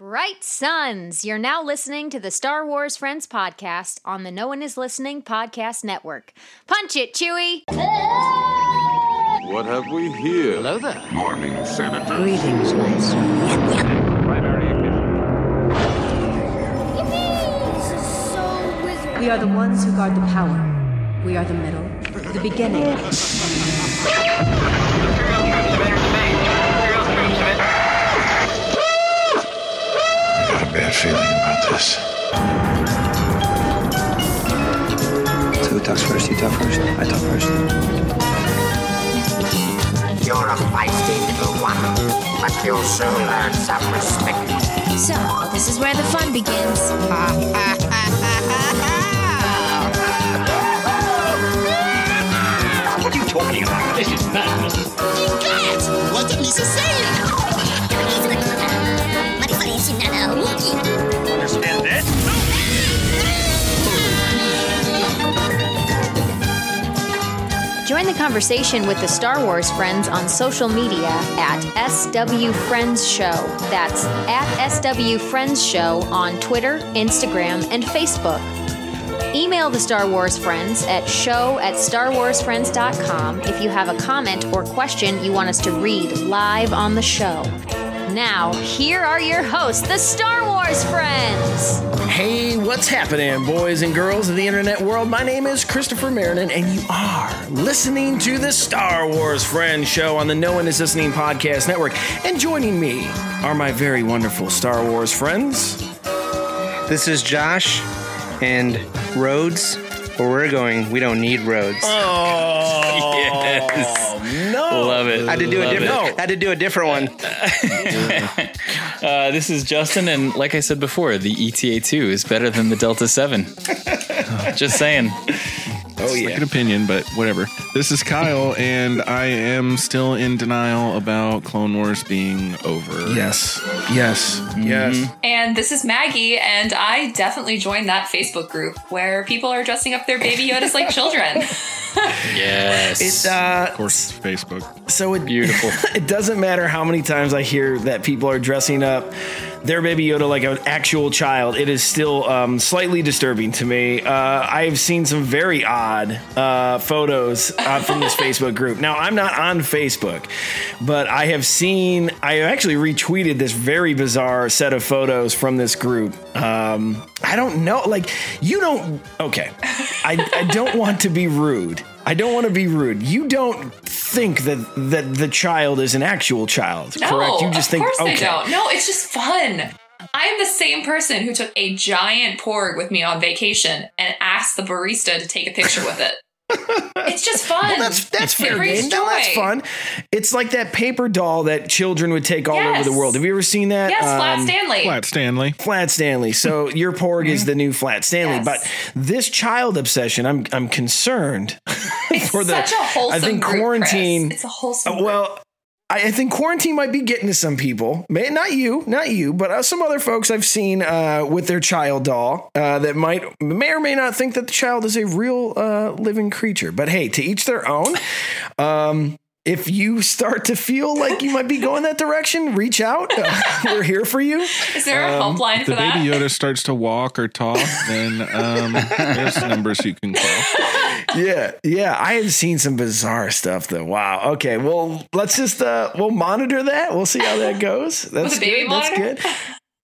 Bright Suns, you're now listening to the Star Wars Friends podcast on the No One Is Listening podcast network. Punch it, Chewie! What have we here? Hello there. Morning, Senator. Greetings, my son. We are the ones who guard the power. We are the middle, the beginning. I got a bad feeling about this. So who talks first? You talk first. I talk first. You're a feisty little one, but you'll soon learn some respect. So, this is where the fun begins. What are you talking about? This is madness. What did Lisa say? Understand this? Join the conversation with the Star Wars Friends on social media at SW Friends Show. That's at SW Friends Show on Twitter, Instagram, and Facebook. Email the Star Wars Friends at show at starwarsfriends.com if you have a comment or question you want us to read live on the show. Now, here are your hosts, the Star Wars Friends. Hey, what's happening, boys and girls of the internet world? My name is Christopher Marinan, and you are listening to the Star Wars Friends Show on the No One Is Listening Podcast Network. And joining me are my very wonderful Star Wars friends. This is Josh, and Rhodes. Where we're going, we don't need roads. Oh, Yes. Love it. I had to do a different. it. I had to do a different one. Uh, this is Justin, and like I said before, the ETA 2 is better than the Delta 7. Just saying. Oh like an yeah. opinion, but whatever. This is Kyle, and I am still in denial about Clone Wars being over. Yes. Yes. Yes. And this is Maggie, and I definitely joined that Facebook group where people are dressing up their baby Yodas like children. Yes. It's uh. Of course, Facebook. So it, Beautiful. it doesn't matter how many times I hear that people are dressing up their baby Yoda like an actual child. It is still um, slightly disturbing to me. Uh, I've seen some very odd uh, photos uh, from this Facebook group. Now I'm not on Facebook, but I have seen. I have actually retweeted this very bizarre set of photos from this group. Um, I don't know, like you don't. Okay, I, I don't want to be rude. I don't want to be rude. You don't think that that the child is an actual child, No, correct? You just of think course okay. don't. No, it's just fun. I am the same person who took a giant porg with me on vacation and asked the barista to take a picture with it. It's just fun. Well, that's that's It fair game. No, that's fun. It's like that paper doll that children would take all over the world. Have you ever seen that? Yes, Flat Um, Stanley. Flat Stanley. Flat Stanley. So your porg is the new Flat Stanley, Yes. but this child obsession, I'm I'm concerned It's for the. such a wholesome I think group, quarantine. Chris. It's a wholesome. Uh, well, I, think quarantine might be getting to some people. Not you, not you, but uh, some other folks I've seen uh, with their child doll uh, that might may or may not think that the child is a real uh, living creature. But hey, to each their own. Um, if you start to feel like you might be going that direction, reach out. Uh, we're here for you. is there a um, helpline If for the that? baby Yoda starts to walk or talk, then um, there's numbers you can call. yeah, yeah. I have seen some bizarre stuff though. Wow. Okay. Well, let's just uh we'll monitor that. We'll see how that goes. That's a baby good. That's good.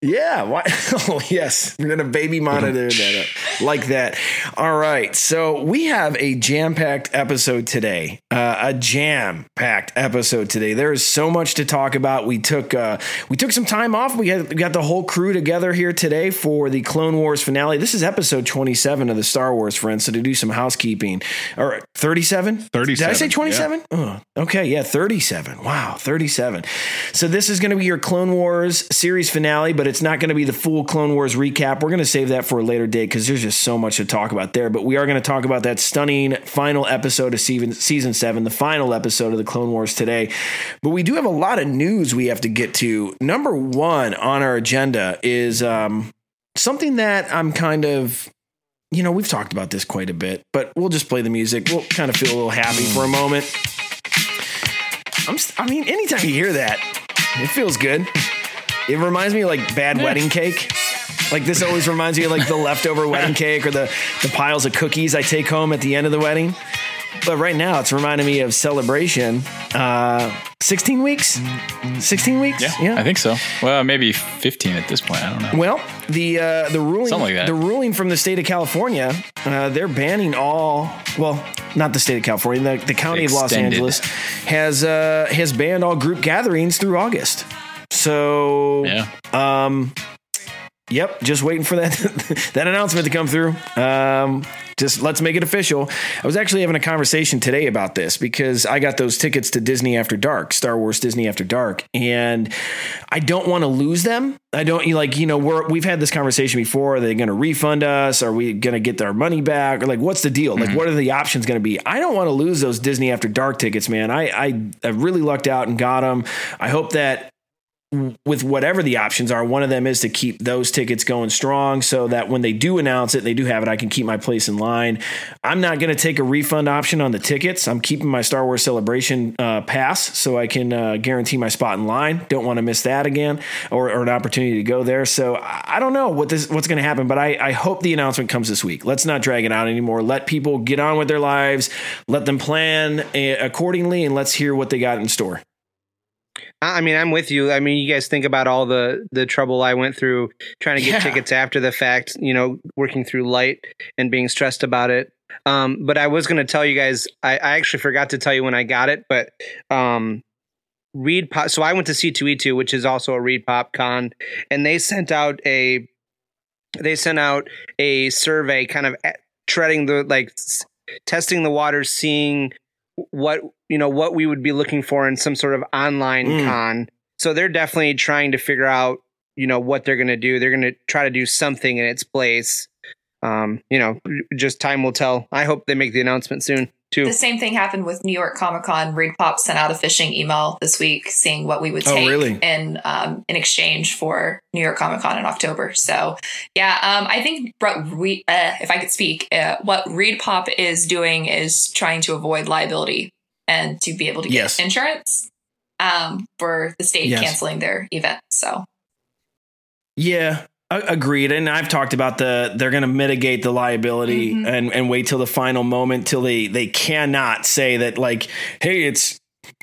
Yeah. Why? Oh, yes. We're gonna baby monitor that up like that. All right. So we have a jam-packed episode today. Uh, a jam-packed episode today. There is so much to talk about. We took uh, we took some time off. We, had, we got the whole crew together here today for the Clone Wars finale. This is episode 27 of the Star Wars Friends. So to do some housekeeping, or 37? 37, Did I say yeah. 27? Oh, okay, yeah, 37. Wow, 37. So this is going to be your Clone Wars series finale, but it's not going to be the full Clone Wars recap. We're going to save that for a later date because there's just so much to talk about there. But we are going to talk about that stunning final episode of season, season seven, the final episode of the Clone Wars today. But we do have a lot of news we have to get to. Number one on our agenda is um, something that I'm kind of you know, we've talked about this quite a bit, but we'll just play the music. We'll kind of feel a little happy for a moment. I'm, I mean, anytime you hear that, it feels good. It reminds me of like bad wedding cake. Like this always reminds me of like the leftover wedding cake or the the piles of cookies I take home at the end of the wedding. But right now, it's reminding me of celebration. Uh, 16 weeks? 16 weeks? Yeah, I think so. Well, maybe 15 at this point. I don't know. Well, the uh, the ruling Something like that. the ruling from the state of California, uh, they're banning all. Well, not the state of California. The, the county of Los Angeles has uh, has banned all group gatherings through August. So, Yeah. um, yep, just waiting for that that announcement to come through. Um, just let's make it official. I was actually having a conversation today about this because I got those tickets to Disney After Dark, Star Wars Disney After Dark, and I don't want to lose them. I don't like you know we're we've had this conversation before. Are they going to refund us? Are we going to get our money back? Or like what's the deal? Like what are the options going to be? I don't want to lose those Disney After Dark tickets, man. I I, I really lucked out and got them. I hope that with whatever the options are, one of them is to keep those tickets going strong so that when they do announce it, they do have it. I can keep my place in line. I'm not going to take a refund option on the tickets. I'm keeping my Star Wars Celebration uh, pass so I can uh, guarantee my spot in line. Don't want to miss that again or, or an opportunity to go there. So I don't know what this what's going to happen, but I, I hope the announcement comes this week. Let's not drag it out anymore. Let people get on with their lives. Let them plan uh, accordingly, and let's hear what they got in store. I I mean, I'm with you. I mean, you guys think about all the the trouble I went through trying to get Yeah. tickets after the fact. You know, working through light and being stressed about it. Um, but I was going to tell you guys. I, I actually forgot to tell you when I got it, but um, ReedPop. So I went to C2E2, which is also a ReedPop Con, and they sent out a they sent out a survey, kind of treading the like testing the waters, seeing what you know what we would be looking for in some sort of online Mm. con. So they're definitely trying to figure out you know what they're going to do. They're going to try to do something in its place. Um, you know, just time will tell. I hope they make the announcement soon too. The same thing happened with New York Comic Con. ReedPop sent out a phishing email this week saying what we would Oh, take really? in um, in exchange for New York Comic Con in October. So, yeah, um, I think what we, uh, if I could speak, uh, what ReedPop is doing is trying to avoid liability and to be able to get Yes. insurance um, for the state Yes. canceling their event. So, Yeah, agreed. And I've talked about the they're going to mitigate the liability Mhm. and and wait till the final moment till they they cannot say that like, hey, it's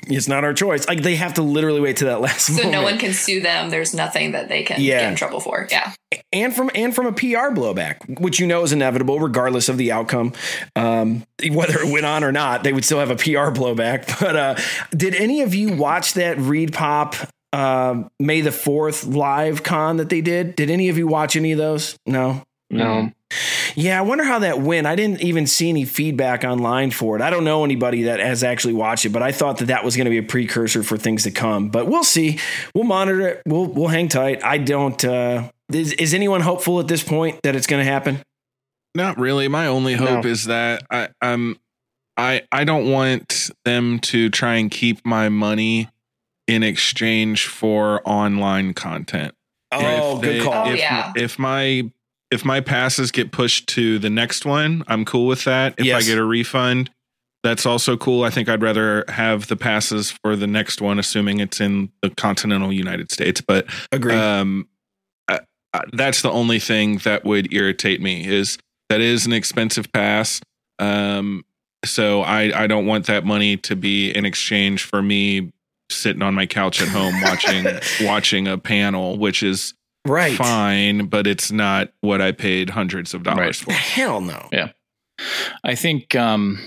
it's not our choice. Like they have to literally wait to that last so moment. no one can sue them. There's nothing that they can Yeah. get in trouble for. Yeah. and from and from a PR blowback, which you know is inevitable regardless of the outcome, um, whether it went on or not, they would still have a PR blowback. But uh, did any of you watch that ReedPop uh, May the Fourth live con that they did? Did any of you watch any of those? No. no, Yeah, I wonder how that went. I didn't even see any feedback online for it. I don't know anybody that has actually watched it, but I thought that that was going to be a precursor for things to come. But we'll see. We'll monitor it. We'll we'll hang tight. I don't. Uh, is, is anyone hopeful at this point that it's going to happen? Not really. My only hope No. is that I, I'm I I don't want them to try and keep my money in exchange for online content. Oh, If good they- call. Oh, yeah. if my if my passes get pushed to the next one, I'm cool with that. If Yes. I get a refund, that's also cool. I think I'd rather have the passes for the next one, assuming it's in the continental United States. But Agreed. um, I, I, that's the only thing that would irritate me is that is an expensive pass. Um, so I I don't want that money to be in exchange for me sitting on my couch at home watching watching a panel, which is right. fine, but it's not what I paid hundreds of dollars for. Hell no. Yeah. I think um,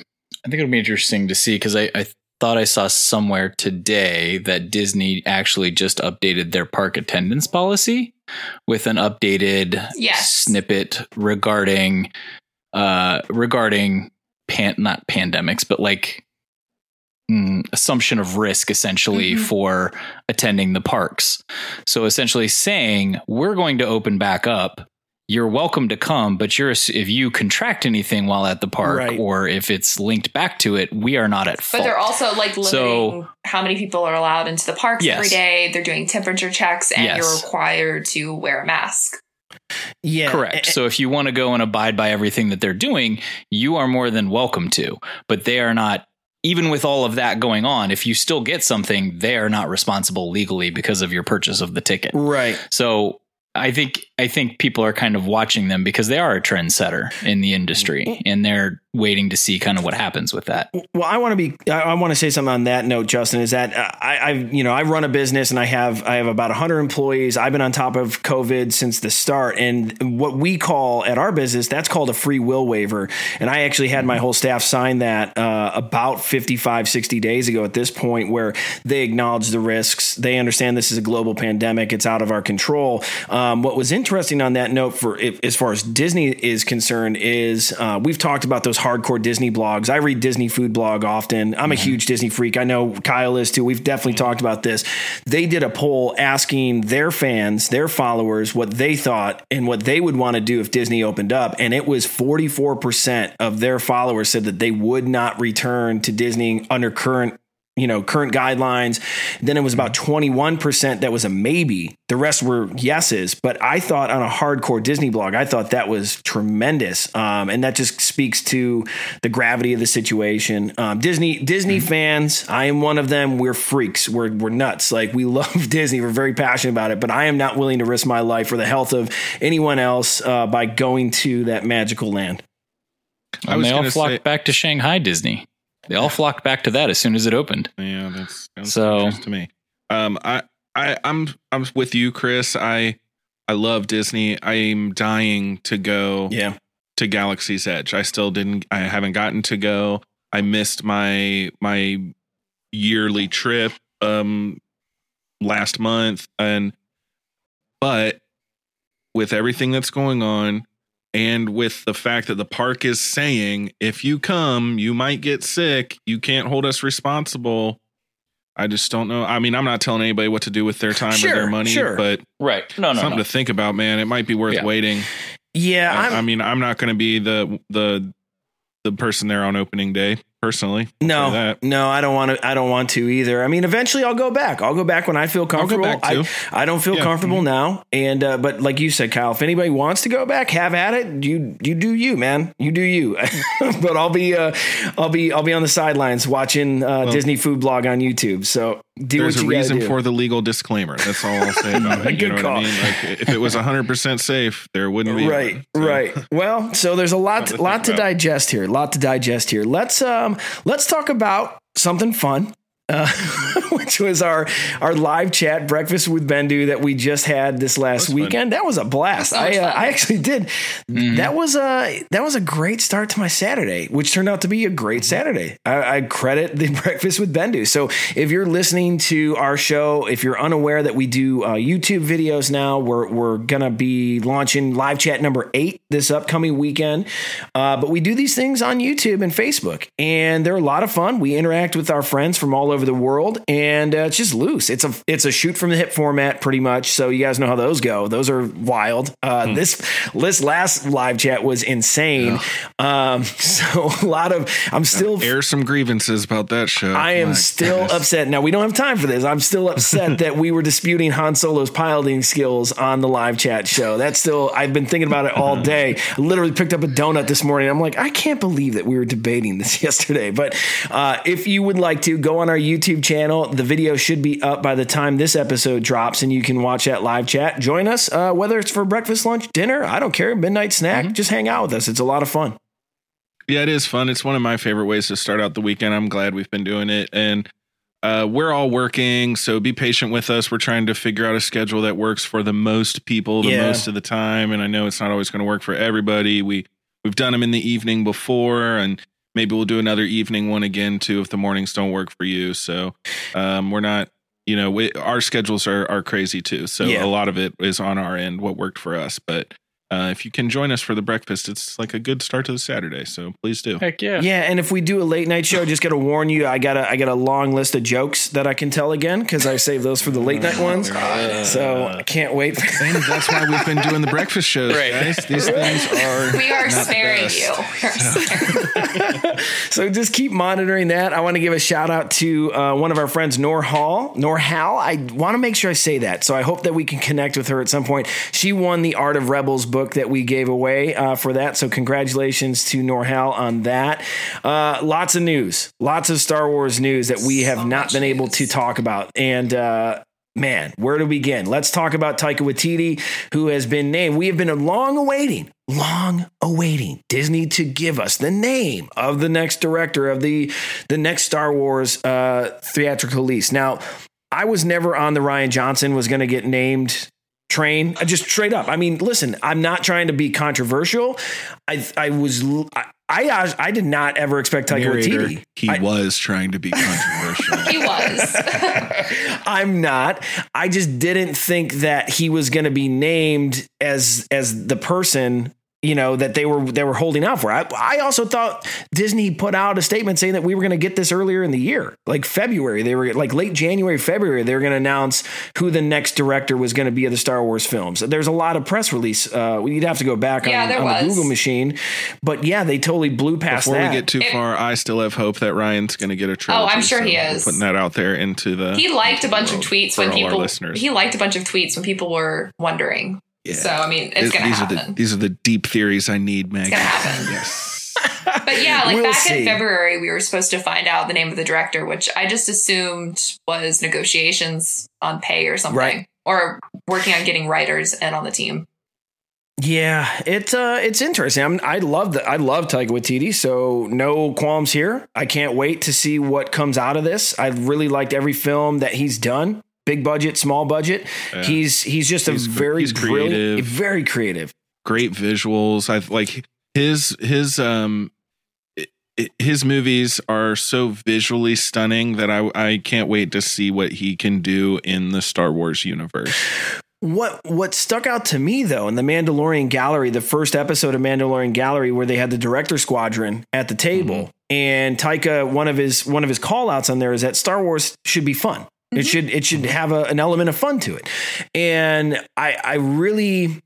I think it'll be interesting to see because I, I thought I saw somewhere today that Disney actually just updated their park attendance policy with an updated Yes. snippet regarding uh, regarding pan not pandemics but like mm, assumption of risk essentially Mhm. for attending the parks. So essentially saying we're going to open back up. You're welcome to come, but you're if you contract anything while at the park Right. or if it's linked back to it, we are not at But fault. But they're also like limiting So- how many people are allowed into the parks Yes. every day. They're doing temperature checks and Yes. you're required to wear a mask. Yeah. Correct. So if you want to go and abide by everything that they're doing, you are more than welcome to. But they are not even with all of that going on, if you still get something, they are not responsible legally because of your purchase of the ticket. Right. So I think I think people are kind of watching them because they are a trendsetter in the industry, and they're waiting to see kind of what happens with that. Well, I want to be. I, I want to say something on that note, Justin. Is that uh, I, I, you know, I run a business and I have I have about hundred employees. I've been on top of COVID since the start, and what we call at our business that's called a free will waiver. And I actually had my whole staff sign that uh, about 55, 60 days ago. At this point, where they acknowledge the risks, they understand this is a global pandemic. It's out of our control. Um, what was interesting on that note, for if, as far as Disney is concerned, is uh, we've talked about those hardcore Disney blogs. I read Disney food blog often. I'm a mm-hmm. huge Disney freak. I know Kyle is too. We've definitely talked about this. They did a poll asking their fans, their followers, what they thought and what they would want to do if Disney opened up. And it was 44% of their followers said that they would not return to Disney under current you know current guidelines then it was about 21% that was a maybe. The rest were yeses. But i thought on a hardcore disney blog i thought that was tremendous. Um, and that just speaks to the gravity of the situation. Um, disney disney fans i am one of them. We're freaks. We're, we're nuts. Like we love disney. We're very passionate about it. But i am not willing to risk my life or the health of anyone else uh, by going to that magical land. I And was they all gonna flocked say- back to Shanghai Disney. They all flocked back to that as soon as it opened. Yeah, that's So- to me. Um, I, I, I'm, I'm with you, Chris. I, I love Disney. I'm dying to go yeah to Galaxy's Edge. I still didn't. I haven't gotten to go. I missed my my yearly trip um last month, and but with everything that's going on. And with the fact that the park is saying, if you come, you might get sick. You can't hold us responsible. I just don't know. I mean, I'm not telling anybody what to do with their time or their money, sure. but Right. No, no, something no. to think about, man. It might be worth Yeah. waiting. yeah I, I mean, I'm not going to be the the the person there on opening day personally. No, no, I don't want to. I don't want to either. I mean, eventually I'll go back. I'll go back when I feel comfortable. I, I don't feel Yeah. Mm-hmm. comfortable now, and uh, but like you said, Kyle, if anybody wants to go back, have at it. You you do you, man. You do you. but I'll be uh, I'll be I'll be on the sidelines watching uh, Disney food blog on YouTube. So do There's a reason for the legal disclaimer. That's all I'll say about it. Good call. I mean? Like, if it was 100 percent safe, there wouldn't be. right one. So- right well so there's a lot Something to lot to digest here A lot to digest here let's um let's talk about something fun uh, which was our our live chat breakfast with Bendu that we just had this last That was fun. weekend. That was a blast. Was I uh. I actually did. Mm-hmm. That was a that was a great start to my Saturday, which turned out to be a great Mm-hmm. Saturday. I, I credit the breakfast with Bendu. So if you're listening to our show, if you're unaware that we do uh, YouTube videos now, we're we're gonna be launching live chat number eight this upcoming weekend. Uh, but we do these things on YouTube and Facebook, and they're a lot of fun. We interact with our friends from all over the world, and uh, it's just loose. It's a it's a shoot from the hip format, pretty much. So you guys know how those go. Those are wild. Uh, This this last live chat was insane. Um, so a lot of I'm still Air some grievances about that show. I am My still goodness. upset. Now we don't have time for this. I'm still upset that we were disputing Han Solo's piloting skills on the live chat show. That's still I've been thinking about it all day. I literally picked up a donut this morning. I'm like, I can't believe that we were debating this yesterday. But uh, if you would like to go on our YouTube channel, the video should be up by the time this episode drops, and you can watch that live chat. Join us, uh, whether it's for breakfast, lunch, dinner. I don't care. Midnight snack. Just hang out with us. It's a lot of fun. Yeah, it is fun. It's one of my favorite ways to start out the weekend. I'm glad we've been doing it. And uh, we're all working, so be patient with us. We're trying to figure out a schedule that works for the most people the Yeah. most of the time. And I know it's not always going to work for everybody. We we've done them in the evening before, and maybe we'll do another evening one again too if the mornings don't work for you. So um, we're not, you know, we, our schedules are are crazy too. So Yeah. a lot of it is on our end what worked for us, but. Uh, if you can join us for the breakfast, it's like a good start to the Saturday. So please do. Heck yeah. Yeah, and if we do a late night show, just got to warn you, I got a I got a long list of jokes that I can tell again because I saved those for the late night ones. So I can't wait. For And that's why we've been doing the breakfast shows, Right. guys. These things are We are not the sparing best. you. We are sparing so just keep monitoring that. I want to give a shout out to uh, one of our friends, Nor Hall. Nor Hal. I want to make sure I say that. So I hope that we can connect with her at some point. She won the Art of Rebels book book that we gave away uh, for that. So congratulations to Norhal on that. Uh, lots of news, lots of Star Wars news that we have So not been able to talk about. And uh, man, where to begin? Let's talk about Taika Waititi, who has been named. We have been long awaiting, long awaiting Disney to give us the name of the next director of the the next Star Wars uh, theatrical release. Now, I was never on the Rian Johnson was going to get named train. I just straight up. I mean, listen, I'm not trying to be controversial. I I was I I, I did not ever expect Taika Narrator, Waititi. he I- was trying to be controversial. He was. I'm not. I just didn't think that he was going to be named as as the person you know that they were they were holding out for. I, I also thought Disney put out a statement saying that we were going to get this earlier in the year, like February. They were like late January, February. They were going to announce who the next director was going to be of the Star Wars films. There's a lot of press release. Uh, you'd have to go back Yeah, on, on the. Google machine, but yeah, they totally blew past Before that. we get too It- far, I still have hope that Ryan's going to get a trilogy. Oh, I'm sure he is. Putting that out there into the. he liked a bunch of tweets when people listeners. he liked a bunch of tweets when people were wondering. Yeah. So I mean, it's These- gonna these happen. are the these are the deep theories I need, Meg. gonna happen. Yes. But yeah, like We'll back see. in February, we were supposed to find out the name of the director, which I just assumed was negotiations on pay or something, Right. or working on getting writers and on the team. Yeah, it's uh, it's interesting. I'm, I love the I love Taika Waititi, so no qualms here. I can't wait to see what comes out of this. I really liked every film that he's done, big budget, small budget. Yeah. He's he's just He's a very creative. very creative. Great visuals. I like his his um his movies are so visually stunning that I I can't wait to see what he can do in the Star Wars universe. What what stuck out to me though in the Mandalorian Gallery, the first episode of Mandalorian Gallery, where they had the director squadron at the table, Mm-hmm. and Taika one of his one of his call outs on there is that Star Wars should be fun. It should it should have a, an element of fun to it, and I I really.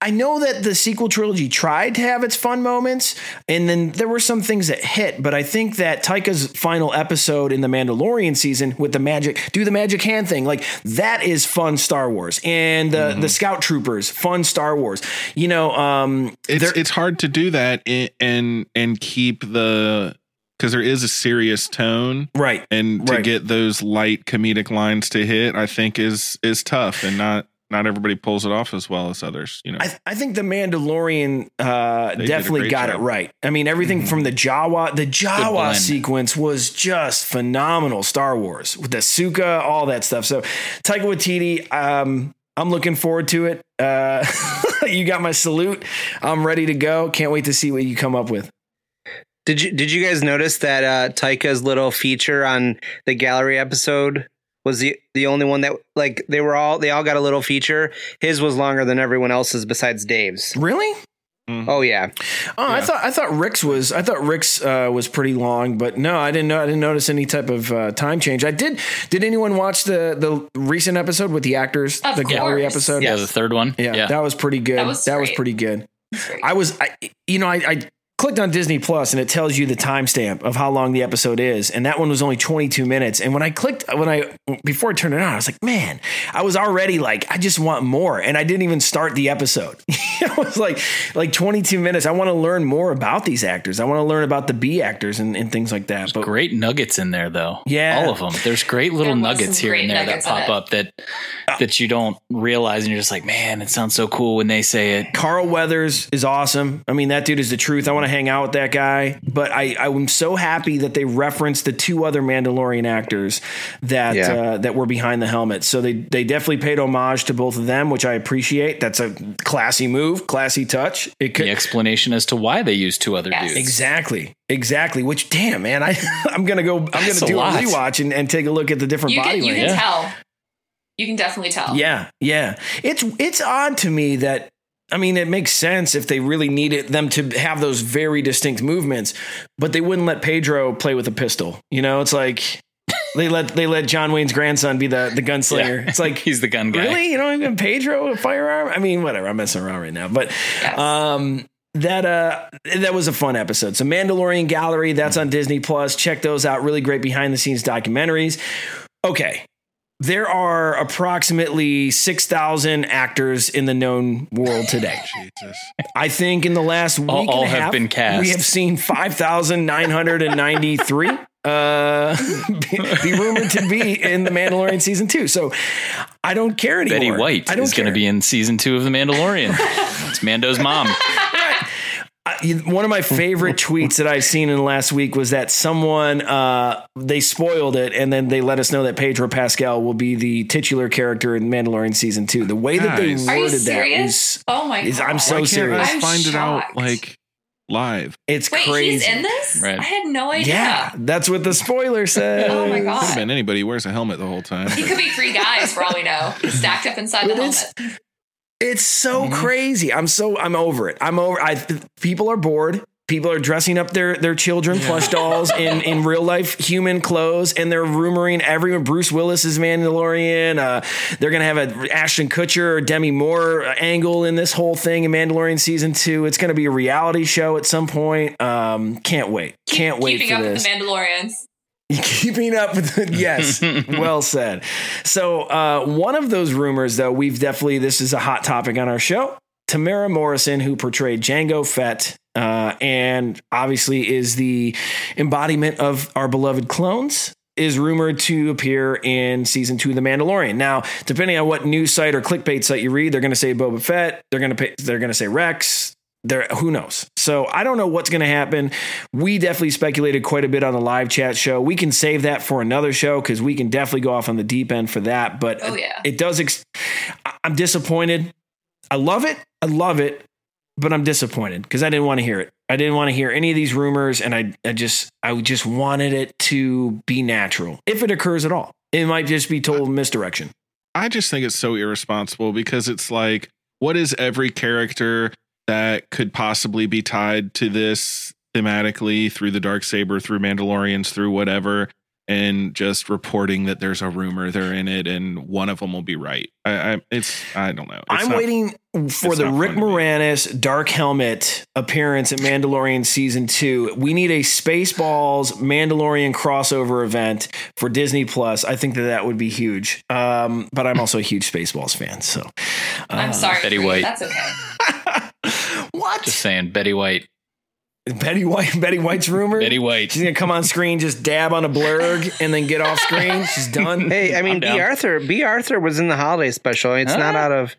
I know that the sequel trilogy tried to have its fun moments, and then there were some things that hit. But I think that Taika's final episode in the Mandalorian season with the magic, do the magic hand thing, like that is fun Star Wars, and the Mm-hmm. the Scout Troopers, fun Star Wars. You know, um, It's it's hard to do that and and keep the because there is a serious tone right. and to Right. get those light comedic lines to hit i think is is tough and not not everybody pulls it off as well as others you know I, I think the Mandalorian uh, definitely got job. Mm-hmm. it right. I mean, everything from the Jawa, the Jawa sequence was just phenomenal. Star Wars with the Suka, all that stuff. So, Taika Waititi, um, I'm looking forward to it. Uh, you got my salute. I'm ready to go. Can't wait to see what you come up with. Did you did you guys notice that uh Taika's little feature on the gallery episode was the the only one that like they were all they all got a little feature. His was longer than everyone else's besides Dave's. Really? Oh yeah. Oh, I thought I thought Rick's was I thought Rick's uh, was pretty long, but no, I didn't know I didn't notice any type of uh, time change. I did. Did anyone watch the the recent episode with the actors, Of the gallery episode? Yeah, the third one. Yeah, that was pretty good. That That was, was pretty good. I was, I, you know, I, I clicked on Disney Plus and it tells you the timestamp of how long the episode is, and that one was only 22 minutes. And when I clicked, when I before I turned it on, I was like, man, I was already like, I just want more, and I didn't even start the episode. I was like, like 22 minutes. I want to learn more about these actors. I want to learn about the B actors and, and things like that. But Great nuggets in there, though. Yeah. all of them. There's great little There nuggets here and there that pop up that that you don't realize, and you're just like, man, it sounds so cool when they say it. Carl Weathers is awesome. I mean, that dude is the truth. I want to hang out with that guy. But I, I'm so happy that they referenced the two other Mandalorian actors that Yeah. uh, that were behind the helmet. So they they definitely paid homage to both of them, which I appreciate. That's a classy move, classy touch. It could The explanation as to why they use two other Yes. dudes. exactly, exactly. Which damn man, I I'm gonna go. I'm That's gonna a do a, lot. rewatch and, and take a look at the different You body can you language. can tell. You can definitely tell. Yeah, yeah. It's it's odd to me that I mean it makes sense if they really needed them to have those very distinct movements, but they wouldn't let Pedro play with a pistol. You know, it's like they let they let John Wayne's grandson be the the gunslinger. Yeah. It's like He's the gun guy. really, you know, even Pedro a firearm. I mean, whatever. I'm messing around right now, but Yes. um that uh that was a fun episode. So Mandalorian Gallery, that's on Disney Plus. Check those out. Really great behind the scenes documentaries. Okay. There are approximately 6,000 actors in the known world today. Jesus. I think in the last week All- and all a have half, been cast. we have seen 5,993 uh, be, be rumored to be in the Mandalorian season two. So I don't care anymore. Betty White I don't is going to be in season two of The Mandalorian. it's Mando's mom. I- one of my favorite tweets that I've seen in the last week was that someone uh, they spoiled it and then they let us know that Pedro Pascal will be the titular character in Mandalorian season two. The way that they Guys. Are you worded that is oh my is god! I'm so Why can't serious. I I'm find it out like live? it's Wait, crazy. he's in this? Right. I had no idea. yeah, that's what the spoiler says. Oh my god! Could have god. been anybody who wears a helmet the whole time. He could be three guys for all we know, stacked up inside the But it's- helmet. It's so Mm-hmm. crazy. I'm so I'm over it. I'm over. I people are bored. People are dressing up their their children plush dolls in in real life human clothes, and they're rumoring everyone. Bruce Willis is Mandalorian. Uh, they're gonna have a Ashton Kutcher or Demi Moore angle in this whole thing in Mandalorian season two. It's gonna be a reality show at some point. Um, can't wait. Can't wait Keeping for up this. with the Mandalorians. Keeping up with the, yes, well said. So uh, one of those rumors, though, we've definitely this is a hot topic on our show. Temuera Morrison, who portrayed Jango Fett, uh, and obviously is the embodiment of our beloved clones, is rumored to appear in season two of The Mandalorian. Now, depending on what news site or clickbait site you read, they're going to say Boba Fett, they're going to they're going to say Rex. There, who knows? So I don't know what's going to happen. We definitely speculated quite a bit on the live chat show. We can save that for another show because we can definitely go off on the deep end for that. But Oh, yeah. it does. Ex- I- I'm disappointed. I love it. I love it, but I'm disappointed because I didn't want to hear it. I didn't want to hear any of these rumors, and I, I just, I just wanted it to be natural if it occurs at all. It might just be total misdirection. I just think it's so irresponsible because it's like, what is every character that could possibly be tied to this thematically through the dark saber, through Mandalorians, through whatever, and just reporting that there's a rumor they're in it, and one of them will be right. I, I it's I don't know. It's I'm not- waiting for the Rick fun to me. Moranis Dark Helmet appearance at Mandalorian season two. We need a Spaceballs Mandalorian crossover event for Disney Plus. I think that that would be huge. Um, but I'm also a huge Spaceballs fan. So I'm uh, sorry, Betty. White. That's okay. What? Just saying, Betty White. Betty White. Betty White's rumor. Betty White. She's gonna come on screen, just dab on a blurrg, and then get off screen. She's done. Hey, I mean, I'm Bea Arthur. Bea Arthur was in the holiday special. It's not Ah. out of,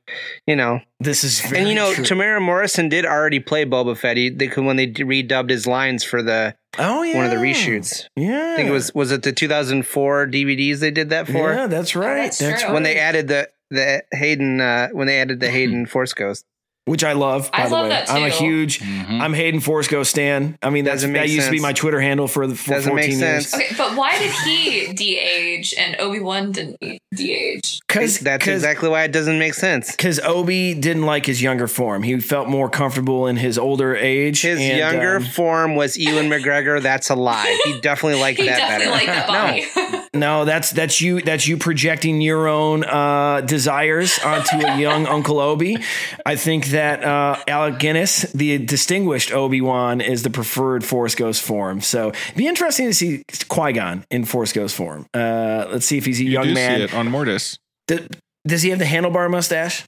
you know. This is very and you know, true. Temuera Morrison did already play Boba Fett. He, they could when they redubbed his lines for the oh yeah, one of the reshoots. Yeah, I think it was was it the 2004 DVDs they did that for Yeah, that's right. that's that's true. when they added the the Hayden uh, when they added the Hayden Force Ghost. Which I love. By I the love way, that I'm a too. huge. Mhm. I'm Hayden Force Ghost stan. I mean, that's Doesn't that make used to be my Twitter handle for the for Doesn't 14 make years. Okay, but why did he de-age and Obi Wan didn't de-age? Because That's exactly why it doesn't make sense. because Obi didn't like his younger form. He felt more comfortable in his older age. His and, younger um, form was Ewan McGregor. That's a lie. He definitely liked He that definitely better. liked that body. no, that's that's you. That's you projecting your own uh, desires onto a young Uncle Obi. I think that uh, Alec Guinness, the distinguished Obi Wan, is the preferred Force Ghost form. So, it'd be interesting to see Qui Gon in Force Ghost form. Uh, let's see if he's a You young man. on Mortis. Does he have the handlebar mustache?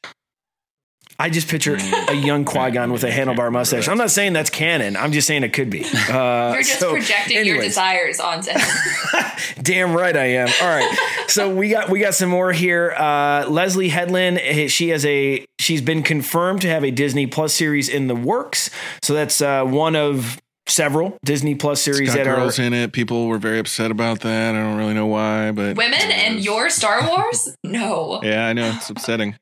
I just picture a young Qui Gon with a handlebar mustache. I'm not saying that's canon. I'm just saying it could be. Uh, You're just so projecting your desires onto him. Damn right I am. All right. So we got we got some more here. Uh, Leslye Headland, eh, she has a she's been confirmed to have a Disney Plus series in the works. So that's uh, one of several Disney Plus series got that are girls in it. People were very upset about that. I don't really know why, but Women and your Star Wars? No. yeah, I know it's upsetting.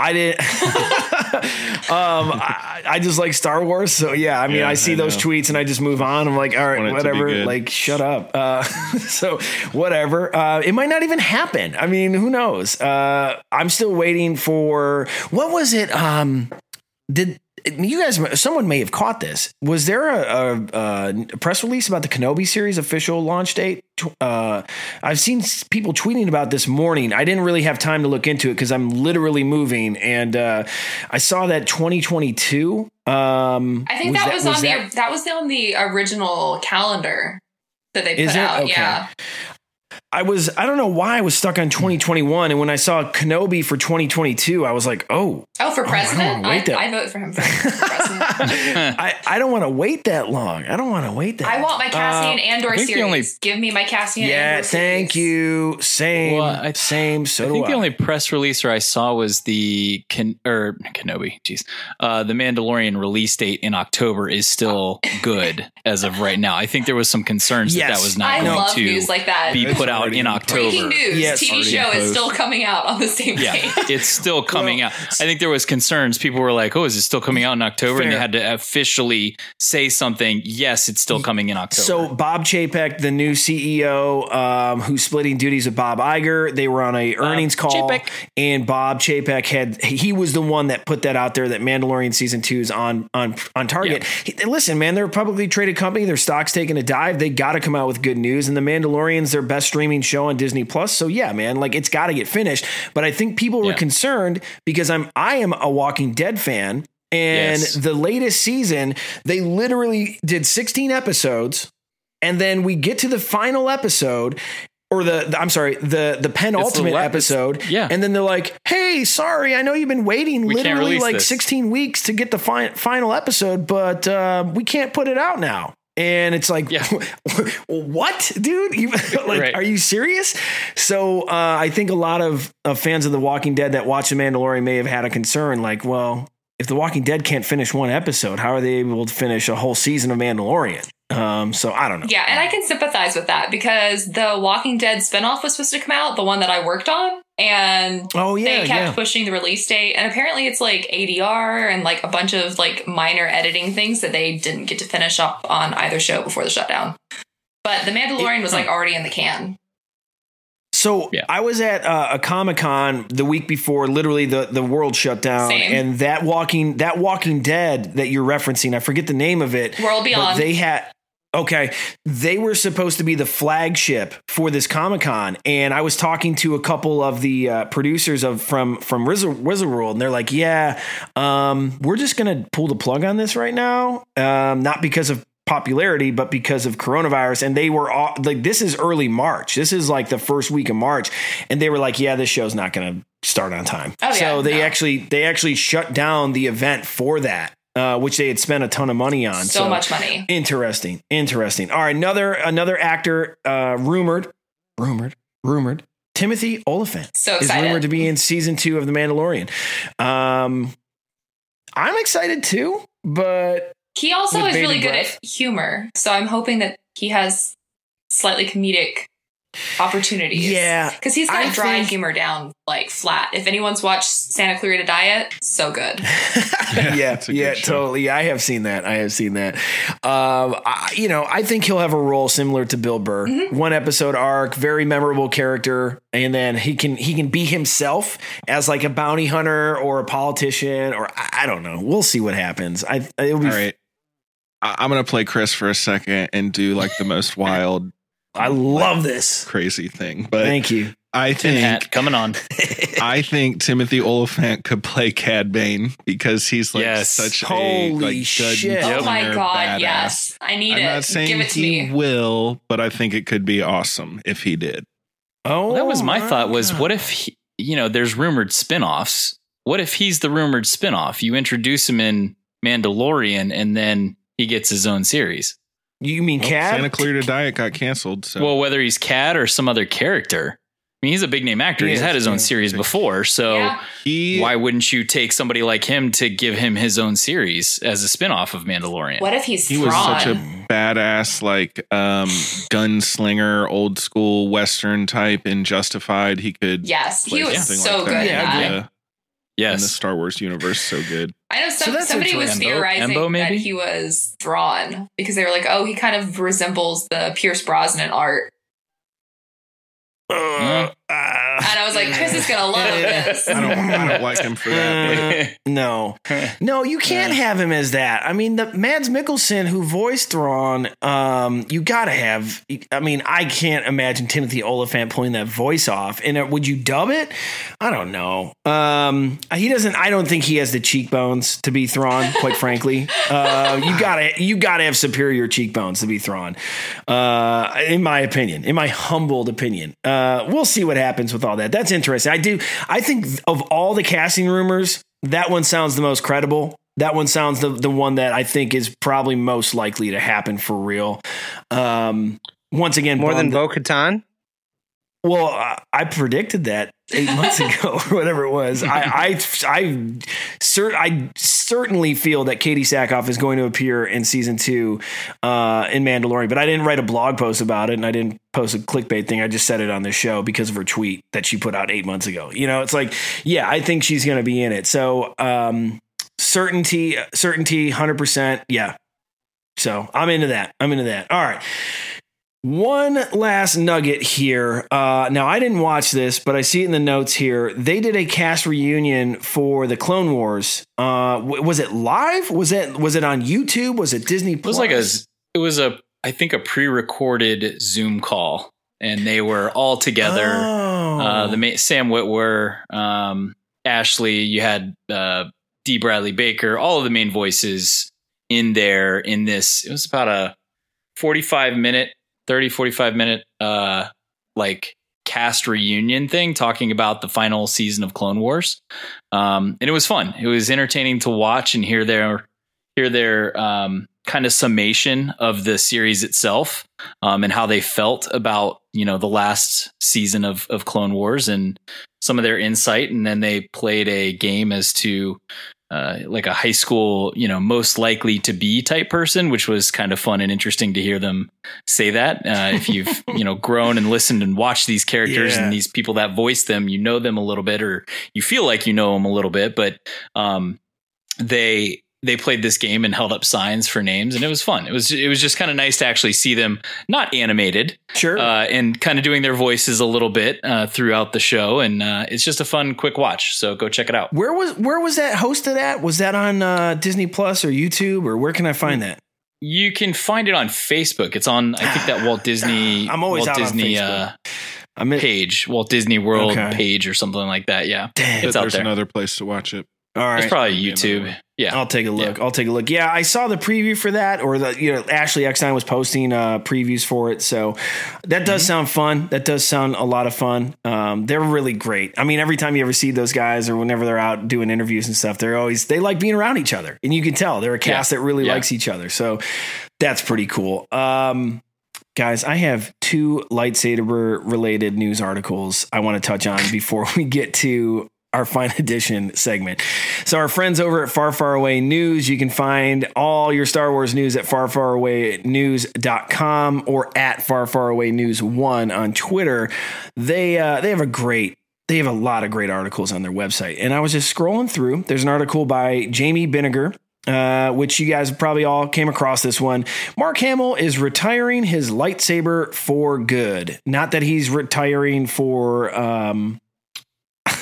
I didn't. um, I, I just like Star Wars, so yeah. I mean, Yeah, I see I those tweets and I just move on. I'm like, all right, Want it to be whatever. Like, shut up. Uh, so whatever. Uh, it might not even happen. I mean, who knows? Uh, I'm still waiting for what was it? Um, did you guys? Someone may have caught this. Was there a, a, a press release about the Kenobi series official launch date? Uh, I've seen people tweeting about this morning. I didn't really have time to look into it because I'm literally moving, and uh, I saw that 2022. Um, I think that was, on that- the that was on the original calendar that they Is put it? out. Okay. Yeah. I was I don't know why I was stuck on 2021, and when I saw Kenobi for 2022, I was like, oh, Oh, for I don't president, wanna I, wait that- I vote for him for, for president. I, I don't want to wait that long. I don't want to wait that. I want my Cassian Uh, Andor I series. only- Give me my Cassian Yeah, Andor thank series. you. Same, Well, I- same. So I do think the I. only press releaser I saw was the Ken, or Kenobi, jeez, uh, the Mandalorian release date in October is still good as of right now. I think there was some concerns that Yes. that was not I going love to news like that. be put out already in in October. Breaking news: Yes. TV Already show is still coming out on the same Yeah, day. it's still coming Well, out. I think there was concerns. People were like, "Oh, is it still coming out in October?" And they had to officially say something. Yes, it's still coming in October. So Bob Chapek, the new CEO, um, who's splitting duties with Bob Iger, they were on a earnings call, Chapek. and Bob Chapek had he was the one that put that out there that Mandalorian season two is on on on target. He- listen, man, they're a publicly traded company. Their stock's taking a dive. They got to come out with good news. And the Mandalorian's their best streaming show on Disney Plus. So yeah, man, like it's got to get finished. But I think people were concerned because I'm I am a Walking Dead fan. And Yes. the latest season, they literally did 16 episodes, and then we get to the final episode, or the, the- I'm sorry, the the penultimate la- episode. yeah. And then they're like, "Hey, sorry, I know you've been waiting We literally like this." 16 weeks to get the fi- final episode, but uh, we can't put it out now." And it's like, Yeah. what, dude? You, like, Right. are you serious? So uh, I think a lot of, of fans of The Walking Dead that watch The Mandalorian may have had a concern, like, well, if The Walking Dead can't finish one episode, how are they able to finish a whole season of Mandalorian? Um, so I don't know. Yeah, and I can sympathize with that because the Walking Dead spinoff was supposed to come out, the one that I worked on, and Oh yeah, they kept yeah. pushing the release date. And apparently, it's like ADR and like a bunch of like minor editing things that they didn't get to finish up on either show before the shutdown. But The Mandalorian was like already in the can. So Yeah. I was at uh, a Comic Con the week before, literally the, the world shut down, Same. and that Walking that Walking Dead that you're referencing, I forget the name of it. World Beyond. they had okay, they were supposed to be the flagship for this Comic Con, and I was talking to a couple of the uh, producers of from from Wizard, World, and they're like, "Yeah, um, we're just gonna pull the plug on this right now, um, not because of." popularity but because of coronavirus and they were all like this is early march this is like the first week of march and they were like yeah this show's not going to start on time Oh, so yeah, they no. actually they actually shut down the event for that uh, which they had spent a ton of money on. So much money. interesting interesting. All right another another actor uh rumored rumored rumored timothy olyphant So is rumored to be in season two of the mandalorian. Um i'm excited too but He also is really bated good at humor, so I'm hoping that he has slightly comedic opportunities. Yeah, because he's got I dry think- humor down like flat. If anyone's watched Santa Clarita Diet, so good. yeah, it's yeah, good show. totally. I have seen that. I have seen that. Um, I, you know, I think he'll have a role similar to Bill Burr. Mm-hmm. One episode arc, very memorable character, and then he can he can be himself as like a bounty hunter or a politician or I, I don't know. We'll see what happens. I it'll be. All right. I- I'm gonna play Chris for a second and do like the most wild, I love this. crazy thing. But Thank you. I Tin think hat coming on. I think Timothy Olyphant could play Cad Bane because he's like Yes. such a Holy like good shit. Oh my god, badass. yes, I need I'm it. not saying Give it to he me. will, but I think it could be awesome if he did. Oh, Well, that was my thought was what if he, you know there's rumored spin-offs what if he's the rumored spin-off you introduce him in mandalorian and then he gets his own series you mean Well, Cad? Santa Clarita Diet got canceled. So well whether he's cad or some other character i mean he's a big name actor He he's had his own series before so Yeah. he why wouldn't you take somebody like him to give him his own series as a spin-off of mandalorian What if he's he was such a badass like um gunslinger old school western type in justified he could yes, he was so like good. that in Yeah, that. I in, the, in the yes star wars universe so good I know some, So somebody was interesting. Embo- theorizing Embo, maybe? that he was Thrawn because they were like, "Oh, he kind of resembles the Pierce Brosnan art." Uh, uh, and I was like, Chris is gonna love this. I don't, I don't like him for that. Uh, no, no, you can't have him as that. I mean, the Mads Mikkelsen who voiced Thrawn, um, you gotta have. I mean, I can't imagine Timothy Olyphant pulling that voice off. And uh, would you dub it? I don't know. Um, he doesn't. I don't think he has the cheekbones to be Thrawn. Quite frankly, uh, you gotta you gotta have superior cheekbones to be Thrawn. Uh, in my opinion, in my humbled opinion, uh, we'll see what happens with all that. That's interesting. I do. I think of all the casting rumors, that one sounds the most credible. That one sounds the the one that I think is probably most likely to happen for real. Um, once again, More than Bo Katan? well, I, I predicted that eight months ago or whatever it was. I I I, cer- I certainly feel that Katee Sackhoff is going to appear in season two uh, in Mandalorian, but I didn't write a blog post about it, and I didn't post a clickbait thing. I just said it on the show because of her tweet that she put out eight months ago. You know, it's like, yeah, I think she's going to be in it. So um, certainty, certainty, hundred percent, yeah. So I'm into that. I'm into that. All right. One last nugget here. Uh, now, I didn't watch this, but I see it in the notes here. They did a cast reunion for the Clone Wars. Uh, was it live? Was it was it on YouTube? Was it Disney? It was like a, it was a, I think a pre-recorded Zoom call, and they were all together. Oh. Uh, the Sam Witwer, um, Ashley, you had uh, D. Bradley Baker, all of the main voices in there in this. It was about a 45 minute, 30, 45 minute, uh, like cast reunion thing talking about the final season of Clone Wars. Um, and it was fun. It was entertaining to watch and hear their, hear their, um, kind of summation of the series itself um, and how they felt about you know the last season of of Clone Wars and some of their insight, and then they played a game as to uh, like a high school you know most likely to be type person, which was kind of fun and interesting to hear them say that. Uh, if you've you know grown and listened and watched these characters Yeah. and these people that voice them, you know them a little bit, or you feel like you know them a little bit, but um, they they played this game and held up signs for names and it was fun. It was it was just kind of nice to actually see them not animated, sure, uh, and kind of doing their voices a little bit uh, throughout the show, and uh, it's just a fun, quick watch. So go check it out. Where was where was that hosted at? Was that on uh, Disney Plus or YouTube or where can I find that? You can find it on Facebook. It's on I think that Walt Disney I'm always Walt out on Disney Facebook. uh, page, Walt Disney World Okay. page or something like that. Yeah, it's out There's there. another place to watch it. All right. It's probably YouTube. Yeah, I'll take a look. I'll take a look. Yeah, I saw the preview for that, or the you know Ashley Eckstein was posting uh, previews for it. So that does sound fun. That does sound a lot of fun. Um, they're really great. I mean, every time you ever see those guys, or whenever they're out doing interviews and stuff, they're always they like being around each other, and you can tell they're a cast Yeah. that really Yeah. likes each other. So that's pretty cool. Um, guys, I have two lightsaber related news articles I want to touch on before we get to our fine edition segment. So, our friends over at Far Far Away News, you can find all your Star Wars news at farfarawaynews.com or at Far Far Away News 1 on Twitter. They, uh, they have a great they have a lot of great articles on their website. And I was just scrolling through. There's an article by Jamie Binniger, uh, which you guys probably all came across this one. Mark Hamill is retiring his lightsaber for good. Not that he's retiring for, um,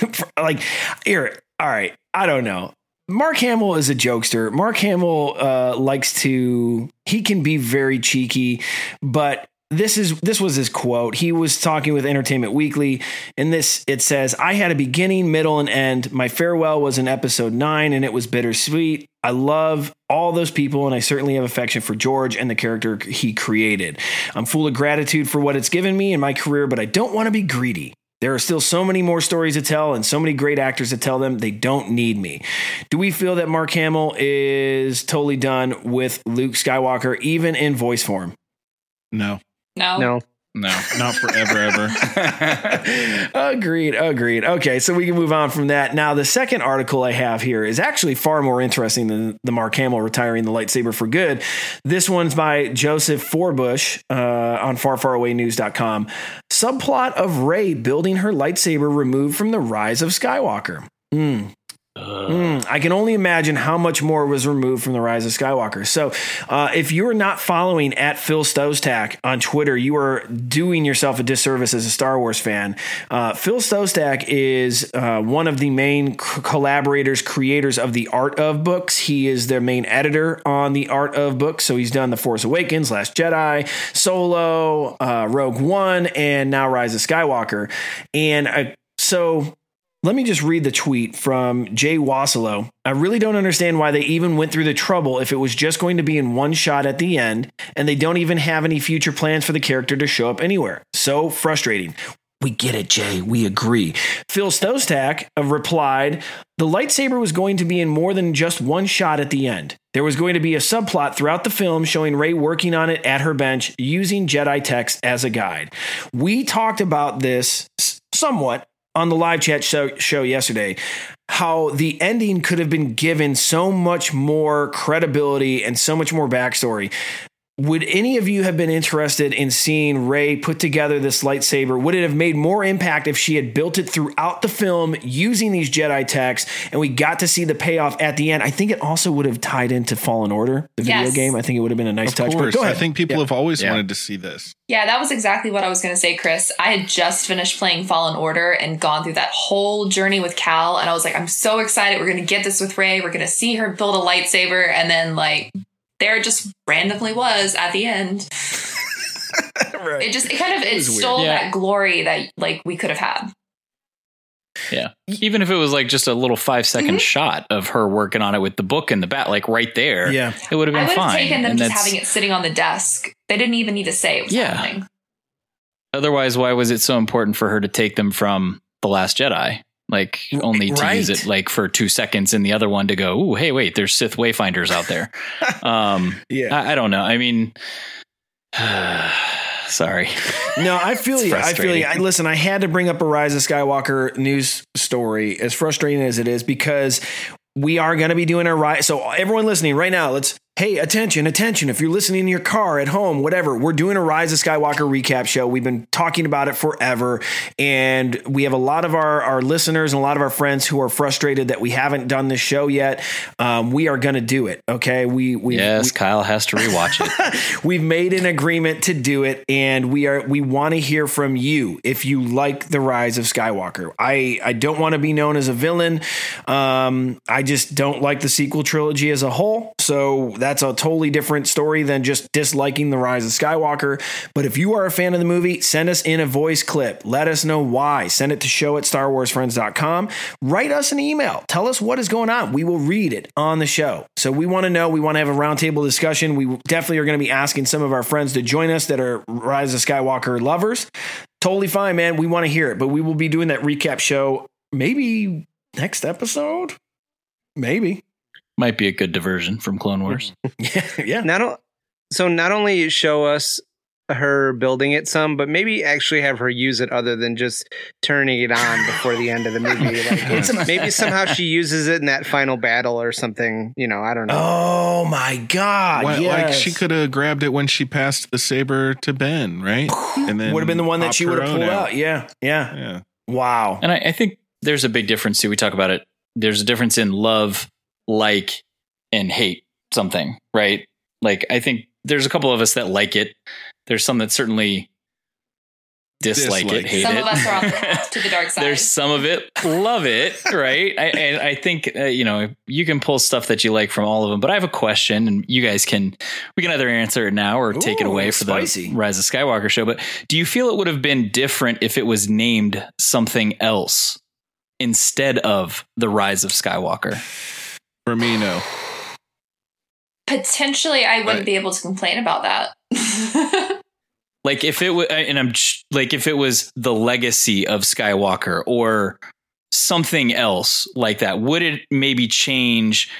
like, here, all right, I don't know. Mark Hamill is a jokester. Mark Hamill uh, likes to, he can be very cheeky, but this is this was his quote. He was talking with Entertainment Weekly, and this it says, "I had a beginning, middle, and end. My farewell was in episode nine, and it was bittersweet. I love all those people, and I certainly have affection for George and the character he created. I'm full of gratitude for what it's given me in my career, but I don't want to be greedy." There are still so many more stories to tell and so many great actors to tell them. They don't need me. Do we feel that Mark Hamill is totally done with Luke Skywalker, even in voice form? No, No. No. No, not forever, ever. agreed, agreed. Okay, so we can move on from that. Now, the second article I have here is actually far more interesting than the Mark Hamill retiring the lightsaber for good. This one's by Joseph Forbush uh, on farfarawaynews.com. Subplot of Rey building her lightsaber removed from the Rise of Skywalker. Hmm. Mm, I can only imagine how much more was removed from the Rise of Skywalker. So, uh, if you are not following at Phil Szostak on Twitter, you are doing yourself a disservice as a Star Wars fan. Uh, Phil Szostak is uh, one of the main c- collaborators, creators of the Art of books. He is their main editor on the Art of books. So he's done The Force Awakens, Last Jedi, Solo, uh, Rogue One, and now Rise of Skywalker. And uh, so let me just read the tweet from Jay Wasselo. I really don't understand why they even went through the trouble if it was just going to be in one shot at the end, and they don't even have any future plans for the character to show up anywhere. So frustrating. We get it, Jay. We agree. Phil Szostak uh, replied, The lightsaber was going to be in more than just one shot at the end. There was going to be a subplot throughout the film showing Rey working on it at her bench using Jedi text as a guide. We talked about this somewhat on the live chat show, show yesterday how the ending could have been given so much more credibility and so much more backstory. Would any of you have been interested in seeing Rey put together this lightsaber? Would it have made more impact if she had built it throughout the film using these Jedi texts and we got to see the payoff at the end? I think it also would have tied into Fallen Order, the video game. I think it would have been a nice Of touch. But course, go ahead. I think people Yeah. have always Yeah. wanted to see this. Yeah, that was exactly what I was going to say, Chris. I had just finished playing Fallen Order and gone through that whole journey with Cal, and I was like, I'm so excited. We're going to get this with Rey. We're going to see her build a lightsaber. And then, like, there it just randomly was at the end. It just, it kind of, it, was weird. stole Yeah. that glory that, like, we could have had. Yeah. Even if it was like just a little five second mm-hmm. shot of her working on it with the book in the bat, like right there, Yeah. it would have been would have fine. taken them And just that's- having it sitting on the desk. They didn't even need to say it was Yeah. happening. Otherwise, why was it so important for her to take them from The Last Jedi? Like only to use it like for two seconds and the other one to go, ooh, hey, wait, there's Sith Wayfinders out there. um, Yeah. I, I don't know. I mean, sorry. No, I feel you. I feel you. I, listen, I had to bring up a Rise of Skywalker news story, as frustrating as it is, because we are going to be doing a rise. So, everyone listening right now, let's hey, attention, attention. If you're listening in your car, at home, whatever, we're doing a Rise of Skywalker recap show. We've been talking about it forever. And we have a lot of our, our listeners and a lot of our friends who are frustrated that we haven't done this show yet. Um, we are going to do it. Okay. We, we, yes, Kyle has to rewatch it. We've made an agreement to do it, and we are we want to hear from you if you like the Rise of Skywalker. I I don't want to be known as a villain. Um, I just don't like the sequel trilogy as a whole. So that's a totally different story than just disliking the Rise of Skywalker. But if you are a fan of the movie, send us in a voice clip. Let us know why. Send it to show at starwarsfriends.com. Write us an email. Tell us what is going on. We will read it on the show. So we want to know. We want to have a roundtable discussion. We definitely are going to be asking some of our friends to join us that are Rise of Skywalker lovers. Totally fine, man. We want to hear it. But we will be doing that recap show maybe next episode. Maybe. Might be a good diversion from Clone Wars. Yeah. Yeah. Not o- so not only show us her building it some, but maybe actually have her use it other than just turning it on before the end of the movie. Like maybe somehow she uses it in that final battle or something. You know, I don't know. Oh my God. Why- Like she could have grabbed it when she passed the saber to Ben, right? And then would have been the one that she would have own pulled out. Yeah. Yeah. Yeah. Wow. And I, I think there's a big difference too. We talk about it. There's a difference in love, like, and hate something, right? Like, I think there's a couple of us that like it. There's some that certainly dislike, Dislike it, it. hate Some it. of us are on the to the dark side. There's some of it love it, right? I and I think uh, you know you can pull stuff that you like from all of them. But I have a question, and you guys can we can either answer it now or take it away for spicy. the Rise of Skywalker show. But do you feel it would have been different if it was named something else instead of the Rise of Skywalker? For me, no. Potentially, I wouldn't Right. be able to complain about that. Like if it was, and I'm like if it was the legacy of Skywalker or something else like that, would it maybe change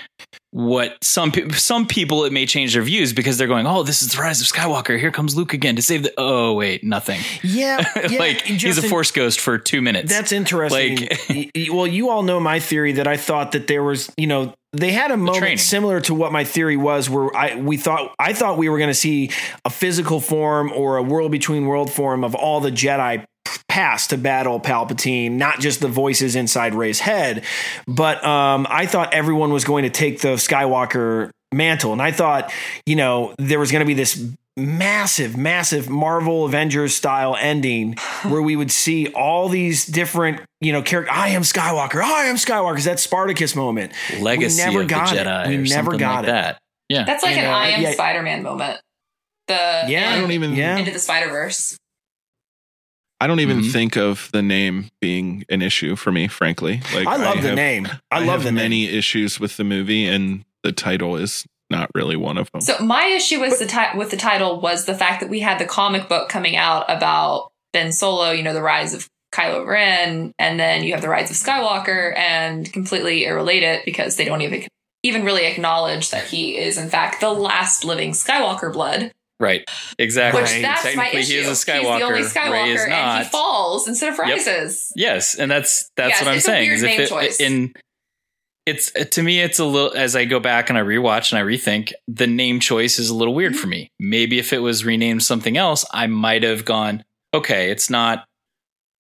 what some pe- some people it may change their views because they're going, oh, this is the rise of Skywalker. Here comes Luke again to save the. Oh wait, nothing. Yeah. yeah like he's a Force ghost for two minutes. That's interesting. Like- well, you all know my theory that I thought that there was, you know, they had a training. moment similar to what my theory was, where I we thought I thought we were going to see a physical form or a world between world form of all the Jedi past to battle Palpatine, not just the voices inside Rey's head. But um, I thought everyone was going to take the Skywalker mantle, and I thought, you know, there was going to be this massive, massive Marvel Avengers style ending where we would see all these different, you know, characters. I am Skywalker. I am Skywalker. Is that Spartacus moment? Legacy we never of got the it. Jedi. We or never got like it. that. Yeah. That's like And, an uh, I am yeah. Spider-Man moment. The Yeah, I don't even. Yeah. into the Spider Verse. I don't even Mhm. think of the name being an issue for me. Frankly, like I love the have- name. I, love have the many name. issues with the movie, and the title is not really one of them. So my issue with the ti- with the title was the fact that we had the comic book coming out about Ben Solo, you know, the rise of Kylo Ren, and then you have the rise of Skywalker, and completely irrelated because they don't even even really acknowledge that he is in fact the last living Skywalker blood. Right. Exactly. Which that's my issue. he is a He's the Skywalker. only Skywalker, and he falls instead of Yep. rises. Yes, and that's that's Yes, what I'm saying. it's a weird is if name it, choice. in it's to me, it's a little as I go back and I rewatch and I rethink. The name choice is a little weird for me. Maybe if it was renamed something else, I might have gone, okay, it's not,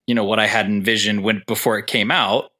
you know, what I had envisioned when before it came out,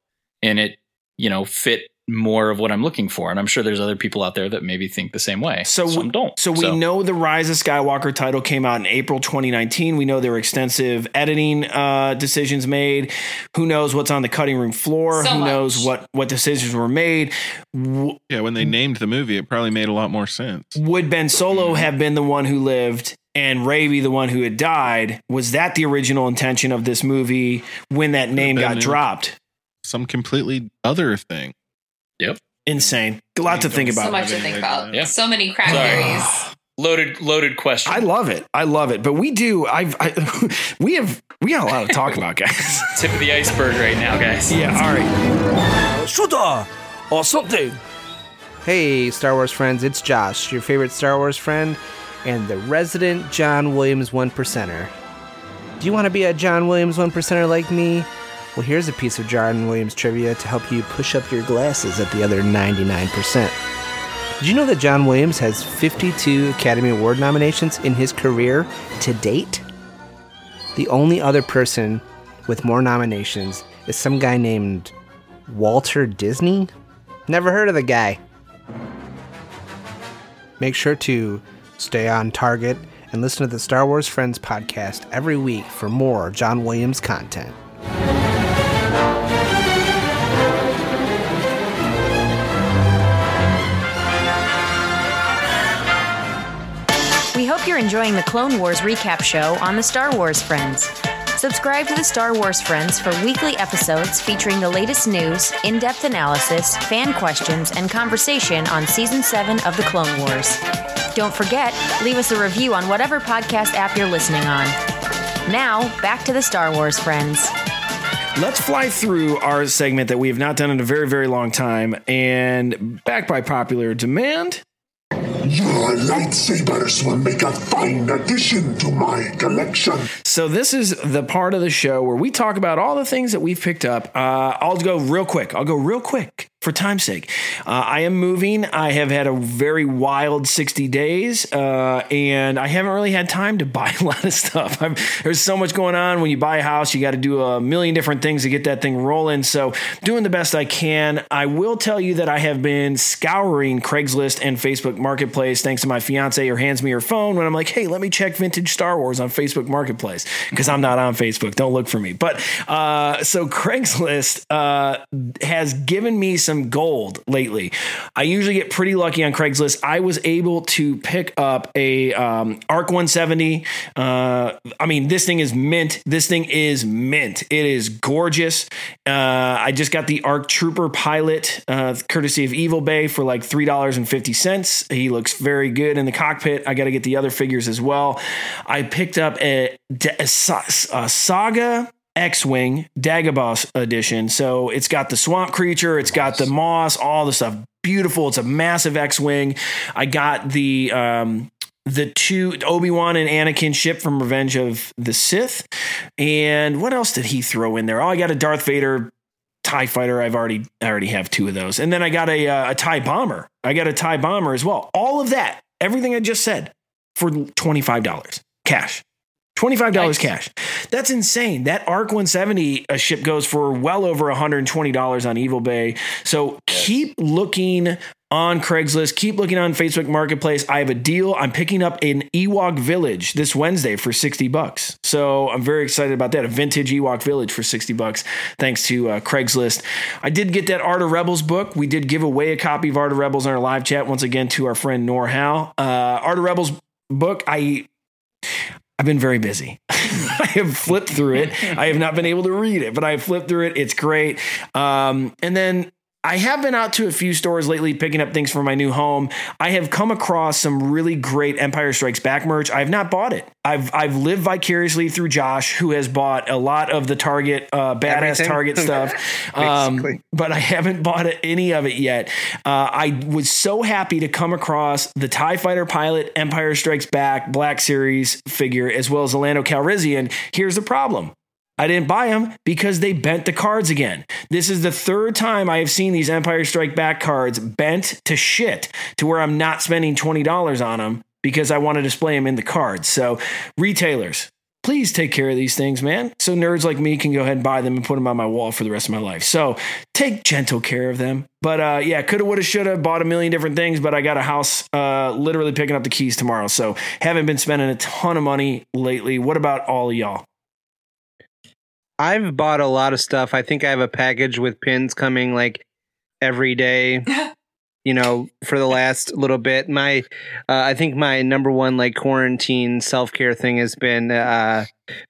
and it, you know, fit more of what I'm looking for. And I'm sure there's other people out there that maybe think the same way. So, Some we- don't. So we know the Rise of Skywalker title came out in April 2019. We know there were extensive editing uh, decisions made. Who knows what's on the cutting room floor? So Who much. knows what what decisions were made? W- yeah, when they named the movie, it probably made a lot more sense. would Ben Solo have been the one who lived? And Rey be the one who had died. Was that the original intention of this movie when that name got dropped? Some completely other thing. Insane. A lot to think about. So much to think about. Yeah. So many crack Sorry. theories. loaded loaded question. I love it. I love it. But we do. I've. I, we have. We got a lot to talk about, guys. Tip of the iceberg right now, guys. yeah. All right. Shooter or something. Hey, Star Wars friends, it's Josh, your favorite Star Wars friend and the resident John Williams one percenter. Do you want to be a John Williams one percenter like me? Well, here's a piece of John Williams trivia to help you push up your glasses at the other 99%. Did you know that John Williams has 52 Academy Award nominations in his career to date? The only other person with more nominations is some guy named Walter Disney? Never heard of the guy. Make sure to stay on target and listen to the Star Wars Friends podcast every week for more John Williams content. Enjoying the Clone Wars recap show on the Star Wars Friends. Subscribe to the Star Wars Friends for weekly episodes featuring the latest news, in depth analysis, fan questions, and conversation on Season 7 of The Clone Wars. Don't forget, leave us a review on whatever podcast app you're listening on. Now, back to the Star Wars Friends. Let's fly through our segment that we have not done in a very, very long time. And back by popular demand, Your lightsabers will make a fine addition to my collection. So this is the part of the show where we talk about all the things that we've picked up. Uh, I'll go real quick. I'll go real quick for time's sake. Uh, I am moving. I have had a very wild 60 days, uh, and I haven't really had time to buy a lot of stuff. I'm, there's so much going on. When you buy a house, you got to do a million different things to get that thing rolling. So doing the best I can. I will tell you that I have been scouring Craigslist and Facebook Marketplace thanks to my fiance who hands me her phone when I'm like, hey, let me check vintage Star Wars on Facebook Marketplace because I'm not on Facebook. Don't look for me. But uh, so Craigslist uh, has given me some gold lately. I usually get pretty lucky on Craigslist. I was able to pick up a um, Arc 170. Uh, I mean, this thing is mint. This thing is mint. It is gorgeous. Uh, I just got the Arc Trooper Pilot, uh, courtesy of Evil Bay, for like three dollars and fifty cents. He looks very good in the cockpit. I got to get the other figures as well. I picked up a, a, a Saga X-wing Dagobah edition. So it's got the swamp creature, it's got the moss, all the stuff. Beautiful. It's a massive X-wing. I got the um the two Obi-Wan and Anakin ship from Revenge of the Sith. And what else did he throw in there? Oh, I got a Darth Vader TIE fighter. I've already I already have two of those. And then I got a uh, a TIE bomber. I got a TIE bomber as well. All of that, everything I just said for $25 cash. Twenty-five dollars cash. That's insane. That Arc 170 a ship goes for well over $120 on Evil Bay. So keep looking on Craigslist. Keep looking on Facebook Marketplace. I have a deal. I'm picking up an Ewok Village this Wednesday for 60 bucks. So I'm very excited about that. A vintage Ewok Village for 60 bucks, thanks to uh, Craigslist. I did get that Art of Rebels book. We did give away a copy of Art of Rebels in our live chat once again to our friend Nor Hal. Uh, Art of Rebels book. I I've been very busy. I have flipped through it. I have not been able to read it, but I have flipped through it. It's great. Um, and then I have been out to a few stores lately picking up things for my new home. I have come across some really great Empire Strikes Back merch. I have not bought it. I've I've lived vicariously through Josh, who has bought a lot of the Target uh, badass Everything? Target stuff, um, but I haven't bought any of it yet. Uh, I was so happy to come across the Tie Fighter pilot Empire Strikes Back Black Series figure, as well as the Lando Calrissian. Here's the problem. I didn't buy them because they bent the cards again. This is the third time I have seen these Empire Strike Back cards bent to shit to where I'm not spending $20 on them because I want to display them in the cards. So, retailers, please take care of these things, man. So, nerds like me can go ahead and buy them and put them on my wall for the rest of my life. So, take gentle care of them. But uh, yeah, coulda, woulda, shoulda, bought a million different things, but I got a house uh, literally picking up the keys tomorrow. So, haven't been spending a ton of money lately. What about all of y'all? I've bought a lot of stuff. I think I have a package with pins coming like every day. you know, for the last little bit. My, uh, I think my number one like quarantine self care thing has been uh,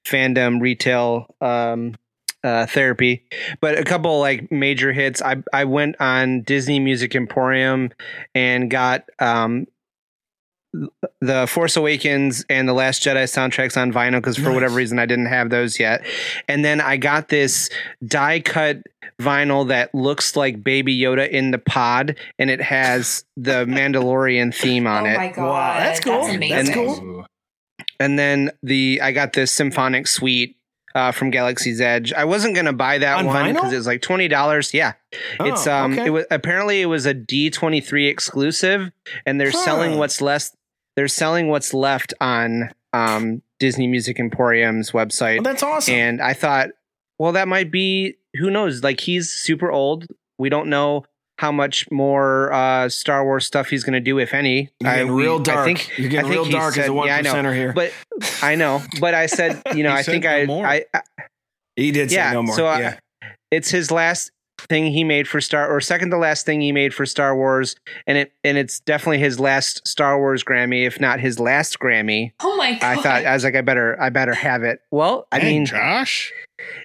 fandom retail um, uh, therapy. But a couple like major hits. I I went on Disney Music Emporium and got um, the Force Awakens and the Last Jedi soundtracks on vinyl because for whatever reason I didn't have those yet. And then I got this die cut vinyl that looks like Baby Yoda in the pod, and it has the Mandalorian theme on oh it. my god, that's cool. That's amazing. cool. And then the I got this symphonic suite. Uh, from Galaxy's Edge, I wasn't gonna buy that On one because it was like twenty dollars. Yeah, Oh, it's um, okay. it was apparently it was a D twenty three exclusive, and they're selling what's less. They're selling what's left on um Disney Music Emporium's website. Well, that's awesome. And I thought, well, that might be who knows? Like he's super old. We don't know how much more uh, Star Wars stuff he's going to do, if any. You're getting we- real dark. think, You're getting I think real dark as a one yeah, I percenter here. But I know. But I said, you know, I said think no I. I, I, he did say yeah. no more. So yeah. uh, it's his last thing he made for Star, or second to last thing he made for Star Wars, and it and it's definitely his last Star Wars Grammy, if not his last Grammy. Oh my god! I thought I was like, I better, I better have it. Well, I Dang, mean, Josh.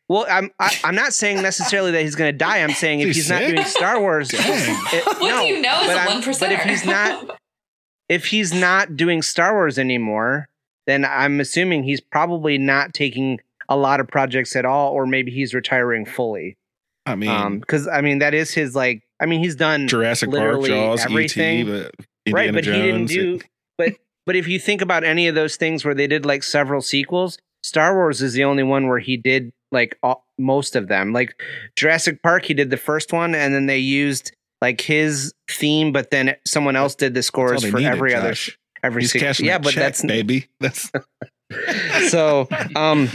well, I'm I, I'm not saying necessarily that he's going to die. I'm saying if He's he's not doing Star Wars, it- what no, do you know as but a I'm- one percent? But if he's not, if he's not doing Star Wars anymore, then I'm assuming he's probably not taking a lot of projects at all, or maybe he's retiring fully. I mean, Um, because I mean that is his like. I mean he's done Jurassic Park, Jaws, everything. ET, but right, but he didn't Jones. do. But but if you think about any of those things where they did like several sequels, Star Wars is the only one where he did like all, most of them. Like Jurassic Park, he did the first one, and then they used like his theme, but then someone else did the scores for needed, every other every He's sequel. Yeah, but check, that's baby. That's so um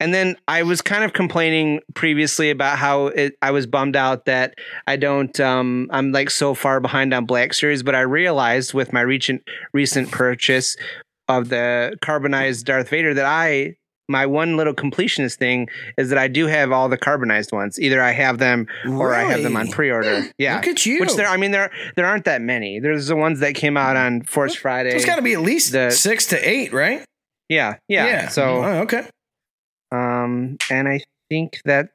and then i was kind of complaining previously about how it, i was bummed out that i don't um i'm like so far behind on black series but i realized with my recent recent purchase of the carbonized darth vader that i my one little completionist thing is that i do have all the carbonized ones. Either i have them or i have them on pre-order. Yeah. Look at you. which there i mean there there aren't that many. There's the ones that came out on force friday There's got to be at least The- six to eight, right? Yeah yeah, Yeah. so Oh, okay. um, and I think that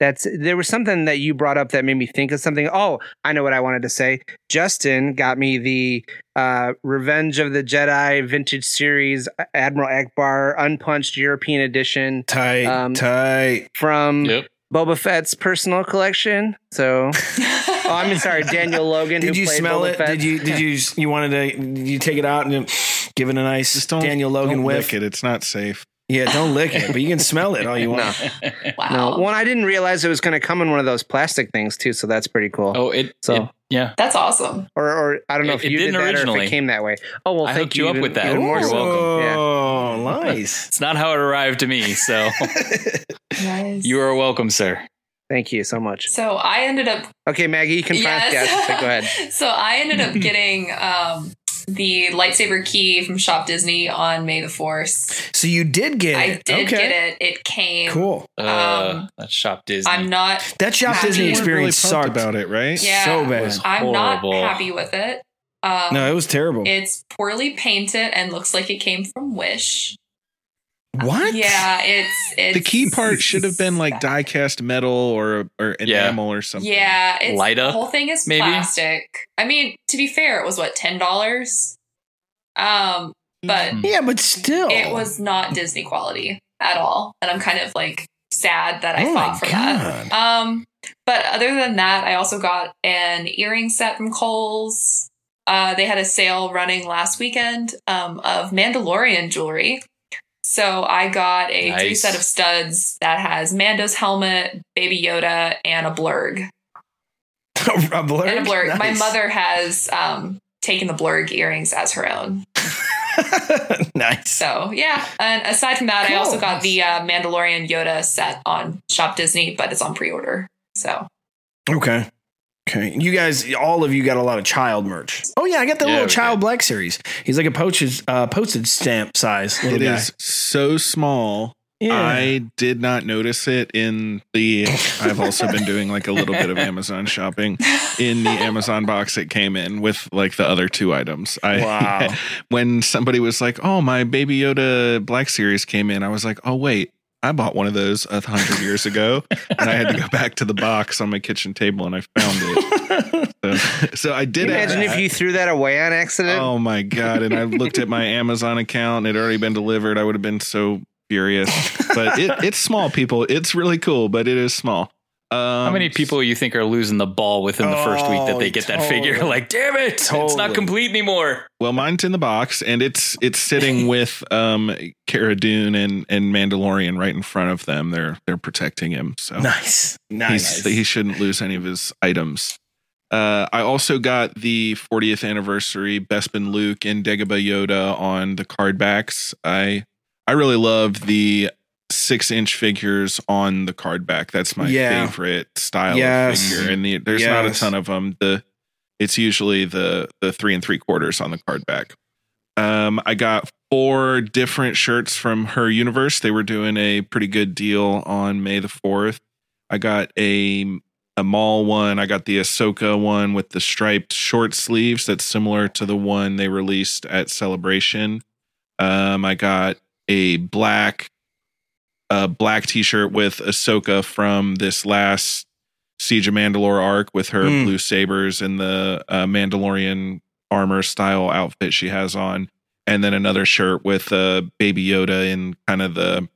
that's there was something that you brought up that made me think of something. Oh, I know what I wanted to say. Justin got me the uh, Revenge of the Jedi Vintage Series Admiral Ackbar Unpunched European Edition Tight, Um, tight. from Yep. Boba Fett's personal collection. So, oh, I'm sorry, Daniel Logan. Did who you played smell Boba it? Fett. Did you? Did you? You wanted to? Did you take it out and give it a nice just don't Daniel Logan don't whiff? lick it. It's not safe. Yeah, don't lick it, but you can smell it all you want. No, one I didn't realize it was going to come in one of those plastic things too, so that's pretty cool. Oh, it. So it- yeah. That's awesome. or, or I don't know It- if you did didn't that or if originally. it came that way. Oh well, I thank hooked you up even- with that. Even more You're so. welcome. Yeah. Oh, nice. It's not how it arrived to me, so Nice. you are welcome, sir. Thank you so much. So I ended up Okay, Maggie, you can find Yes. yeah, so go ahead. so I ended up getting um, the lightsaber key from Shop Disney on May the Fourth. So you did get I it. I did okay. get it. It came. Cool. Uh, that shop Disney. I'm not. That Shop happy Disney experience really sucked. about it, right? Yeah, so bad. was I'm not happy with it. Um, No, it was terrible. It's poorly painted and looks like it came from Wish. What? Yeah, it's it's The key part should have been like die cast metal or or Yeah. enamel or something. Yeah, it's Light the up, whole thing is maybe? plastic. I mean, to be fair, it was what ten dollars. Um, but Hmm. Yeah, but still. it was not Disney quality at all, and I'm kind of like sad that I Oh my fought for that. Um, but other than that, I also got an earring set from Kohl's. Uh, they had a sale running last weekend um, of Mandalorian jewelry. So I got a three set of studs that has Mando's helmet, Baby Yoda, and a blurrg. a blur. And a blurrg. My mother has um, taken the blurrg earrings as her own. nice. So yeah. And aside from that, I also got the uh, Mandalorian Yoda set on Shop Disney, but it's on pre-order. So Okay. Okay. You guys, all of you got a lot of child merch. Oh yeah, I got the Yeah, little Child Black series. He's like a postage uh, postage stamp size. It guy. is so small. Yeah. I did not notice it in the. I've also been doing like a little bit of Amazon shopping in the Amazon box it came in with like the other two items. I Wow. when somebody was like, "Oh, my Baby Yoda Black Series came in," I was like, "Oh wait, I bought one of those a hundred years ago," and I had to go back to the box on my kitchen table and I found it. So, so I did Imagine if you threw that away on accident. Oh my god! And I looked at my Amazon account; and it had already been delivered. I would have been so furious. But it, it's small, people. It's really cool, but it is small. Um, How many people you think are losing the ball within the first week that they get that figure? Like, damn it, it's not complete anymore. Well, mine's in the box, and it's it's sitting with um Cara Dune and and Mandalorian right in front of them. They're they're protecting him. So nice. Nice. He's, he shouldn't lose any of his items. Uh, I also got the 40th anniversary Bespin Luke and Dagobah Yoda on the card backs. I I really love the six inch figures on the card back. That's my Yeah. favorite style Yes. of figure, and the, there's not a ton of them. The it's usually the the three and three quarters on the card back. Um, I got four different shirts from her universe. They were doing a pretty good deal on May the fourth. I got a a Maul one. I got the Ahsoka one with the striped short sleeves. That's similar to the one they released at Celebration. Um, I got a black a black T-shirt with Ahsoka from this last Siege of Mandalore arc with her Mm. blue sabers and the uh, Mandalorian armor style outfit she has on, and then another shirt with uh, Baby Yoda in kind of the.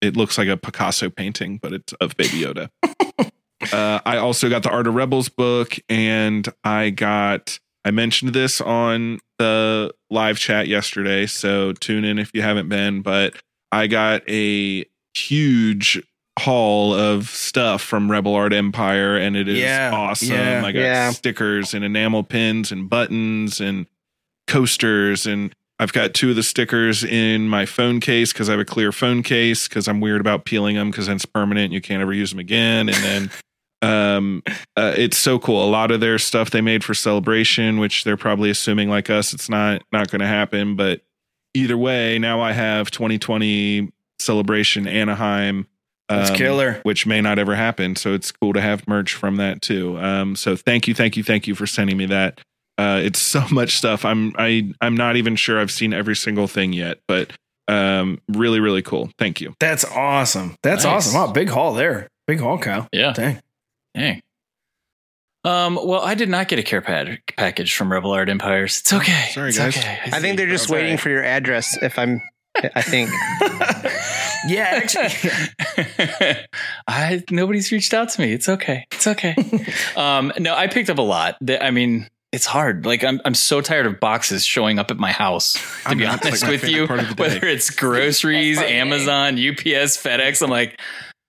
It looks like a Picasso painting, but it's of Baby Yoda. uh, I also got the Art of Rebels book, and I got. I mentioned this on the live chat yesterday, so tune in if you haven't been. But I got a huge haul of stuff from Rebel Art Empire, and it is Yeah, awesome. yeah, I got yeah. stickers and enamel pins and buttons and coasters and I've got two of the stickers in my phone case because I have a clear phone case because I'm weird about peeling them because then it's permanent. And you can't ever use them again. And then um, uh, it's so cool. A lot of their stuff they made for celebration, which they're probably assuming like us, it's not not going to happen. But either way, now I have 2020 celebration Anaheim. That's um, killer. Which may not ever happen. So it's cool to have merch from that too. Um, so thank you, thank you, thank you for sending me that. Uh, it's so much stuff. I'm I I'm not even sure I've seen every single thing yet, but um, really really cool. Thank you. That's awesome. That's Nice. awesome. Wow, big haul there. Big haul, Kyle. Yeah. Dang. Dang. Um, well, I did not get a care pad- package from Rebel Art Empires. It's okay. Sorry, It's guys. okay. I think they're just It's waiting alright. for your address. If I'm, I think. Yeah, actually. I nobody's reached out to me. It's okay. It's okay. um, no, I picked up a lot. I mean, it's hard. Like I'm I'm so tired of boxes showing up at my house. To I be honest like with you, part of the day. whether it's groceries, Amazon, UPS, FedEx, I'm like,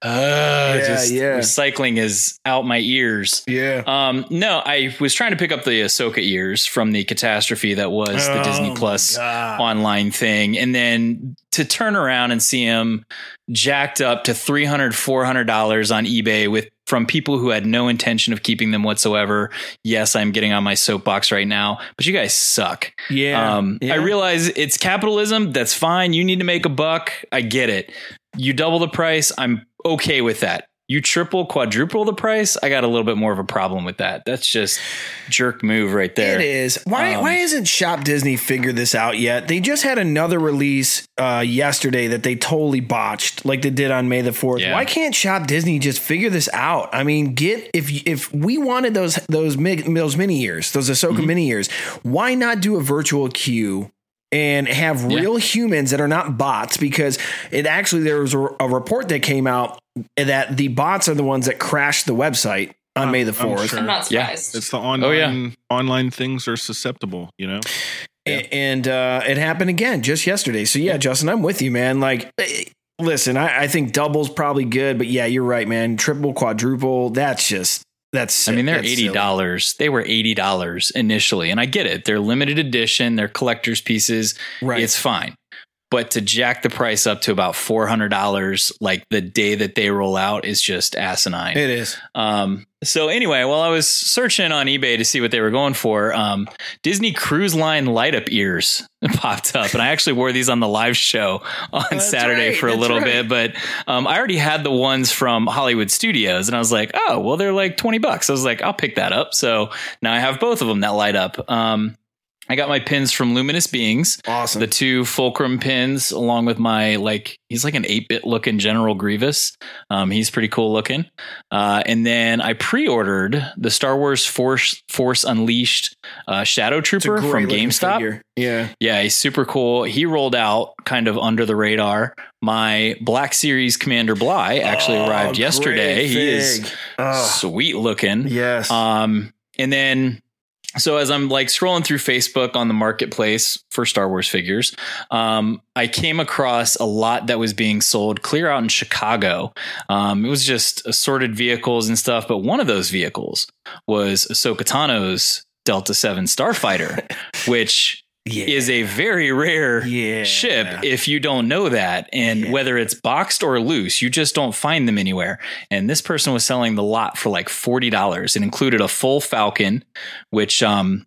uh, Yeah, just yeah. recycling is out my ears. Yeah. Um, no, I was trying to pick up the Ahsoka ears from the catastrophe that was the Oh Disney Plus online thing, and then to turn around and see them jacked up to 300 400 dollars on ebay with from people who had no intention of keeping them whatsoever yes i'm getting on my soapbox right now but you guys suck Yeah. um, Yeah. i realize it's capitalism that's fine you need to make a buck i get it you double the price i'm okay with that you triple quadruple the price i got a little bit more of a problem with that that's just jerk move right there It is. Why Um, why hasn't Shop Disney figured this out yet? They just had another release uh, yesterday that they totally botched, like they did on May the fourth. Yeah. Why can't Shop Disney just figure this out? I mean, get if if we wanted those those those mini ears, those Ahsoka Mm-hmm. mini ears, why not do a virtual queue? And have real humans that are not bots because it actually there was a, a report that came out that the bots are the ones that crashed the website on May the I'm fourth. sure. I'm not Yeah. surprised. It's the online Oh, yeah. online things are susceptible, you know. A- and uh, it happened again just yesterday. So yeah, Justin, I'm with you, man. Like, eh, listen, I, I think double's probably good, but yeah, you're right, man. Triple, quadruple, that's just that's. I mean, they're that's eighty dollars. They were eighty dollars initially, and I get it. They're limited edition. They're collector's pieces. Right. It's fine, but to jack the price up to about four hundred dollars, like the day that they roll out, is just asinine. It is. Um, so anyway, while I was searching on eBay to see what they were going for, um, Disney Cruise Line light up ears popped up, and I actually wore these on the live show on That's Saturday right, for a little right. bit. But um, I already had the ones from Hollywood Studios, and I was like, oh, well, they're like twenty bucks. I was like, I'll pick that up. So now I have both of them that light up. Um, I got my pins from Luminous Beings Awesome. the two fulcrum pins along with my like he's like an 8-bit looking general grievous um, he's pretty cool looking uh, and then i pre-ordered the star wars force force unleashed uh, shadow trooper from gamestop figure. Yeah. yeah he's super cool he rolled out kind of under the radar my black series commander bly actually Oh, arrived yesterday he is. Oh, sweet looking yes. um, and then so as I'm like scrolling through Facebook on the marketplace for Star Wars figures, um, I came across a lot that was being sold clear out in Chicago. Um, it was just assorted vehicles and stuff, but one of those vehicles was Ahsoka Tano's Delta Seven Starfighter, which yeah. is a very rare Yeah. ship if you don't know that. And Yeah. whether it's boxed or loose, you just don't find them anywhere. And this person was selling the lot for like $40. It included a full Falcon, which um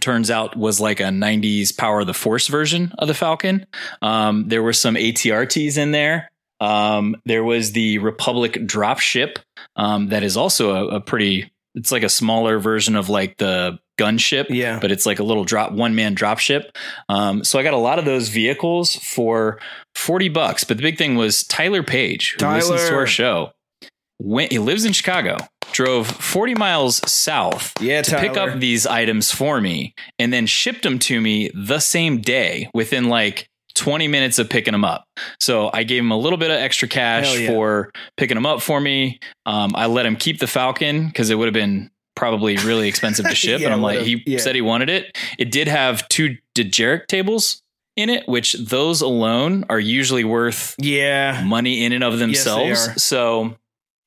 turns out was like a 90s Power of the Force version of the Falcon. Um, there were some ATRTs in there. Um, there was the Republic drop ship um, that is also a, a pretty it's like a smaller version of like the gunship Yeah. but it's like a little drop one man drop ship um, so i got a lot of those vehicles for 40 bucks but the big thing was tyler page who listens to our show went he lives in chicago drove 40 miles south Yeah, to pick up these items for me and then shipped them to me the same day within like 20 minutes of picking them up. So I gave him a little bit of extra cash yeah. for picking them up for me. Um, I let him keep the Falcon because it would have been probably really expensive to ship. Yeah, and I'm like, he yeah. said he wanted it. It did have two Dejarik tables in it, which those alone are usually worth yeah. money in and of themselves. are. so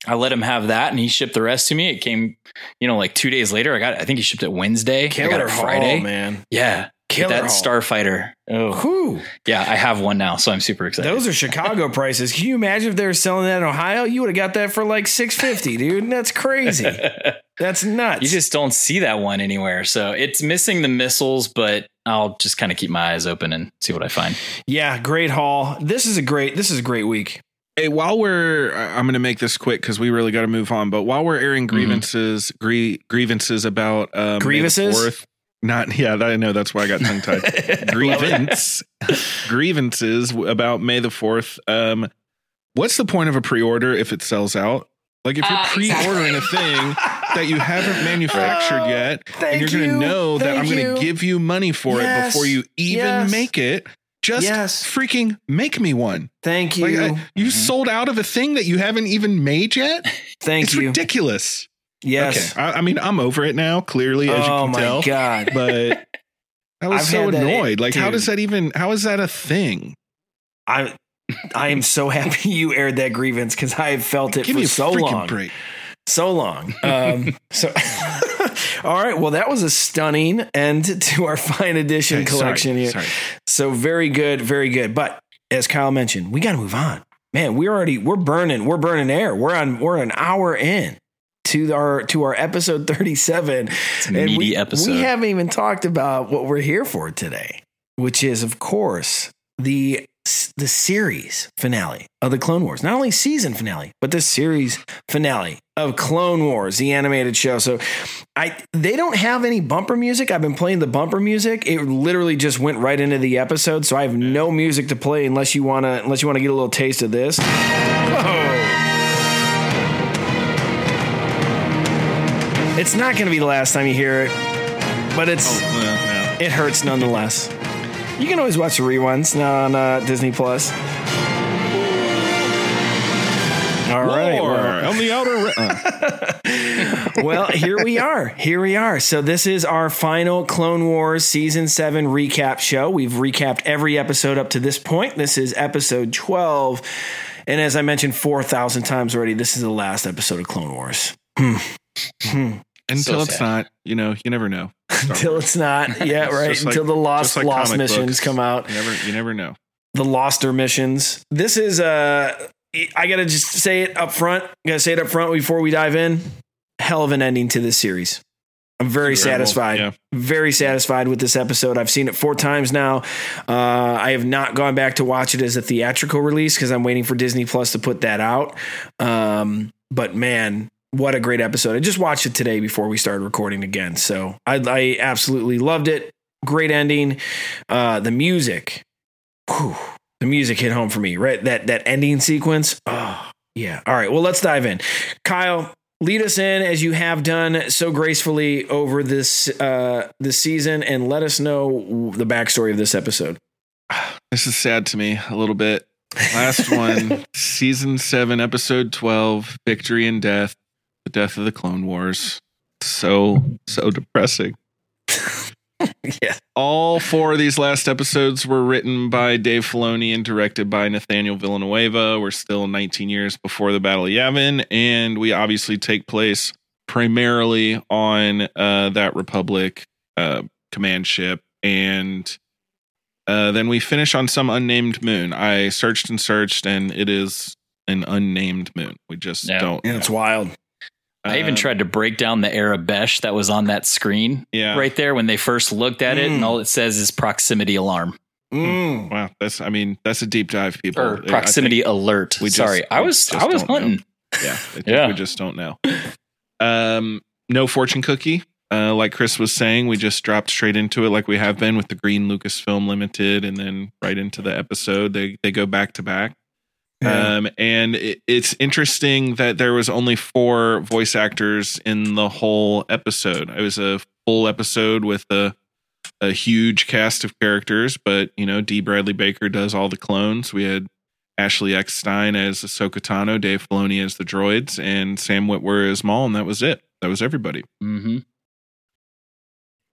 I let him have that and he shipped the rest to me. It came, you know, like two days later. I got I think he shipped it Wednesday. I got it Friday. haul, man. Yeah. Killer that haul. Starfighter. Oh. Whew. Yeah, I have one now, so I'm super excited. Those are Chicago prices. Can you imagine if they were selling that in Ohio? You would have got that for like six fifty, dude. That's crazy. That's nuts. you just don't see that one anywhere. So it's missing the missiles, but I'll just kind of keep my eyes open and see what I find. yeah, great haul. This is a great. This is a great week. Hey, while we're, I- I'm going to make this quick because we really got to move on. But while we're airing Mm-hmm. grievances, grie- grievances about um, May the Grievances? 4th, not yeah, I know that's why I got tongue tied. Grievance, grievances about May the fourth. Um, what's the point of a pre-order if it sells out? Like if you're Uh, pre-ordering a thing that you haven't manufactured Oh, yet, and you're going you. to know that I'm Thank going you. to give you money for Yes. it before you even Yes. make it. Just Yes. freaking make me one. Thank you. Like, I- you sold out of a thing that you haven't even made yet. Thank you. it's you. ridiculous. Yes. Okay. I, I mean, I'm over it now. Clearly, as Oh you can tell. Oh my. God. But I was I've so had that- annoyed. like, how does that even? How is that a thing? I I am so happy you aired that grievance because I have felt it Give for me a so long. break. So long. Um, so, all right. Well, that was a stunning end to our fine edition Okay, sorry, collection here. sorry. So very good, very good. But as Kyle mentioned, we got to move on. Man, we're already we're burning we're burning air. We're on we're an hour in to our to our episode 37 It's a meaty we, episode. we haven't even talked about what we're here for today which is of course the the series finale of the clone wars. Not only season finale but the series finale of clone wars the animated show. So i they don't have any bumper music. I've been playing the bumper music. It literally just went right into the episode. So i have no music to play unless you want to unless you want to get a little taste of this It's not going to be the last time you hear it, but it's Well, no. it hurts nonetheless. You can always watch the reruns now on uh, Disney Plus. All right. Well- on the outer. ri- uh, well, here we are. Here we are. So this is our final Clone Wars season 7 recap show. We've recapped every episode up to this point. This is episode 12. And as I mentioned 4,000 times already, this is the last episode of Clone Wars. Until So it's not, you know, you never know. Until it's not. Yeah, right. like- Until the Lost like Lost missions books. come out. You never, you never know. the Loster missions. This is uh I gotta just say it up front. I Gotta say it up front before we dive in. Hell of an ending to this series. I'm very Incredible. satisfied. Yeah. Very satisfied with this episode. I've seen it four times now. Uh, I have not gone back to watch it as a theatrical release because I'm waiting for Disney Plus to put that out. Um, but man, what a great episode! I just watched it today before we started recording again. So I, I absolutely loved it. Great ending. Uh, the music. Whew, the music hit home for me. Right, that that ending sequence. Oh yeah. All right. Well, let's dive in. Kyle, lead us in as you have done so gracefully over this uh, this season, and let us know the backstory of this episode. This is sad to me a little bit. Last one, season seven, episode 12, Victory and Death, the death of the Clone Wars. So, so depressing. yeah. All four of these last episodes were written by Dave Filoni and directed by Nathaniel Villanueva. We're still 19 years before the Battle of Yavin, and we obviously take place primarily on uh, that Republic uh, command ship. And uh, then we finish on some unnamed moon. I searched and searched, and it is an unnamed moon. We just Yeah. don't. Yeah, it's wild. I even Uh, tried to break down the Aurebesh that was on that screen Yeah. right there when they first looked at it, Mm. and all it says is proximity alarm Mm. Wow, that's. I mean, that's a deep dive, people. or proximity think- alert. we just- Sorry, I was just I was don't know. hunting. Yeah, Yeah. we just don't know. Um, no fortune cookie. Uh, like Chris was saying, we just dropped straight into it, like we have been with the Green Lucasfilm Limited, and then right into the episode. They they go back to back. Yeah. Um, and it, it's interesting that there was only four voice actors in the whole episode. It was a full episode with a a huge cast of characters, but you know, D. Bradley Baker does all the clones. We had Ashley Eckstein as Ahsoka Tano, Dave Filoni as the droids, and Sam Witwer as Maul, and that was it. That was everybody. Mm-hmm.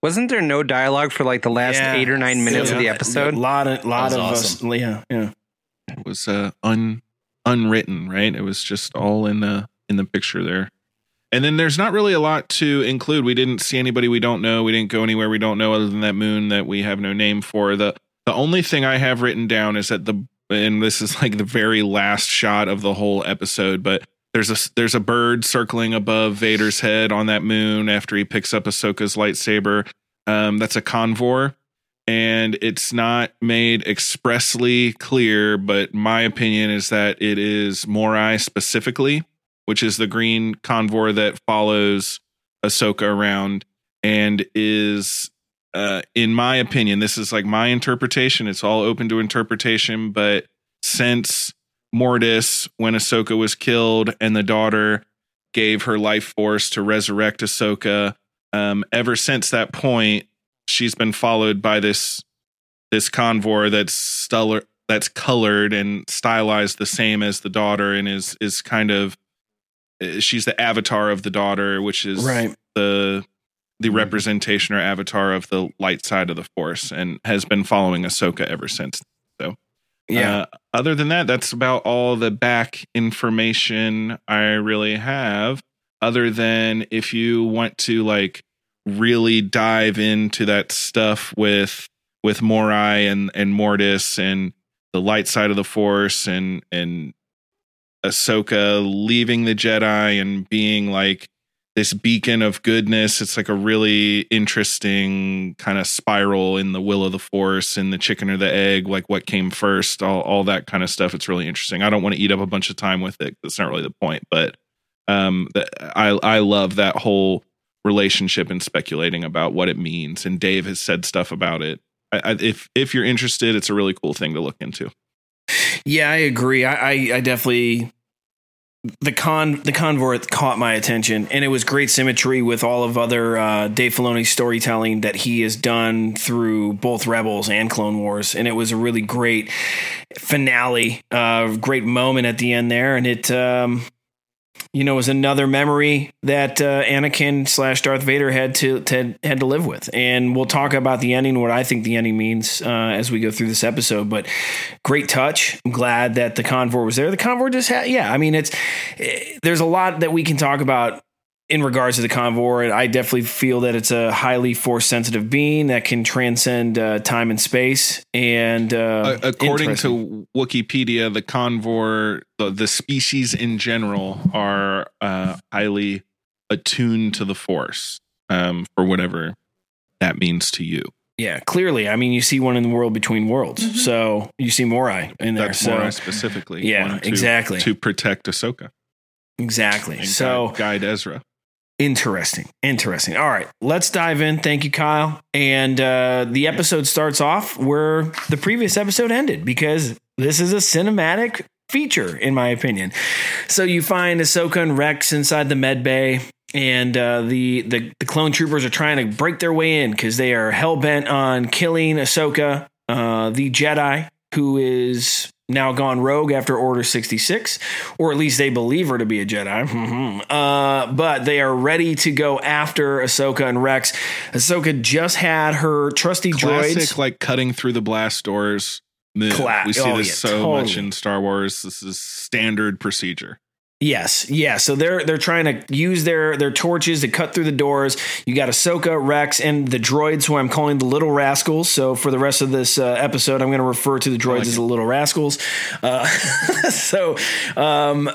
Wasn't there no dialogue for like the last Yeah. eight or nine minutes of the episode? A lot of lot of awesome. us. Yeah, yeah. It was uh, un unwritten, right? It was just all in the in the picture there. And then there's not really a lot to include. We didn't see anybody we don't know. We didn't go anywhere we don't know other than that moon that we have no name for. The the only thing I have written down is that the and this is like the very last shot of the whole episode, but there's a there's a bird circling above Vader's head on that moon after he picks up Ahsoka's lightsaber. Um, that's a convor, and it's not made expressly clear, but my opinion is that it is Morai specifically, which is the green convor that follows Ahsoka around and is uh in my opinion this is like my interpretation it's all open to interpretation but since Mortis when Ahsoka was killed and the daughter gave her life force to resurrect Ahsoka um ever since that point she's been followed by this this convor that's stellar that's colored and stylized the same as the daughter and is is kind of uh, she's the avatar of the daughter, which is Right. the the representation or avatar of the light side of the Force, and has been following Ahsoka ever since. So, Yeah. uh, other than that, that's about all the back information I really have. Other than if you want to like really dive into that stuff with with Morai and and Mortis and the light side of the Force and and Ahsoka leaving the Jedi and being like this beacon of goodness. It's like a really interesting kind of spiral in the will of the force and the chicken or the egg, like what came first, all, all that kind of stuff. It's really interesting. I don't want to eat up a bunch of time with it. That's not really the point, but um, I, I love that whole relationship and speculating about what it means. And Dave has said stuff about it. I, I, if, if you're interested, it's a really cool thing to look into. Yeah, I agree. I, I, I definitely the con the convor caught my attention, and it was great symmetry with all of other uh, Dave Filoni's storytelling that he has done through both Rebels and Clone Wars, and it was a really great finale, uh, great moment at the end there, and it. Um, you know, was another memory that uh, Anakin slash Darth Vader had to, to had to live with, and we'll talk about the ending, what I think the ending means uh, as we go through this episode. But great touch. I'm glad that the convor was there. The convor just had, yeah. I mean, it's eh, there's a lot that we can talk about in regards to the convor. I definitely feel that it's a highly force sensitive being that can transcend uh, time and space. And uh, according to Wikipedia, the convor, the, the species in general, are uh, highly attuned to the force um, for whatever that means to you. Yeah, clearly. I mean, you see one in the world between worlds. So you see Morai in there. That's so Morai specifically. Yeah, to- exactly. To protect Ahsoka. exactly. and So guide, guide Ezra. Interesting. Interesting. All right. Let's dive in. Thank you, Kyle. And uh, the episode starts off where the previous episode ended because this is a cinematic feature, in my opinion. So you find Ahsoka and Rex inside the med bay. And uh, the, the the clone troopers are trying to break their way in because they are hell bent on killing Ahsoka, uh, the Jedi, who is now gone rogue after Order 66, or at least they believe her to be a Jedi. Uh, but they are ready to go after Ahsoka and Rex. Ahsoka just had her trusty Classic, droids. like cutting through the blast doors. move. Cla- we see oh, this yeah, so much in Star Wars. This is standard procedure. Yes, yeah. So they're they're trying to use their their torches to cut through the doors. You got Ahsoka, Rex, and the droids, who I'm calling the Little Rascals. So for the rest of this uh, episode, I'm going to refer to the droids as the Little Rascals. Uh, so um,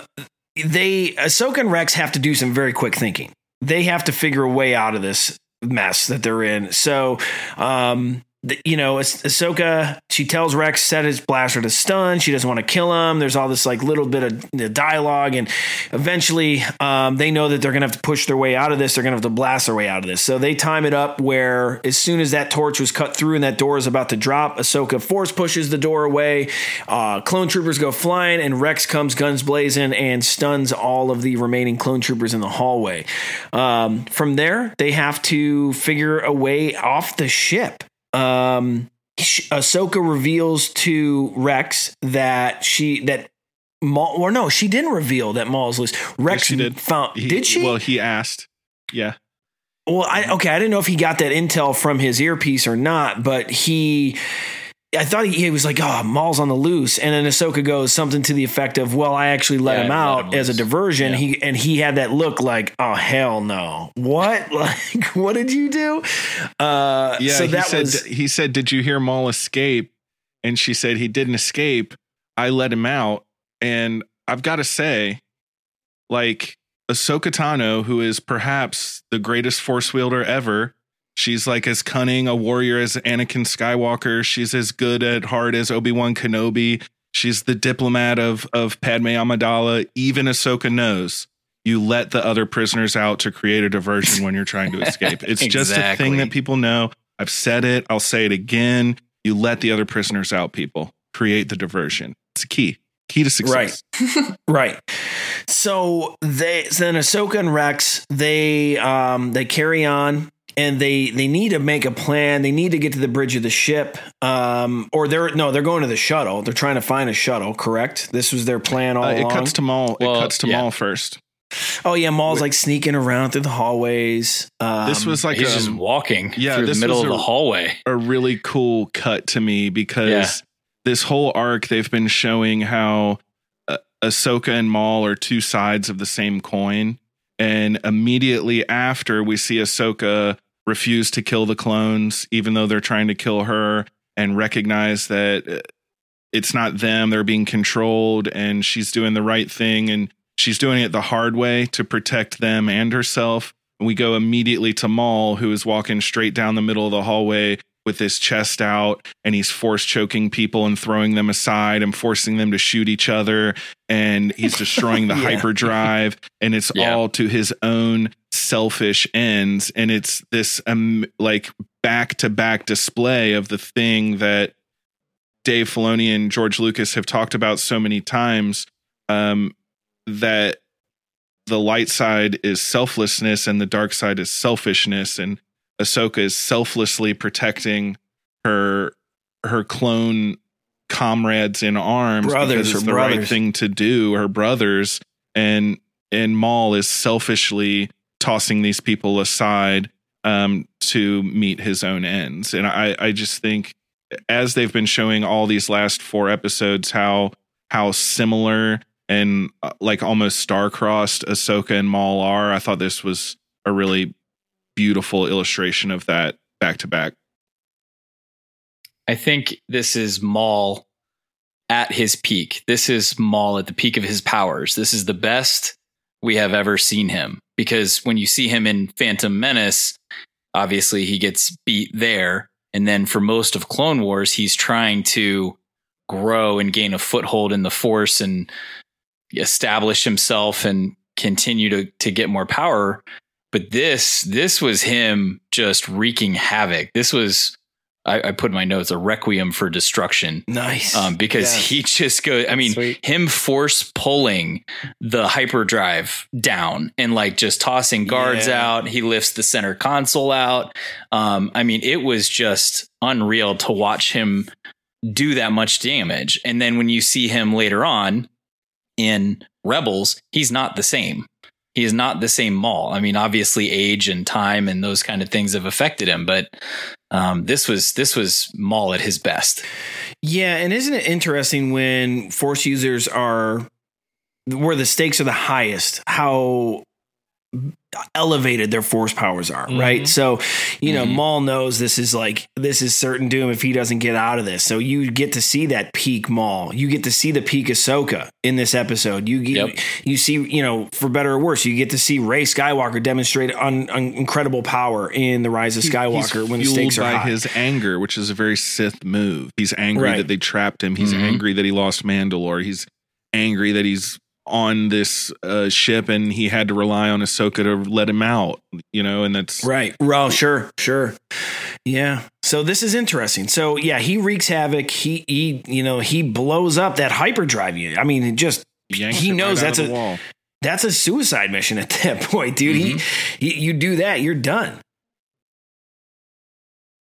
they Ahsoka and Rex have to do some very quick thinking. They have to figure a way out of this mess that they're in. So. Um, the- you know, Ah- Ahsoka, she tells Rex set his blaster to stun. She doesn't want to kill him. There's all this like little bit of dialogue, and eventually, um, they know that they're gonna have to push their way out of this. They're gonna have to blast their way out of this. So they time it up where as soon as that torch was cut through and that door is about to drop, Ahsoka force pushes the door away. Uh, clone troopers go flying, and Rex comes guns blazing and stuns all of the remaining clone troopers in the hallway. Um, from there, they have to figure a way off the ship um Ahsoka reveals to Rex that she that Maul or no, she didn't reveal that Maul's loose. Rex she did. found He- did she? Well, he asked. Yeah. Well, I okay, I didn't know if he got that intel from his earpiece or not, but he I thought he, he was like, "Oh, Maul's on the loose," and then Ahsoka goes something to the effect of, "Well, I actually let Yeah, him I let out him as a diversion." Yeah. He and he had that look like, "Oh hell no! What? Like, what did you do?" Uh, Yeah. so he said. was he said, "Did you hear Maul escape?" And she said he didn't escape. I let him out, and I've got to say, like Ahsoka Tano, who is perhaps the greatest force wielder ever. She's like as cunning a warrior as Anakin Skywalker. She's as good at heart as Obi Wan Kenobi. She's the diplomat of of Padme Amidala. Even Ahsoka knows you let the other prisoners out to create a diversion when you're trying to escape. It's just a thing that people know. I've said it. I'll say it again. You let the other prisoners out. People create the diversion. It's a key. Key to success. Right. So they then Ahsoka and Rex they um they carry on and they they need to make a plan. They need to get to the bridge of the ship. Um or they're no, they're going to the shuttle. They're trying to find a shuttle, correct? This was their plan all Uh, it along. cuts to Maul. Well, it cuts to yeah. Maul first. Oh yeah, Maul's like sneaking around through the hallways. Um, this was like he's a- just walking yeah, through the this middle was of a- the hallway. a really cool cut to me because Yeah. this whole arc they've been showing how uh, Ahsoka and Maul are two sides of the same coin, and immediately after we see Ahsoka refuse to kill the clones, even though they're trying to kill her, and recognize that uh, it's not them; they're being controlled, and she's doing the right thing, and she's doing it the hard way to protect them and herself. And we go immediately to Maul, who is walking straight down the middle of the hallway with his chest out, and he's force choking people and throwing them aside and forcing them to shoot each other. And he's destroying the Yeah. hyperdrive, and it's Yeah. all to his own selfish ends. And it's this um, like back to back display of the thing that Dave Filoni and George Lucas have talked about so many times. Um, that the light side is selflessness and the dark side is selfishness and Ahsoka is selflessly protecting her her clone comrades in arms Brothers, because it's the right thing to do her brothers and and Maul is selfishly tossing these people aside um to meet his own ends and I I just think as they've been showing all these last four episodes how how similar and uh, like almost star-crossed Ahsoka and Maul are. I thought this was a really beautiful illustration of that back to back. I think this is Maul at his peak. This is Maul at the peak of his powers. This is the best we have ever seen him because when you see him in Phantom Menace, obviously he gets beat there. And then for most of Clone Wars, he's trying to grow and gain a foothold in the Force and establish himself and continue to, to get more power. But this, this was him just wreaking havoc. This was, I, I put in my notes, a requiem for destruction. Nice. Um, because he just goes, I mean, him force pulling the hyperdrive down and like just tossing guards Yeah. out. He lifts the center console out. Um, I mean, it was just unreal to watch him do that much damage. And then when you see him later on in Rebels, he's not the same. He is not the same Maul. I mean, obviously, age and time and those kind of things have affected him, but um, this was this was Maul at his best. Yeah, and isn't it interesting when force users are where the stakes are the highest, how elevated their force powers are, right? So, you know, Maul knows this is like this is certain doom if he doesn't get out of this. So you get to see that peak Maul. You get to see the peak Ahsoka in this episode. You get, Yep. you see, you know, for better or worse, you get to see Rey Skywalker demonstrate un, un- incredible power in the Rise of Skywalker when the stakes are by high. his anger, which is a very Sith move. He's angry Right. that they trapped him. He's Mhm. angry that he lost Mandalore. He's angry that he's on this uh, ship and he had to rely on Ahsoka to let him out. You know, and that's Right. Well, sure, sure. Yeah. So this is interesting. So yeah, he wreaks havoc. He he you know, he blows up that hyperdrive unit. I mean, it just yanks he knows right that's a wall. that's a suicide mission at that point, dude. He, he you do that, you're done.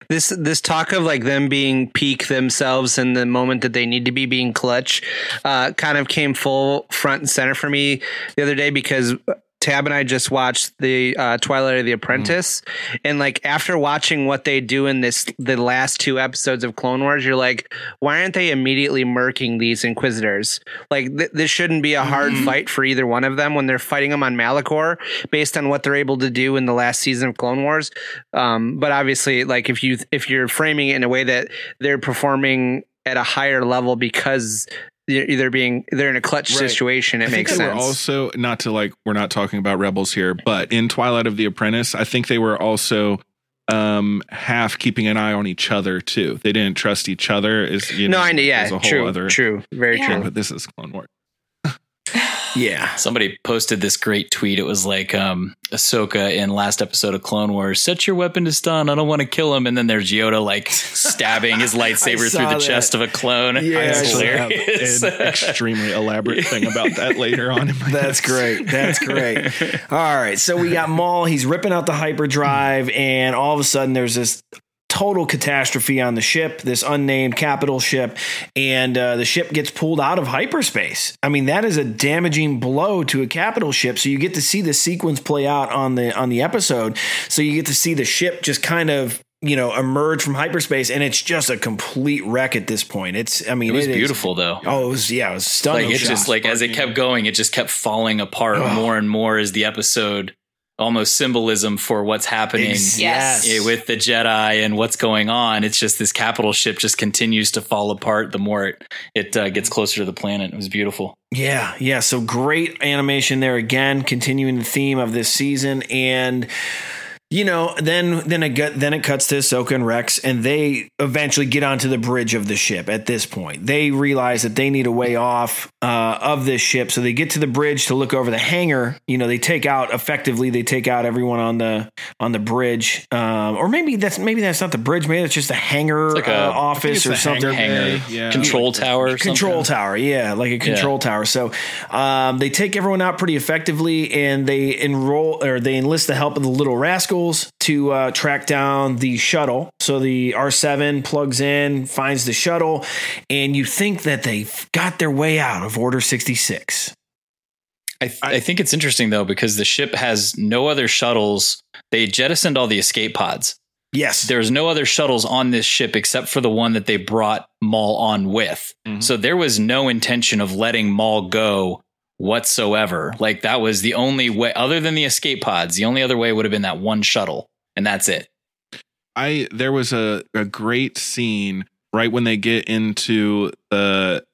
This this talk of like them being peak themselves in the moment that they need to be being clutch, uh, kind of came full front and center for me the other day because Tab and I just watched the uh, Twilight of the Apprentice, and like after watching what they do in this the last two episodes of Clone Wars, you're like, why aren't they immediately murking these Inquisitors? Like th- this shouldn't be a hard fight for either one of them when they're fighting them on Malachor, based on what they're able to do in the last season of Clone Wars. Um, but obviously, like if you if you're framing it in a way that they're performing at a higher level because either being they're in a clutch Right. situation, it I think makes they sense. Were also not to like we're not talking about rebels here, but in Twilight of the Apprentice, I think they were also um half keeping an eye on each other too. They didn't trust each other. Is you no, know, I know. Yeah, is a whole true, other true, very Yeah. true. But this is Clone Wars. Yeah. Somebody posted this great tweet. It was like um, Ahsoka in last episode of Clone Wars. Set your weapon to stun. I don't want to kill him. And then there's Yoda like stabbing his lightsaber through the that. chest of a clone. Yeah, I it's saw that. hilarious. An extremely elaborate thing about that later on in my That's great. That's great. All right. So we got Maul. He's ripping out the hyperdrive, and all of a sudden there's this total catastrophe on the ship, this unnamed capital ship, and uh, the ship gets pulled out of hyperspace. I mean, that is a damaging blow to a capital ship. So you get to see the sequence play out on the on the episode. So you get to see the ship just kind of you know emerge from hyperspace, and it's just a complete wreck at this point. It's I mean, It was is- beautiful though. Oh, it was yeah, it was stunning. like it just like as it kept going, it just kept falling apart more and more as the episode almost symbolism for what's happening Yes. eh, with the Jedi and what's going on. It's just this capital ship just continues to fall apart the more it it uh, gets closer to the planet. It was beautiful. Yeah, yeah. So great animation there again, continuing the theme of this season, and you know, then then it got, then it cuts to Ahsoka and Rex, and they eventually get onto the bridge of the ship. At this point, they realize that they need a way off uh, of this ship, so they get to the bridge to look over the hangar. You know, they take out effectively, they take out everyone on the on the bridge, um, or maybe that's maybe that's not the bridge, maybe that's just a hangar like a- uh, office or something. hangar Yeah. control tower or Control something. tower, yeah, like a control tower. So um, they take everyone out pretty effectively, and they enroll or they enlist the help of the little rascals to uh, track down the shuttle. So the R seven plugs in, finds the shuttle, and you think that they've got their way out of Order sixty six. I, th- I think it's interesting though because the ship has no other shuttles. They jettisoned all the escape pods. Yes. There's no other shuttles on this ship except for the one that they brought Maul on with. So there was no intention of letting Maul go whatsoever. Like that was the only way other than the escape pods, the only other way would have been that one shuttle. And that's it. I there was a, a great scene right when they get into the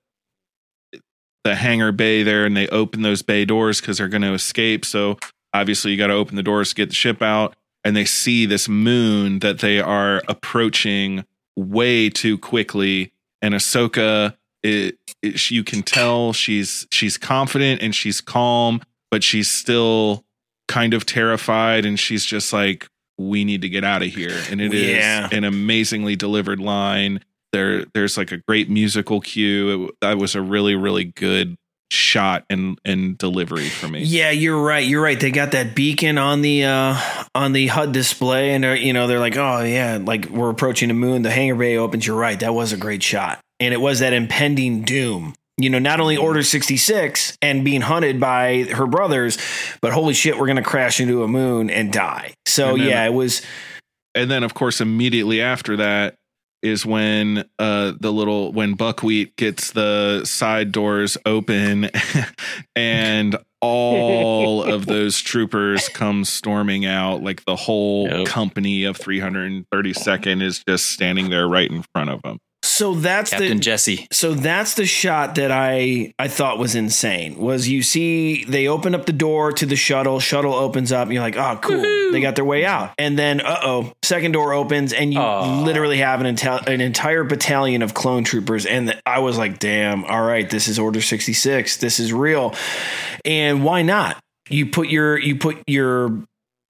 the hangar bay there and they open those bay doors because they're going to escape. So obviously you got to open the doors to get the ship out and they see this moon that they are approaching way too quickly and Ahsoka it, it you can tell she's she's confident and she's calm but she's still kind of terrified and she's just like we need to get out of here and it is Yeah. an amazingly delivered line there there's like a great musical cue it, that was a really really good shot and and delivery for me Yeah, you're right. You're right. They got that beacon on the uh on the HUD display, and they're, you know they're like, oh yeah, like we're approaching the moon. The hangar bay opens. You're right. That was a great shot, and it was that impending doom. You know, not only Order 66 and being hunted by her brothers, but holy shit, we're gonna crash into a moon and die. So And then- yeah, it was. and then of course immediately after that is when uh the little when buckwheat gets the side doors open and all of those troopers come storming out like the whole company of 332nd is just standing there right in front of them So that's Captain the Jesse. So that's the shot that I I thought was insane. Was you see they open up the door to the shuttle, shuttle opens up, and you're like, oh cool, they got their way out. And then uh oh, second door opens, and you literally have an intel- an entire battalion of clone troopers. And I was like, damn, all right, this is Order sixty six, this is real. And why not? You put your you put your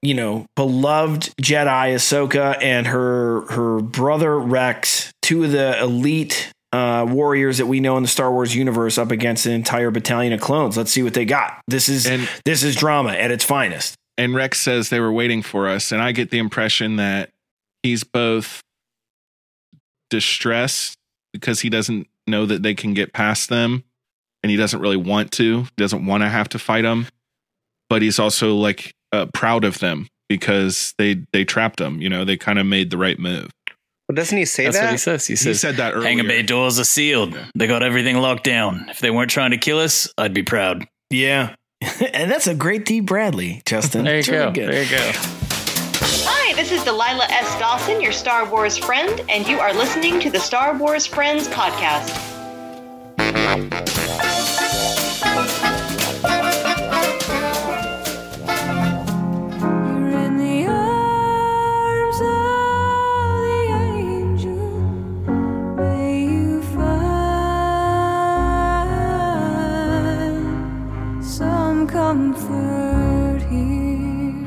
you know, beloved Jedi Ahsoka and her her brother Rex, two of the elite uh, warriors that we know in the Star Wars universe, up against an entire battalion of clones. Let's see what they got. This is and, this is drama at its finest. and rex says they were waiting for us and i get the impression that he's both distressed because he doesn't know that they can get past them and he doesn't really want to he doesn't want to have to fight them but he's also like uh, proud of them because they they trapped him you know they kind of made the right move But doesn't he say That's that? what he says. He says said that Hangar earlier. bay doors are sealed. They got everything locked down. If they weren't trying to kill us, I'd be proud. Yeah. and that's a great D. Bradley, Justin. There you It's really go. good. There you go. Hi, this is Delilah S. Dawson, your Star Wars friend, and you are listening to the Star Wars Friends podcast.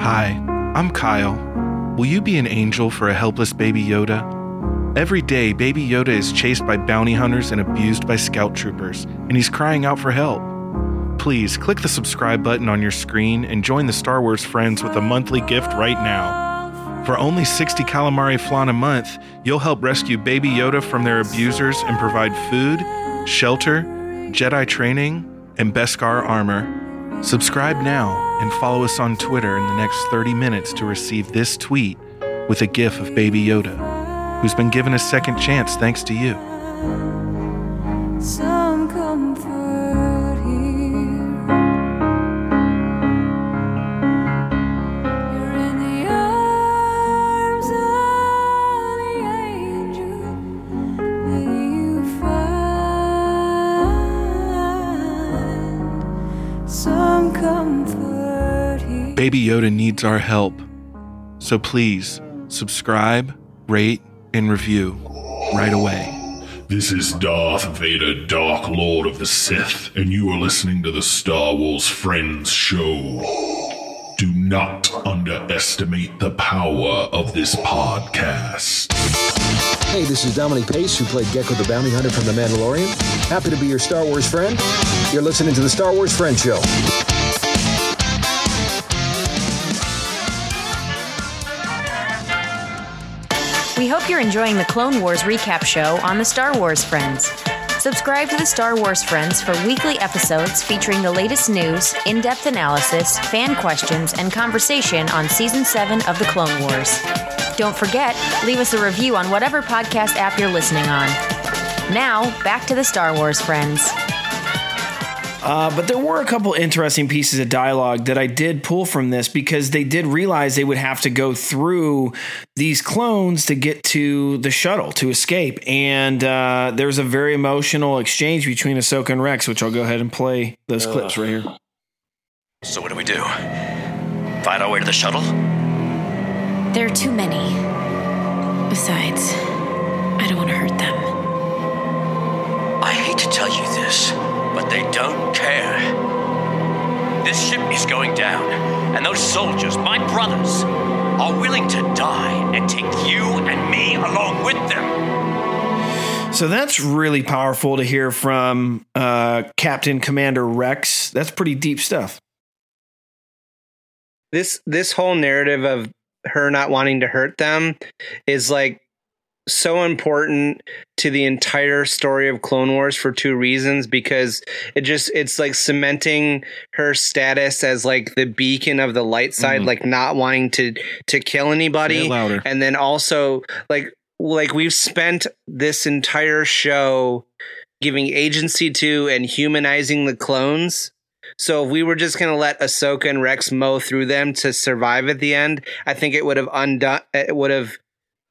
Hi, I'm Kyle. Will you be an angel for a helpless baby Yoda? Every day, baby Yoda is chased by bounty hunters and abused by scout troopers, and he's crying out for help. Please click the subscribe button on your screen and join the Star Wars friends with a monthly gift right now. For only 60 calamari flan a month, you'll help rescue Baby Yoda from their abusers and provide food, shelter, Jedi training, and Beskar armor. Subscribe now and follow us on Twitter in the next 30 minutes to receive this tweet with a gif of Baby Yoda, who's been given a second chance thanks to you. Baby Yoda needs our help. So please subscribe, rate, and review right away. This is Darth Vader, Dark Lord of the Sith, and you are listening to the Star Wars Friends Show. Do not underestimate the power of this podcast. Hey, this is Dominic Pace, who played Gekko the Bounty Hunter from The Mandalorian. Happy to be your Star Wars friend. You're listening to the Star Wars Friend Show. We hope you're enjoying the Clone Wars recap show on the Star Wars Friends. Subscribe to the Star Wars Friends for weekly episodes featuring the latest news, in depth analysis, fan questions, and conversation on Season 7 of The Clone Wars. Don't forget, leave us a review on whatever podcast app you're listening on. Now, back to the Star Wars Friends. Uh, but there were a couple interesting pieces of dialogue that I did pull from this because they did realize they would have to go through these clones to get to the shuttle to escape. And uh, there's a very emotional exchange between Ahsoka and Rex, which I'll go ahead and play those clips right here. So what do we do? Find our way to the shuttle? There are too many. Besides, I don't want to hurt them. I hate to tell you this, but they don't care. This ship is going down, and those soldiers, my brothers, are willing to die and take you and me along with them. So that's really powerful to hear from uh, Captain Commander Rex. That's pretty deep stuff. this this whole narrative of her not wanting to hurt them is like so important to the entire story of Clone Wars for two reasons because it just it's like cementing her status as like the beacon of the light side Mhm. like not wanting to to kill anybody. And then also like like we've spent this entire show giving agency to and humanizing the clones. So if we were just going to let Ahsoka and Rex mow through them to survive at the end, I think it would have undone it would have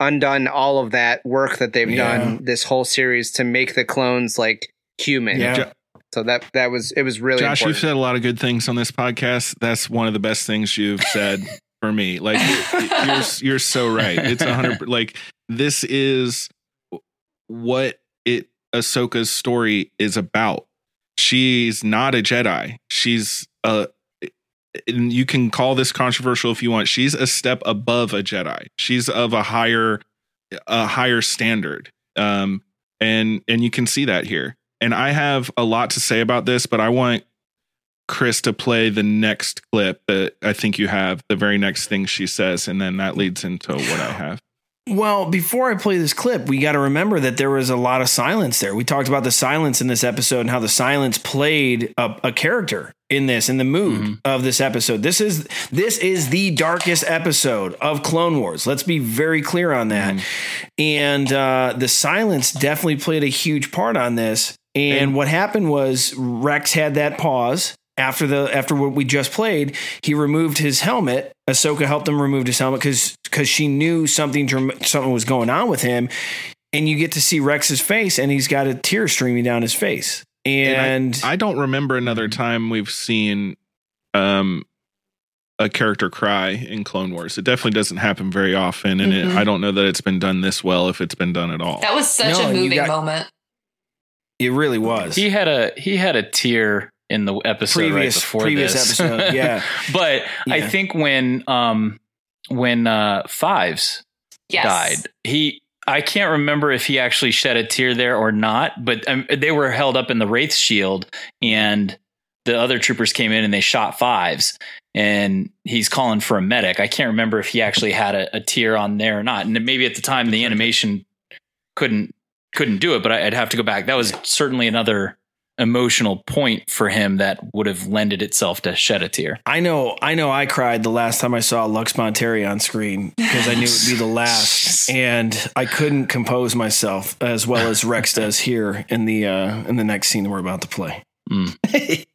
undone all of that work that they've Yeah. done this whole series to make the clones like human. Yeah. So that that was it was really Josh, you've said a lot of good things on this podcast. That's one of the best things you've said for me. Like you're you're so right. It's a hundred. Like this is what it Ahsoka's story is about. She's not a Jedi. She's a. And you can call this controversial if you want. She's a step above a Jedi. She's of a higher, a higher standard. Um, and and you can see that here. And I have a lot to say about this, but I want Chris to play the next clip that I think you have, the very next thing she says, and then that leads into what I have. Well, before I play this clip, we got to remember that there was a lot of silence there. We talked about the silence in this episode and how the silence played a, a character in this, in the mood of this episode. This is this is the darkest episode of Clone Wars. Let's be very clear on that. And uh, the silence definitely played a huge part on this. And what happened was Rex had that pause after the after what we just played. He removed his helmet. Ahsoka helped him remove his helmet because because she knew something something was going on with him. And you get to see Rex's face, and he's got a tear streaming down his face. And, I, I don't remember another time we've seen um a character cry in Clone Wars. It definitely doesn't happen very often, and Mhm. it, I don't know that it's been done this well if it's been done at all. That was such No, a moving got- moment. it really was. He had a he had a tear in the episode Previous- right before previous this. episode, yeah. but I think when um when uh Fives Yes. died, he I can't remember if he actually shed a tear there or not, but um, they were held up in the Wraith shield and the other troopers came in and they shot Fives and he's calling for a medic. I can't remember if he actually had a, a tear on there or not. And maybe at the time the animation couldn't couldn't do it, but I- I'd have to go back. That was certainly another emotional point for him that would have lended itself to shed a tear. I know, I know. I cried the last time I saw Lux Bonteri on screen because I knew it would be the last, and I couldn't compose myself as well as Rex does here in the uh, in the next scene that we're about to play.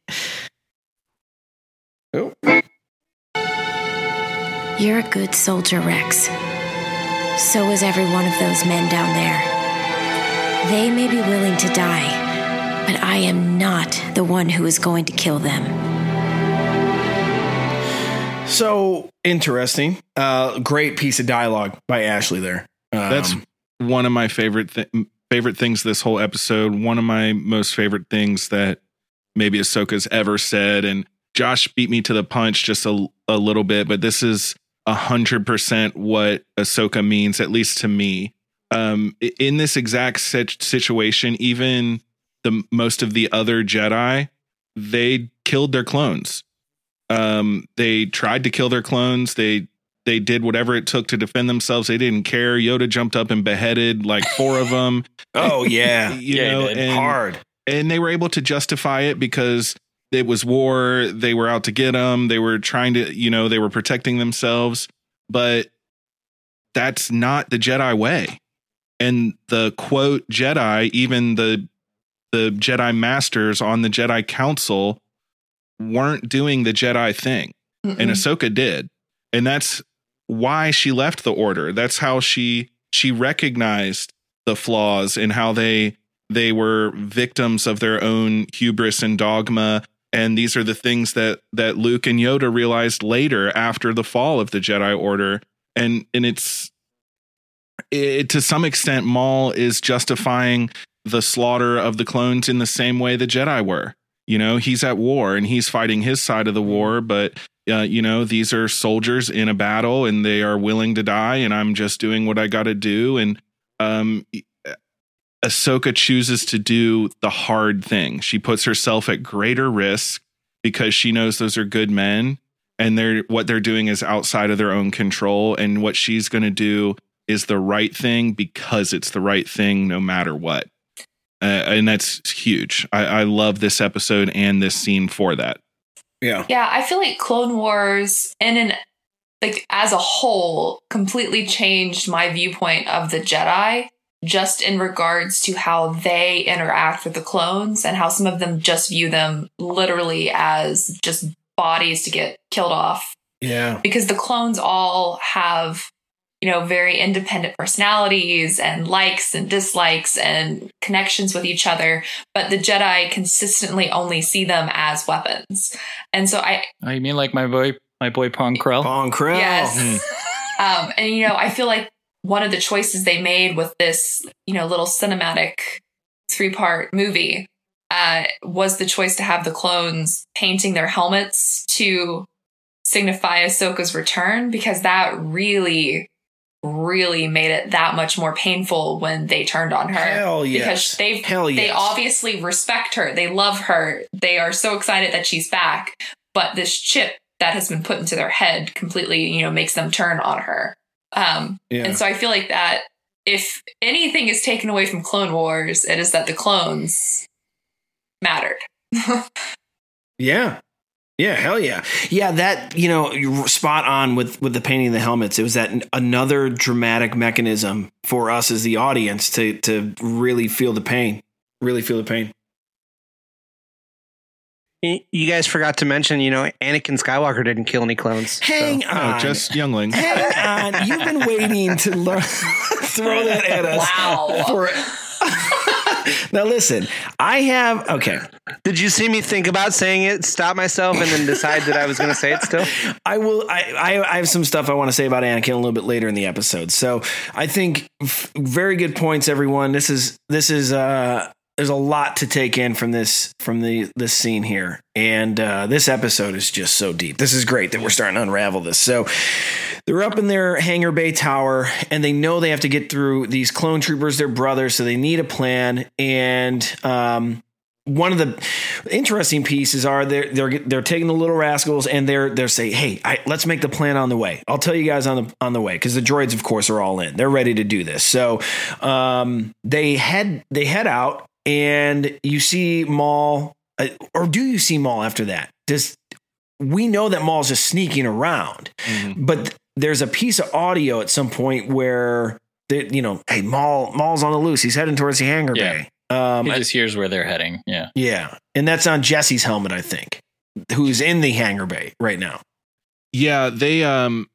oh. You're a good soldier, Rex. So is every one of those men down there. They may be willing to die, but I am not the one who is going to kill them. So interesting. Uh, great piece of dialogue by Ashley there. Um, That's one of my favorite th- favorite things this whole episode. One of my most favorite things that maybe Ahsoka's ever said. And Josh beat me to the punch just a, a little bit, but this is a hundred percent what Ahsoka means, at least to me. Um, in this exact sit- situation, even the most of the other Jedi, they killed their clones. Um, they tried to kill their clones. They they did whatever it took to defend themselves. They didn't care. Yoda jumped up and beheaded like four of them. Oh, yeah. you Yeah, know, and, Hard. And they were able to justify it because it was war. They were out to get them. They were trying to, you know, they were protecting themselves. But that's not the Jedi way. And the quote Jedi, even the the Jedi masters on the Jedi Council weren't doing the Jedi thing. And Mm-mm. Ahsoka did. And that's why she left the order. That's how she she recognized the flaws and how they they were victims of their own hubris and dogma. And these are the things that that Luke and Yoda realized later after the fall of the Jedi Order. And and it's it, to some extent, Maul is justifying the slaughter of the clones in the same way the Jedi were. You know, he's at war and he's fighting his side of the war, but uh, you know, these are soldiers in a battle and they are willing to die, and I'm just doing what I got to do. And um, Ahsoka chooses to do the hard thing. She puts herself at greater risk because she knows those are good men, and they're what they're doing is outside of their own control. And what she's going to do is the right thing because it's the right thing, no matter what. Uh, and that's huge. I, I love this episode and this scene for that. Yeah. Yeah, I feel like Clone Wars in an like as a whole completely changed my viewpoint of the Jedi just in regards to how they interact with the clones and how some of them just view them literally as just bodies to get killed off Yeah. because the clones all have you know very independent personalities and likes and dislikes and connections with each other but the jedi consistently only see them as weapons and so i Oh, you mean like my boy, my boy Pong Krell? Pong Krell. Yes. um, and you know, I feel like one of the choices they made with this, you know, little cinematic three part movie uh, was the choice to have the clones painting their helmets to signify Ahsoka's return because that really, really made it that much more painful when they turned on her. Hell yes. Because they Hell they obviously respect her. They love her. They are so excited that she's back. But this chip that has been put into their head completely, you know, makes them turn on her. Um, Yeah. And so I feel like that if anything is taken away from Clone Wars, it is that the clones mattered. Yeah. Yeah, hell yeah. Yeah, that, you know, spot on with with the painting of the helmets. It was that another dramatic mechanism for us as the audience to to really feel the pain. Really feel the pain. You guys forgot to mention, you know, Anakin Skywalker didn't kill any clones. Hang so. on. Oh, just younglings. Hang on. You've been waiting to learn throw that at us. Wow. For, now listen, I have okay. Did you see me think about saying it, stop myself, and then decide that I was going to say it still? I will. I, I I have some stuff I want to say about Anakin a little bit later in the episode. So I think f- very good points, everyone. This is this is uh there's a lot to take in from this from the this scene here, and uh, this episode is just so deep. This is great that we're starting to unravel this. So they're up in their hangar bay tower, and they know they have to get through these clone troopers. They're brothers, so they need a plan. And um, one of the interesting pieces are they're they're they're taking the little rascals and they're they're saying, "Hey, I, let's make the plan on the way." I'll tell you guys on the on the way because the droids, of course, are all in. They're ready to do this. So um, they head they head out and you see Maul, uh, or do you see Maul after that? Does we know that Maul's just sneaking around, but there's a piece of audio at some point where they, you know, hey, Maul Maul's on the loose. He's heading towards the hangar Yeah. bay. Um, he just hears where they're heading. Yeah. yeah, and that's on Jesse's helmet, I think, who's in the hangar bay right now. Yeah, they um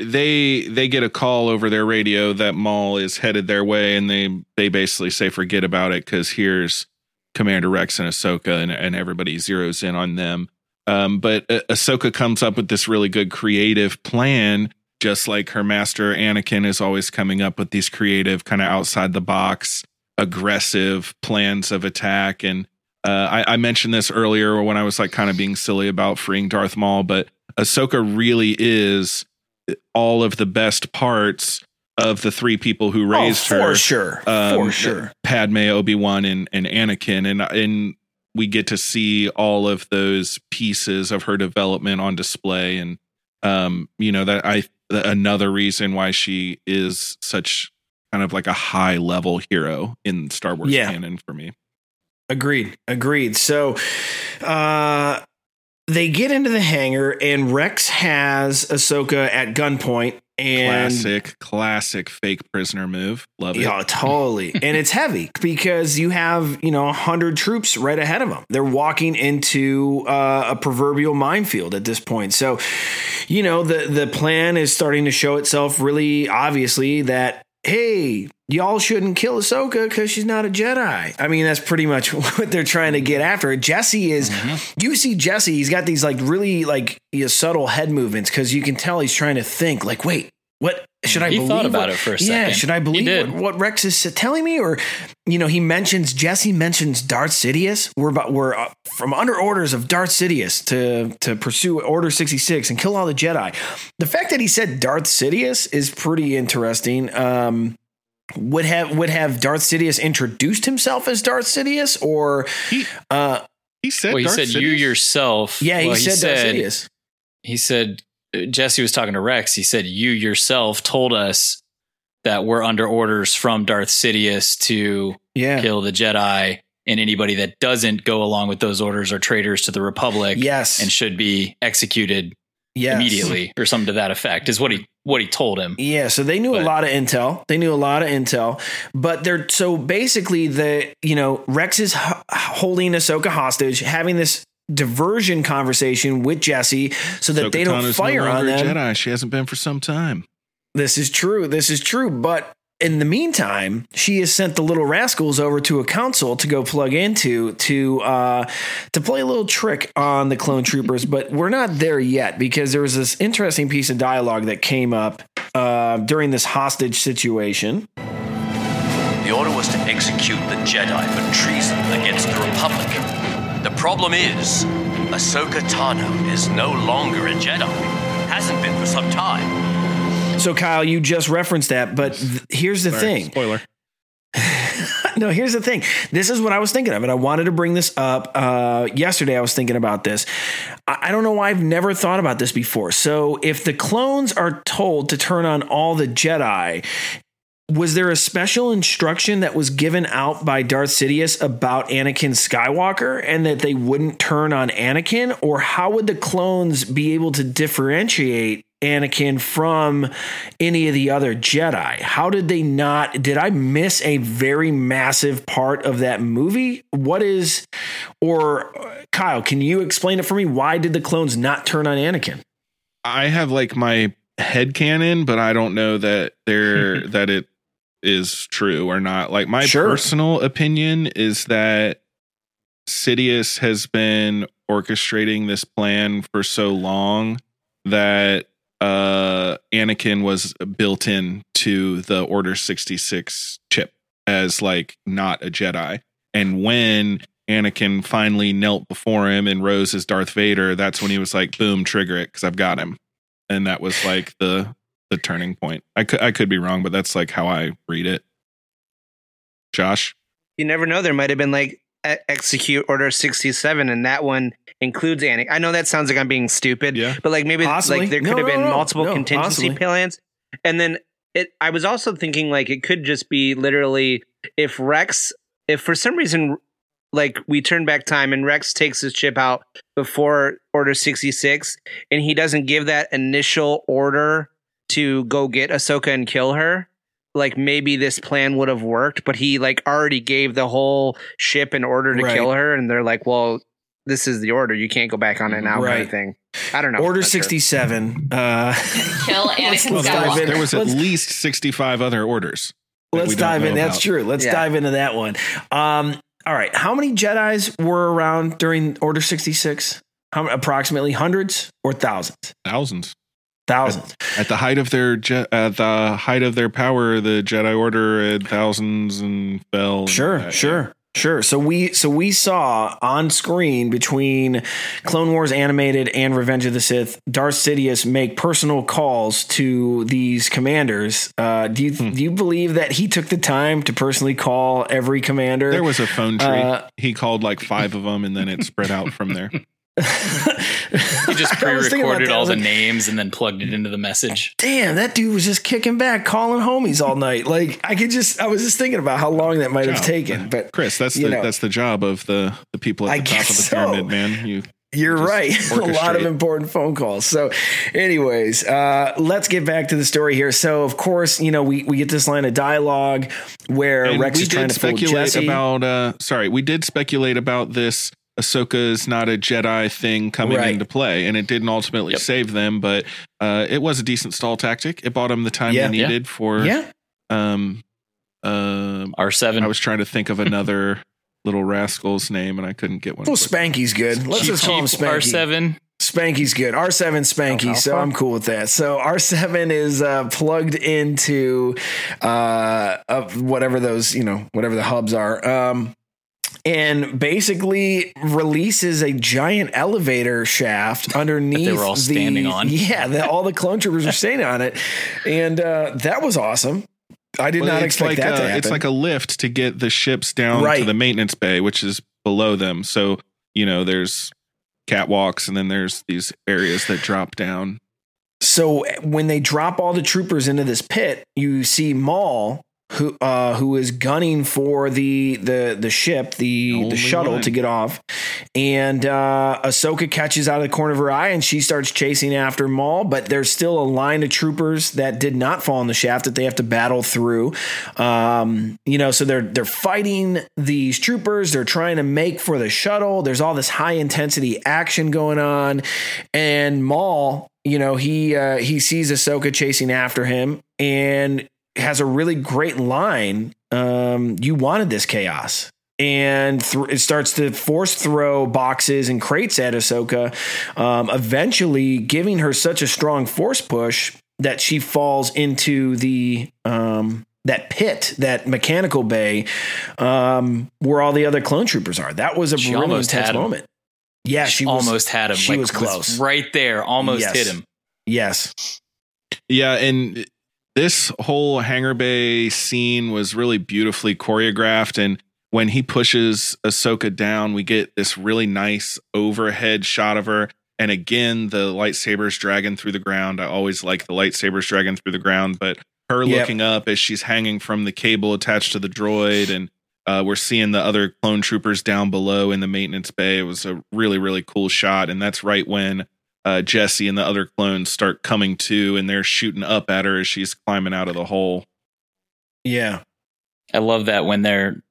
they they get a call over their radio that Maul is headed their way, and they they basically say forget about it because here's Commander Rex and Ahsoka, and, and everybody zeroes in on them. Um, but uh, Ahsoka comes up with this really good creative plan, just like her master Anakin is always coming up with these creative, kind of outside the box, aggressive plans of attack. And uh, I, I mentioned this earlier when I was like kind of being silly about freeing Darth Maul, but Ahsoka really is all of the best parts of the three people who raised Oh, for her. sure. Um, For sure. Padme, Obi Wan, and and Anakin, and and we get to see all of those pieces of her development on display, and um, you know that I another reason why she is such kind of like a high level hero in Star Wars Yeah. canon for me. Agreed. Agreed. So uh they get into the hangar and Rex has Ahsoka at gunpoint and classic, classic fake prisoner move. Love it. Yeah, totally. and it's heavy because you have, you know, 100 troops right ahead of them. They're walking into uh, a proverbial minefield at this point. So, you know, the the plan is starting to show itself really obviously that hey, y'all shouldn't kill Ahsoka because she's not a Jedi. I mean, that's pretty much what they're trying to get after. Jesse is, mm-hmm. you see Jesse, he's got these like really like subtle head movements because you can tell he's trying to think like, wait, what should I He believe? thought about what- it for a Yeah, second. should I believe what, what Rex is telling me? Or, you know, he mentions Jesse mentions Darth Sidious. We're about we're uh, from under orders of Darth Sidious to to pursue Order sixty six and kill all the Jedi. The fact that he said Darth Sidious is pretty interesting. Um, would have would have Darth Sidious introduced himself as Darth Sidious, or uh, he said Well, he said you yourself. Yeah, he well, said Darth Sidious. He said Jesse was talking to Rex. He said you yourself told us that we're under orders from Darth Sidious to Yeah. kill the Jedi, and anybody that doesn't go along with those orders are traitors to the Republic. Yes, and should be executed Yes. immediately, or something to that effect. Is what he what he told him. Yeah, so they knew a lot of intel. They knew a lot of intel, but they're so basically the you know Rex is h- holding Ahsoka hostage, having this diversion conversation with Jesse so that they don't Tano's fire no on them. Jedi. She hasn't been for some time. This is true. This is true. But in the meantime, she has sent the little rascals over to a council to go plug into to uh, to play a little trick on the clone troopers. But we're not there yet because there was this interesting piece of dialogue that came up uh, during this hostage situation. The order was to execute the Jedi for treason against the Republic. The problem is, Ahsoka Tano is no longer a Jedi. Hasn't been for some time. So, Kyle, you just referenced that, but th- here's the Sorry, thing. Spoiler. no, here's the thing. This is what I was thinking of, and I wanted to bring this up. Uh, yesterday, I was thinking about this. I, I don't know why I've never thought about this before. So, if the clones are told to turn on all the Jedi, was there a special instruction that was given out by Darth Sidious about Anakin Skywalker and that they wouldn't turn on Anakin? Or how would the clones be able to differentiate Anakin from any of the other Jedi? How did they not? Did I miss a very massive part of that movie? What is, or Kyle, can you explain it for me? Why did the clones not turn on Anakin? I have like my head canon, but I don't know that there that it is true or not. Like my Sure. personal opinion is that Sidious has been orchestrating this plan for so long that uh Anakin was built in to the Order 66 chip as like not a Jedi. And when Anakin finally knelt before him and rose as Darth Vader, that's when he was like, boom, trigger it, because I've got him. And that was like the the turning point. I could I could be wrong, but that's like how I read it. Josh? You never know. There might have been like execute Order 67 and that one includes Anakin. I know that sounds like I'm being stupid, Yeah. but like maybe Possibly. like there could No, have no, been no, multiple no, contingency possibly. plans. And then it I was also thinking like it could just be literally if Rex if for some reason like we turn back time and Rex takes his chip out before Order 66 and he doesn't give that initial order to go get Ahsoka and kill her, like maybe this plan would have worked, but he like already gave the whole ship an order to Right. kill her and they're like, "Well, this is the order. You can't go back on it now." Kind Right. of thing. I don't know. Order Not sure. 67. Uh, Kill Anakin let's dive Skywalker. There was at Let's- least 65 other orders. Let's dive in. know That's about. true. Let's Yeah. dive into that one. Um, all right. How many Jedi's were around during Order 66? How approximately hundreds or thousands? Thousands. Thousands. At the height of their je- at the height of their power, the Jedi Order had thousands and fell. Sure, that. sure, sure. So we so we saw on screen between Clone Wars animated and Revenge of the Sith, Darth Sidious make personal calls to these commanders. Uh, do you Hmm. do you believe that he took the time to personally call every commander? There was a phone tree. Uh, he called like five of them, and then it spread out from there. He just I was thinking about pre-recorded all the like, names and then plugged it into the message. Damn, that dude was just kicking back, calling homies all night. Like I could just, I was just thinking about how long that might have taken. But Chris, that's the know. that's the job of the the people at I the top of guess the so. pyramid, man. You You're right. a lot of important phone calls. So, anyways, uh, let's get back to the story here. So, of course, you know, we, we get this line of dialogue where And Rex we is trying did to fool speculate Jesse. about. Uh, sorry, we did speculate about this. Ahsoka's not a Jedi thing coming Right. into play, and it didn't ultimately save them, but uh, it was a decent stall tactic. It bought them the time Yeah. they Yeah. needed for. yeah. Um. Um. R7. I was trying to think of another little rascal's name, and I couldn't get one. Well, Spanky's good. Let's Cheap, just call him Spanky. R7. Spanky's good. R7 Spanky, so I'm cool with that. So R7 is uh, plugged into uh, of whatever those, you know, whatever the hubs are. Um, and basically releases a giant elevator shaft underneath they were all the- standing on. Yeah, that all the clone troopers are standing on it. And uh, that was awesome. I did Well, not expect like that a, to happen. It's like a lift to get the ships down to the maintenance bay, which is below them. So you know, there's catwalks, and then there's these areas that drop down. So when they drop all the troopers into this pit, you see Maul who uh, who is gunning for the the the ship, the the shuttle one. to get off, and uh, Ahsoka catches out of the corner of her eye, and she starts chasing after Maul. But there's still a line of troopers that did not fall in the shaft that they have to battle through. Um, you know, so they're they're fighting these troopers. They're trying to make for the shuttle. There's all this high intensity action going on, and Maul you know he uh, he sees Ahsoka chasing after him and has a really great line. Um, you wanted this chaos. And th- it starts to force throw boxes and crates at Ahsoka, um, eventually giving her such a strong force push that she falls into the um, that pit, that mechanical bay, um, where all the other clone troopers are. That was a She really almost intense had him. moment. Yeah, she was, almost had him. She like, was close. right there. Almost Yes. hit him. Yes. Yeah, and this whole hangar bay scene was really beautifully choreographed. And when he pushes Ahsoka down, we get this really nice overhead shot of her. And again, the lightsabers dragging through the ground. I always like the lightsabers dragging through the ground, but her Yep. looking up as she's hanging from the cable attached to the droid, and uh, we're seeing the other clone troopers down below in the maintenance bay. It was a really, really cool shot, and that's right when uh, Jesse and the other clones start coming to, and they're shooting up at her as she's climbing out of the hole. Yeah. I love that when they're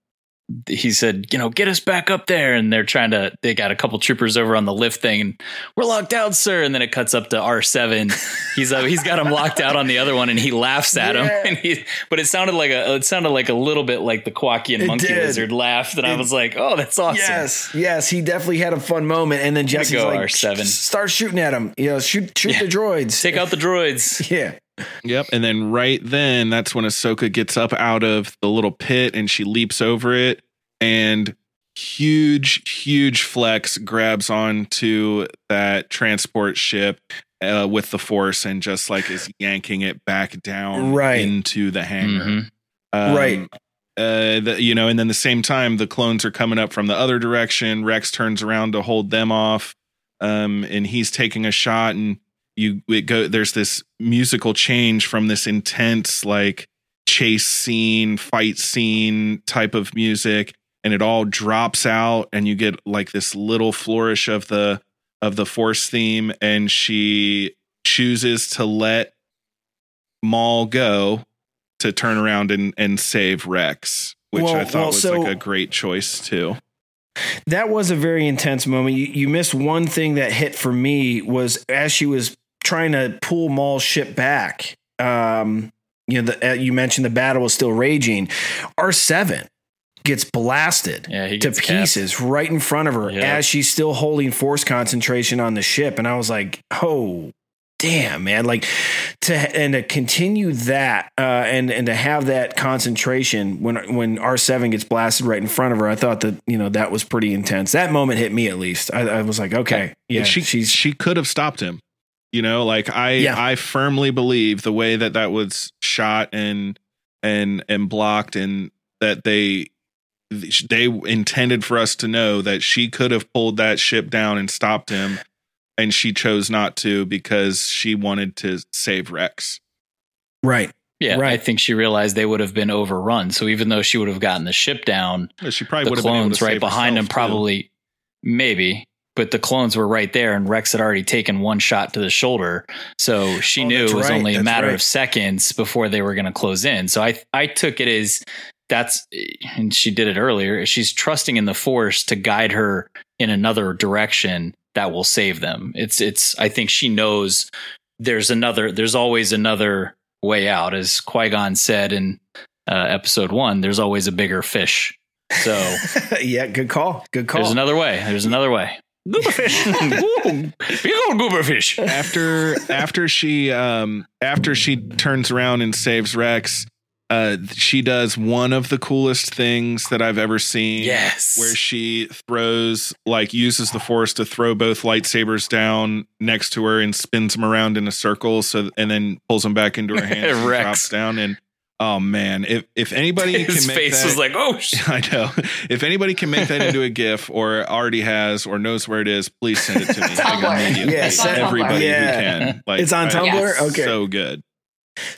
he said, you know, get us back up there. And they're trying to, they got a couple troopers over on the lift thing and we're locked out, sir. And then it cuts up to R7. He's, uh, he's got him locked out on the other one and he laughs at him. And he, but it sounded like a, it sounded like a little bit like the Kowakian It monkey did. lizard laughed. And I was like, oh, that's awesome. Yes, yes, he definitely had a fun moment, and then Jesse's go, like, R7. "Start shooting at him, you know, shoot, shoot the droids, Take out the droids. yeah, Yep. And then right then, that's when Ahsoka gets up out of the little pit and she leaps over it. And huge, huge flex grabs onto that transport ship uh, with the force and just like is yanking it back down Right. into the hangar. Mhm. Um, Right. uh, the, you know, and then the same time the clones are coming up from the other direction. Rex turns around to hold them off, um, and he's taking a shot, and you it go. There's this musical change from this intense like chase scene, fight scene type of music, and it all drops out, and you get like this little flourish of the of the force theme, and she chooses to let Maul go to turn around and, and save Rex, which Well- I thought well, was so- like a great choice too. That was a very intense moment. You, you missed one thing that hit for me was as she was trying to pull Maul's ship back. Um, you know, the, uh, you mentioned the battle was still raging. R seven gets blasted Yeah, he to gets capped. pieces right in front of her Yep. as she's still holding force concentration on the ship, and I was like, oh. Damn, man! Like to and to continue that, uh, and and to have that concentration when when R seven gets blasted right in front of her, I thought that you know that was pretty intense. That moment hit me at least. I, I was like, okay, yeah, And she she's she could have stopped him. You know, like I Yeah. I firmly believe the way that that was shot and and and blocked and that they they intended for us to know that she could have pulled that ship down and stopped him and she chose not to because she wanted to save Rex. right. Yeah, right. I think she realized they would have been overrun. So even though she would have gotten the ship down, Yeah, she probably the would have been able clones to right save behind him herself, too. probably maybe, but the clones were right there, and Rex had already taken one shot to the shoulder, so she Oh, knew it was right, only a that's matter right. of seconds before they were going to close in. So I I took it as that's and she did it earlier. She's trusting in the force to guide her in another direction that will save them. It's it's I think she knows there's another there's always another way out as Qui-Gon said in uh, episode 1 there's always a bigger fish. So yeah, good call. Good call. there's another way. There's another way. Gooberfish. Big old gooberfish. after after she um after she turns around and saves Rex, uh she does one of the coolest things that I've ever seen. Yes. Where she throws like uses the force to throw both lightsabers down next to her and spins them around in a circle so and then pulls them back into her hands and drops down and Oh man! If if anybody His can make face that, was like, "Oh, shit." I know. If anybody can make that into a GIF or already has or knows where it is, please send it to me. Tumblr. immediately. Yeah, send- everybody Yeah. who can. Like, It's on I- Tumblr? Yes. Okay. so good.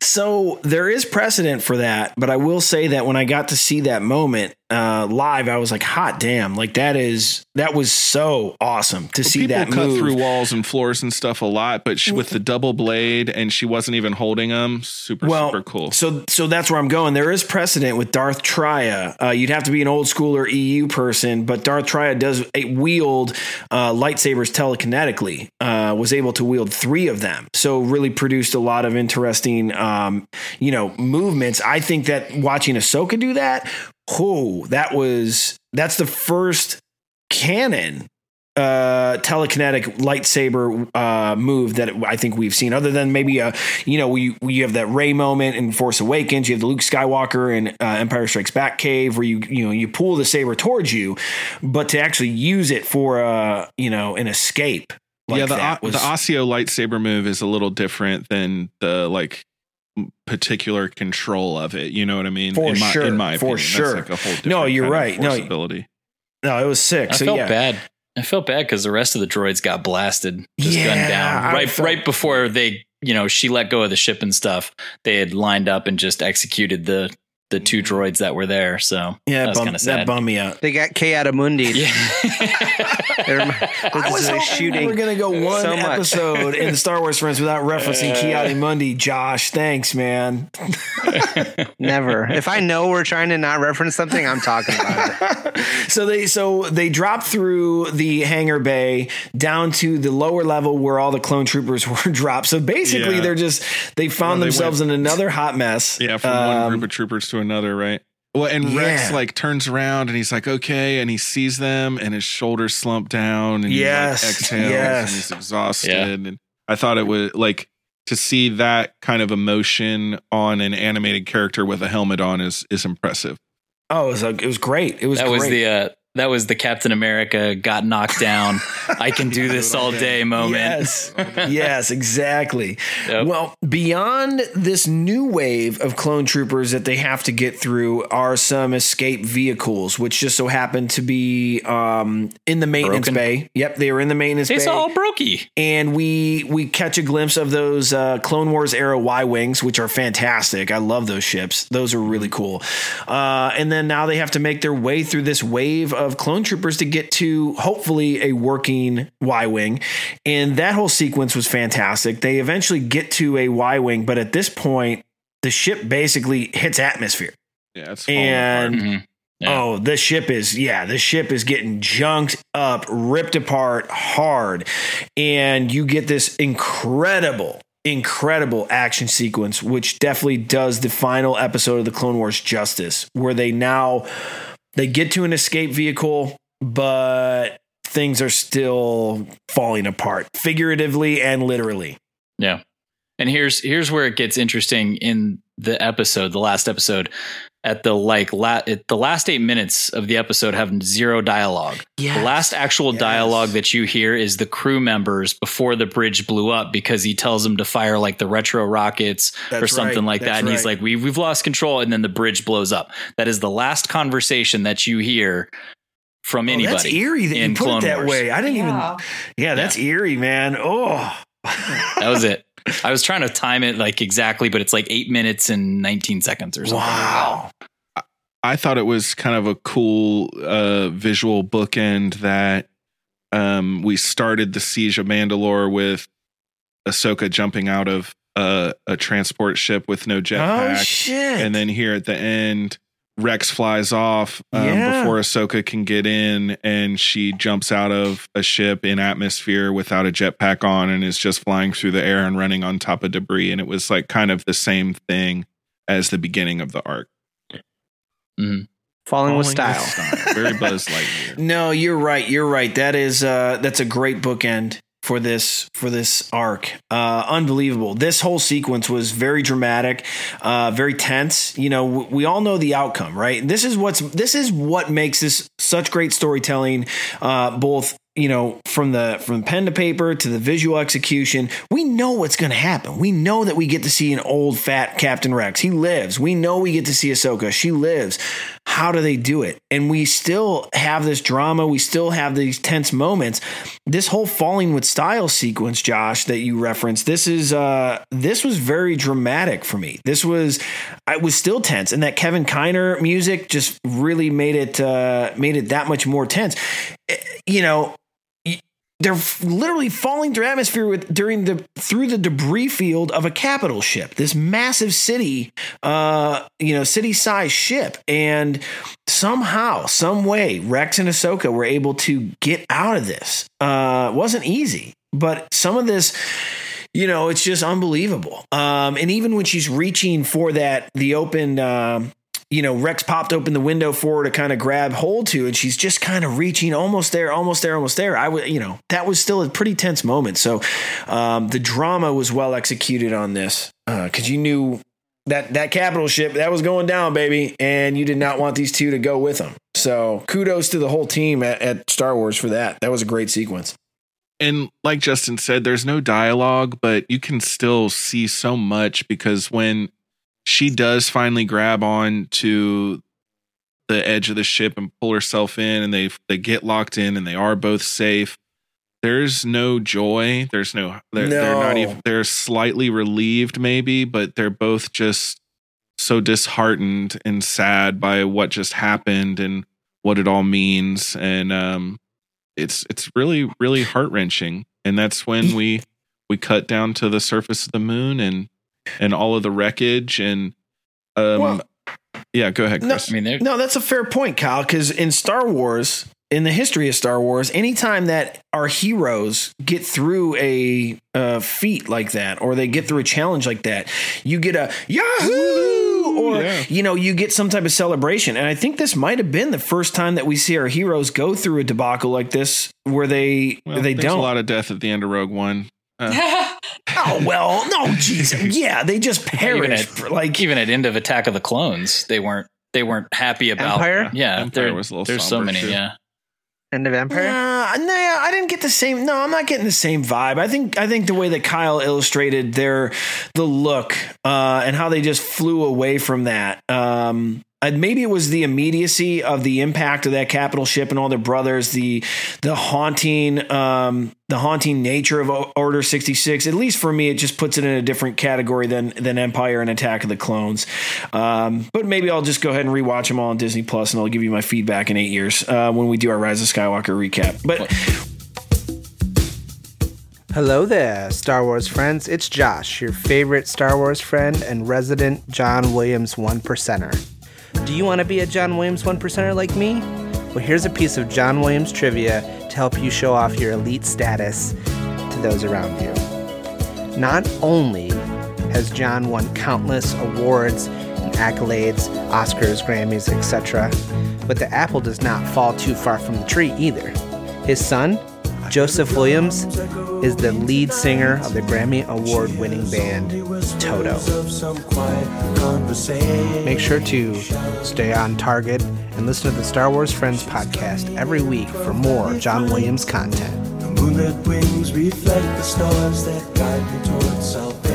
So there is precedent for that, but I will say that when I got to see that moment uh, live, I was like, "Hot damn!" Like that is that was so awesome to see that cut move. through walls and floors and stuff a lot, but she, with the double blade and she wasn't even holding them, super well, super cool. So, so that's where I'm going. There is precedent with Darth Traya. Uh, you'd have to be an old schooler EU person, but Darth Traya does wield uh, lightsabers telekinetically. Uh, was able to wield three of them, so really produced a lot of interesting, um, you know, movements. I think that watching Ahsoka do that, oh, that was that's the first canon uh telekinetic lightsaber uh move that I think we've seen other than maybe a you know we we have that Rey moment in Force Awakens you have the Luke Skywalker and uh, Empire Strikes Back cave where you you know you pull the saber towards you but to actually use it for uh you know an escape like yeah, the was the Ahsoka lightsaber move is a little different than the like particular control of it. You know what I mean? For in my, sure, In my for opinion, sure. That's like a whole No, you're right. No, force ability. no it was sick I so felt yeah bad. I felt bad because the rest of the droids got blasted, just Yeah, gunned down right felt- right before they, you know, she let go of the ship and stuff. They had lined up and just executed the the two droids that were there. So yeah that bum, that bummed me out They got Ki-Adi-Mundi. I was hoping we were going to go one so episode in the Star Wars Friends without referencing Ki-Adi-Mundi. Josh, thanks, man. Never. If I know we're trying to not reference something, I'm talking about it. So they so they drop through the hangar bay down to the lower level where all the clone troopers were dropped. So basically, Yeah. they're just they found Well, themselves went- in another hot mess. Yeah, from one Um, group of troopers to another, right? Well, and Rex like turns around and he's like, okay, and he sees them and his shoulders slump down and Yes, he like exhales yes. and he's exhausted. Yeah. And I thought it was like to see that kind of emotion on an animated character with a helmet on is is impressive. Oh, it was, it was great. It was that was great. the uh, that was the Captain America got knocked down. I can do this all day moment. Yes. yes, exactly. Well, beyond this new wave of clone troopers that they have to get through are some escape vehicles, which just so happen to be um, in the maintenance Broken? bay. Yep, they were in the maintenance It's bay. It's all brokey. and we we catch a glimpse of those uh, Clone Wars era Y wings, which are fantastic. I love those ships; those are really cool. Uh, and then now they have to make their way through this wave of clone troopers to get to hopefully a working Y wing, and that whole sequence was fantastic. They eventually get to a Y wing, but at this point, the ship basically hits atmosphere. Yeah, it's falling and apart. Mm-hmm. oh the ship is yeah the ship is getting junked up ripped apart hard. And you get this incredible incredible action sequence which definitely does the final episode of the clone wars justice where they now they get to an escape vehicle but things are still falling apart figuratively and literally Yeah. And here's here's where it gets interesting in the episode, the last episode. At the like la- it, the last eight minutes of the episode have zero dialogue. Yes. The last actual dialogue that you hear is the crew members before the bridge blew up because he tells them to fire like the retro rockets or something right. like that. That's And he's like, "We we've lost control," and then the bridge blows up. That is the last conversation that you hear from Oh, anybody. that's eerie that you put Clone it that Wars. way i didn't Yeah. even yeah that's eerie man oh That was it. I was trying to time it like exactly, but it's like eight minutes and 19 seconds or something. Wow. I thought it was kind of a cool uh, visual bookend that um, we started the siege of Mandalore with Ahsoka jumping out of uh, a transport ship with no jetpack. Oh, shit. And then here at the end, Rex flies off um, Yeah. before Ahsoka can get in, and she jumps out of a ship in atmosphere without a jetpack on and is just flying through the air and running on top of debris. And it was like kind of the same thing as the beginning of the arc. Falling with Falling style. Very Buzz Lightyear. No, you're right. You're right. That is uh that's a great bookend for this for this arc. Uh unbelievable. This whole sequence was very dramatic, uh very tense. You know, w- we all know the outcome, right? This is what's this is what makes this such great storytelling uh both you know from the from pen to paper to the visual execution we know what's going to happen. We know that we get to see an old fat captain rex. He lives. We know we get to see ahsoka. She lives. How do they do it? And we still have this drama. We still have these tense moments. This whole falling with style sequence josh that you referenced this is uh this was very dramatic for me. This was i was still tense. And that kevin kiner music just really made it uh made it that much more tense. Eh, you know they're literally falling through atmosphere with during the through the debris field of a capital ship this massive city uh you know city size ship. And somehow some way rex and ahsoka were able to get out of this. Uh wasn't easy but some of this you know it's just unbelievable. Um and even when she's reaching for that the open um you know, Rex popped open the window for her to kind of grab hold to, and she's just kind of reaching almost there, almost there, almost there. I would, you know, that was still a pretty tense moment. So um, the drama was well executed on this because you knew that that capital ship that was going down, baby, and you did not want these two to go with them. So kudos to the whole team at, at Star Wars for that. That was a great sequence. and like Justin said, there's no dialogue, but you can still see so much because when she does finally grab on to the edge of the ship and pull herself in and they they get locked in and they are both safe. There's no joy. There's no they're, they're not No. even they're slightly relieved maybe but they're both just so disheartened and sad by what just happened and what it all means. And um it's it's really really heart-wrenching. And that's when we we cut down to the surface of the moon and and all of the wreckage and um Well- yeah go ahead No, chris no, that's a fair point, Kyle. Because in Star Wars, in the history of Star Wars, anytime that our heroes get through a, uh feat like that, or they get through a challenge like that, you get a Yahoo, or you know, you get some type of celebration. And I think this might have been the first time that we see our heroes go through a debacle like this, where they Well, they there's don't. a lot of death at the end of rogue one Uh, oh well, no, Jesus, yeah, they just even perished. at, like even at end of Attack of the Clones, they weren't they weren't happy about Empire? Yeah, Empire there- was a little there's so many. too. Yeah, End of Empire. Uh, nah, I didn't get the same. No, I'm not getting the same vibe. I think I think the way that Kyle illustrated their the look uh, and how they just flew away from that. Um, and maybe it was the immediacy of the impact of that capital ship and all their brothers, the the haunting, um, the haunting nature of Order sixty six. At least for me, it just puts it in a different category than than Empire and Attack of the Clones. Um, but maybe I'll just go ahead and rewatch them all on Disney Plus, and I'll give you my feedback in eight years uh, when we do our Rise of Skywalker recap. But Hello there, Star Wars friends. It's Josh, your favorite Star Wars friend and resident John Williams one percenter. Do you want to be a John Williams one percenter like me? Well, here's a piece of John Williams trivia to help you show off your elite status to those around you. Not only has John won countless awards and accolades, Oscars, Grammys, etc., but the apple does not fall too far from the tree either. His son, Joseph Williams, is the lead singer of the Grammy Award winning band Toto. Make sure to stay on target and listen to the Star Wars Friends podcast every week for more John Williams content. Moonlit wings reflect the stars that guide me towards salvation.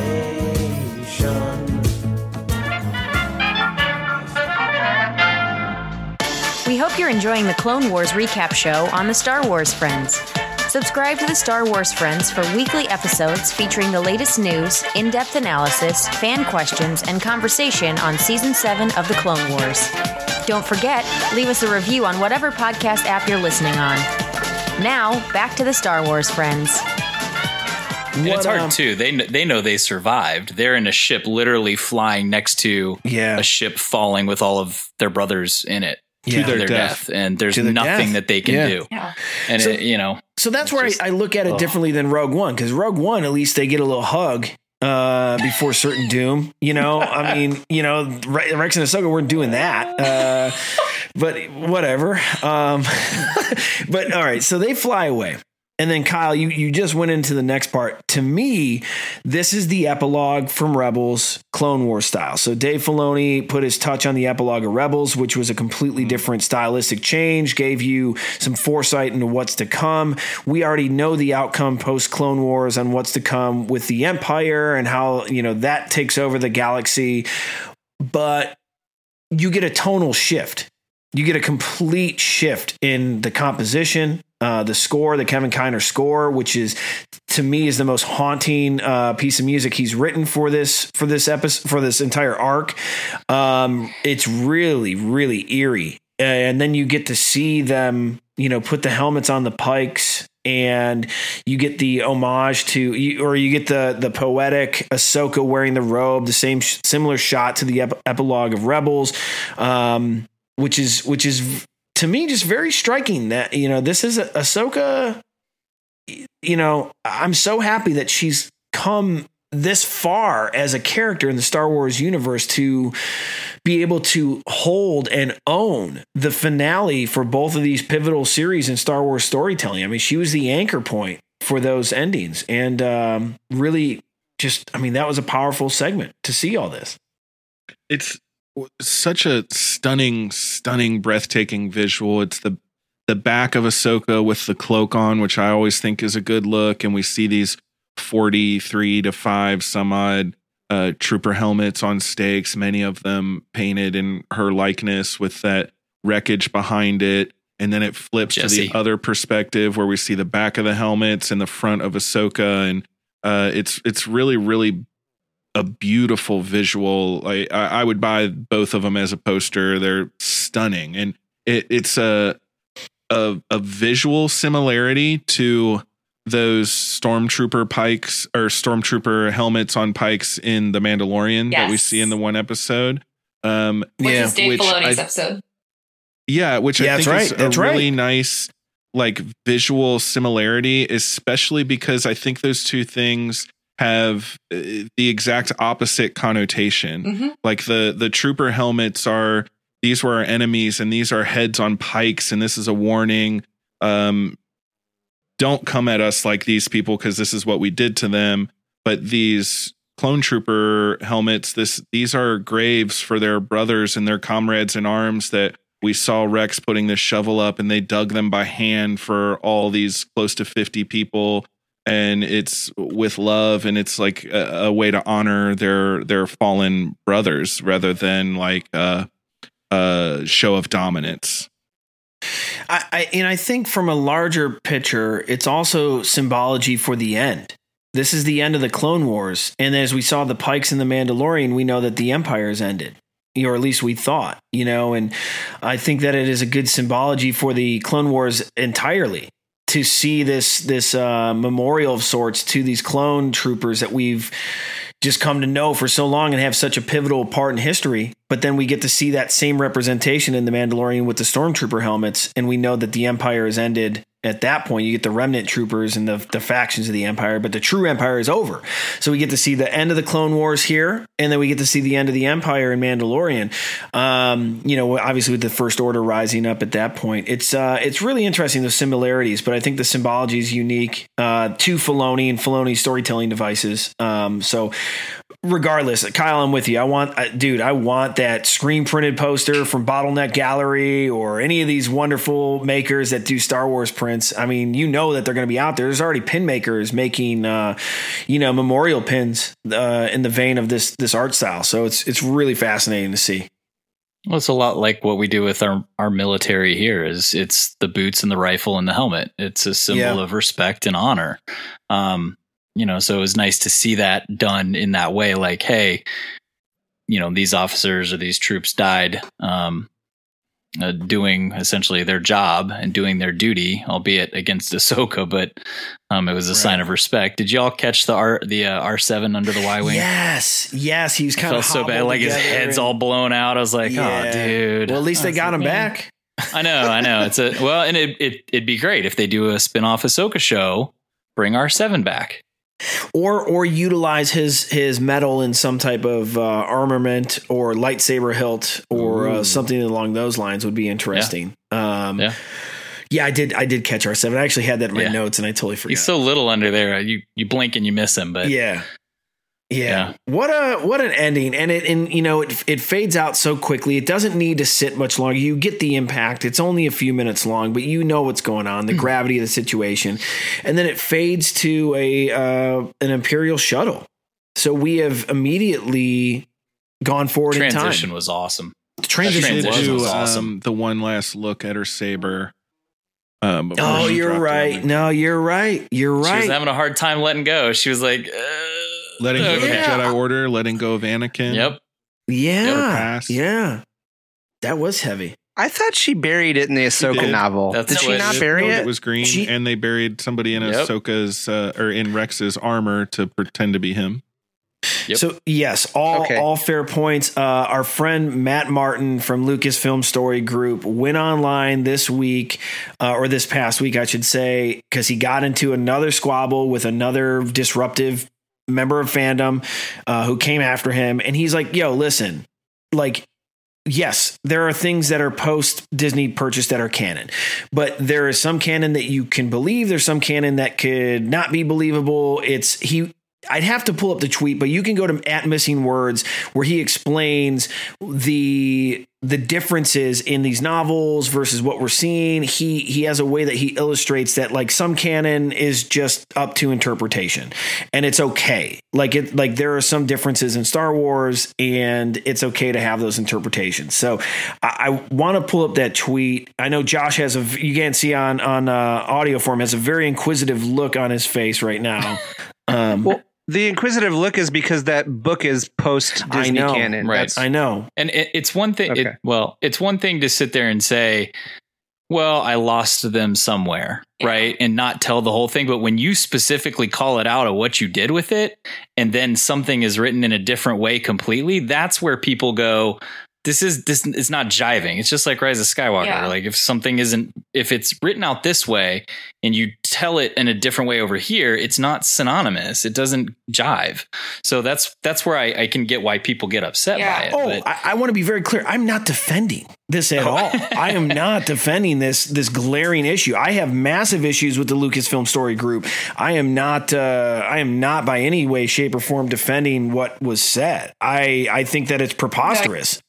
We hope you're enjoying the Clone Wars recap show on the Star Wars Friends. Subscribe to the Star Wars Friends for weekly episodes featuring the latest news, in depth analysis, fan questions, and conversation on Season 7 of The Clone Wars. Don't forget, leave us a review on whatever podcast app you're listening on. Now, back to the Star Wars Friends. And it's hard um, too. They they know they survived. They're in a ship, literally flying next to Yeah. a ship falling with all of their brothers in it Yeah. to their, death. and there's To nothing death. that they can Yeah. do. Yeah. And So- it, you know, So that's where just- I, I look at it ugh. differently than Rogue One because Rogue One, at least they get a little hug uh, before certain doom. You know, I mean, you know, Rex and Ahsoka weren't doing that, uh, but whatever. Um, but all right, so they fly away. And then Kyle, you, you just went into the next part. To me, this is the epilogue from Rebels, Clone War style. So Dave Filoni put his touch on the epilogue of Rebels, which was a completely mm-hmm. different stylistic change, gave you some foresight into what's to come. We already know the outcome post Clone Wars on what's to come with the Empire and how, you know, that takes over the galaxy. But you get a tonal shift. You get a complete shift in the composition, uh, the score, the Kevin Kiner score, which is to me is the most haunting uh, piece of music he's written for this for this episode for this entire arc. Um, it's really really eerie, and then you get to see them, you know, put the helmets on the pikes. And you get the homage to, or you get the the poetic Ahsoka wearing the robe, the same similar shot to the ep- epilogue of Rebels. Um, which is which is to me just very striking that you know this is a, Ahsoka. You know, I'm so happy that she's come this far as a character in the Star Wars universe to be able to hold and own the finale for both of these pivotal series in Star Wars storytelling. I mean, she was the anchor point for those endings, and um, really, just I mean, that was a powerful segment to see all this. it's such a stunning, stunning, breathtaking visual. It's the the back of Ahsoka with the cloak on, which I always think is a good look, and we see these forty three to five some odd uh, trooper helmets on stakes, many of them painted in her likeness with that wreckage behind it. And then it flips to the other perspective where we see the back of the helmets and the front of Ahsoka, and uh, it's it's really really a beautiful visual. I, I I would buy both of them as a poster. They're stunning, and it, it's a, a a visual similarity to those stormtrooper pikes or stormtrooper helmets on pikes in the Mandalorian that we see in the one episode. Um, Which is Dave which Filoni's I- episode. yeah, which Yeah, I that's think right. is a That's really nice like visual similarity, especially because I think those two things have uh, the exact opposite connotation. Mhm. Like the the trooper helmets are these were our enemies and these are heads on pikes and this is a warning. Um don't come at us like these people because this is what we did to them. But these clone trooper helmets, this these are graves for their brothers and their comrades in arms that we saw Rex putting this shovel up, and they dug them by hand for all these close to fifty people, and it's with love, and it's like a, a way to honor their their fallen brothers rather than like a, a show of dominance. I, I and I think from a larger picture, it's also symbology for the end. This is the end of the Clone Wars, and as we saw the Pikes in the Mandalorian, we know that the Empire has ended, or at least we thought, you know. And I think that it is a good symbology for the Clone Wars entirely to see this this uh, memorial of sorts to these clone troopers that we've just come to know for so long and have such a pivotal part in history. But then we get to see that same representation in the Mandalorian with the stormtrooper helmets, and we know that the Empire has ended. At that point, you get the remnant troopers and the, the factions of the Empire, but the true Empire is over. So we get to see the end of the Clone Wars here, and then we get to see the end of the Empire in Mandalorian. Um, you know, obviously with the First Order rising up at that point, it's uh, it's really interesting the similarities, but I think the symbology is unique uh, to Filoni and Filoni storytelling devices. Um, so regardless, Kyle, I'm with you. I want, uh, dude, I want that screen printed poster from Bottleneck Gallery or any of these wonderful makers that do Star Wars prints. I mean, you know that they're going to be out there. There's already pin makers making, uh, you know, memorial pins uh, in the vein of this this art style. So it's it's really fascinating to see. Well, it's a lot like what we do with our, our military here is it's the boots and the rifle and the helmet. It's a symbol Yeah. of respect and honor. Um, you know, so it was nice to see that done in that way. Like, hey, you know, these officers or these troops died, um, uh, doing essentially their job and doing their duty, albeit against Ahsoka, but um, it was a sign of respect. Did y'all catch the R the uh, R seven under the Y wing? Yes, yes, he was kind of so bad, like his head's all blown out. I was like, Yeah. oh, dude. Well, at least they got him back. I know, I know. It's a well, and it, it it'd be great if they do a spin-off Ahsoka show. Bring R seven back. Or or utilize his his metal in some type of uh, armament or lightsaber hilt or uh, something along those lines would be interesting. Um, yeah. yeah, I did. I did catch R seven. I actually had that in my Yeah. notes, and I totally forgot. He's so little under there. You you blink and you miss him. But yeah. Yeah. What a what an ending. And it and you know it it fades out so quickly. It doesn't need to sit much longer. You get the impact. It's only a few minutes long, but you know what's going on, the gravity of the situation. And then it fades to a uh, an imperial shuttle. So we have immediately gone forward transition in time. was awesome. The transition She did was do, awesome. um, the one last look at her saber. Um, Oh, you're dropped it on right. No, you're right. You're right. She was having a hard time letting go. She was like, uh, letting go of the Jedi Order, letting go of Anakin. Yep. Yeah. Yeah. That was heavy. I thought she buried it in the Ahsoka did. novel. That's Did she not it- bury No, it? It was green, She- and they buried somebody in Yep. Ahsoka's uh, or in Rex's armor to pretend to be him. Yep. So yes, all Okay. all fair points. Uh, our friend Matt Martin from Lucasfilm Story Group went online this week, uh, or this past week, I should say, because he got into another squabble with another disruptive member of fandom uh, who came after him, and he's like, "Yo, listen, like." Yes, there are things that are post Disney purchase that are canon, but there is some canon that you can believe. There's some canon that could not be believable. It's he I'd have to pull up the tweet, but you can go to at missing words where he explains the the differences in these novels versus what we're seeing. He he has a way that he illustrates that like some canon is just up to interpretation and it's okay. Like it like there are some differences in Star Wars and it's okay to have those interpretations. So I, I want to pull up that tweet. I know Josh has a you can't see on on uh, audio form has a very inquisitive look on his face right now. Um, Well, the inquisitive look is because that book is post Disney canon. right. That's- I know. And it, it's one thing. Okay. It, well, it's one thing to sit there and say, "Well, I lost them somewhere," right, and not tell the whole thing. But when you specifically call it out of what you did with it, and then something is written in a different way completely, that's where people go. This is this is not jiving. It's just like Rise of Skywalker. Yeah. Like if something isn't if it's written out this way and you tell it in a different way over here, it's not synonymous. It doesn't jive. So that's that's where I, I can get why people get upset Yeah. by it. Oh, but- I, I want to be very clear. I'm not defending this at all. I am not defending this this glaring issue. I have massive issues with the Lucasfilm Story Group. I am not. Uh, I am not by any way, shape, or form defending what was said. I I think that it's preposterous.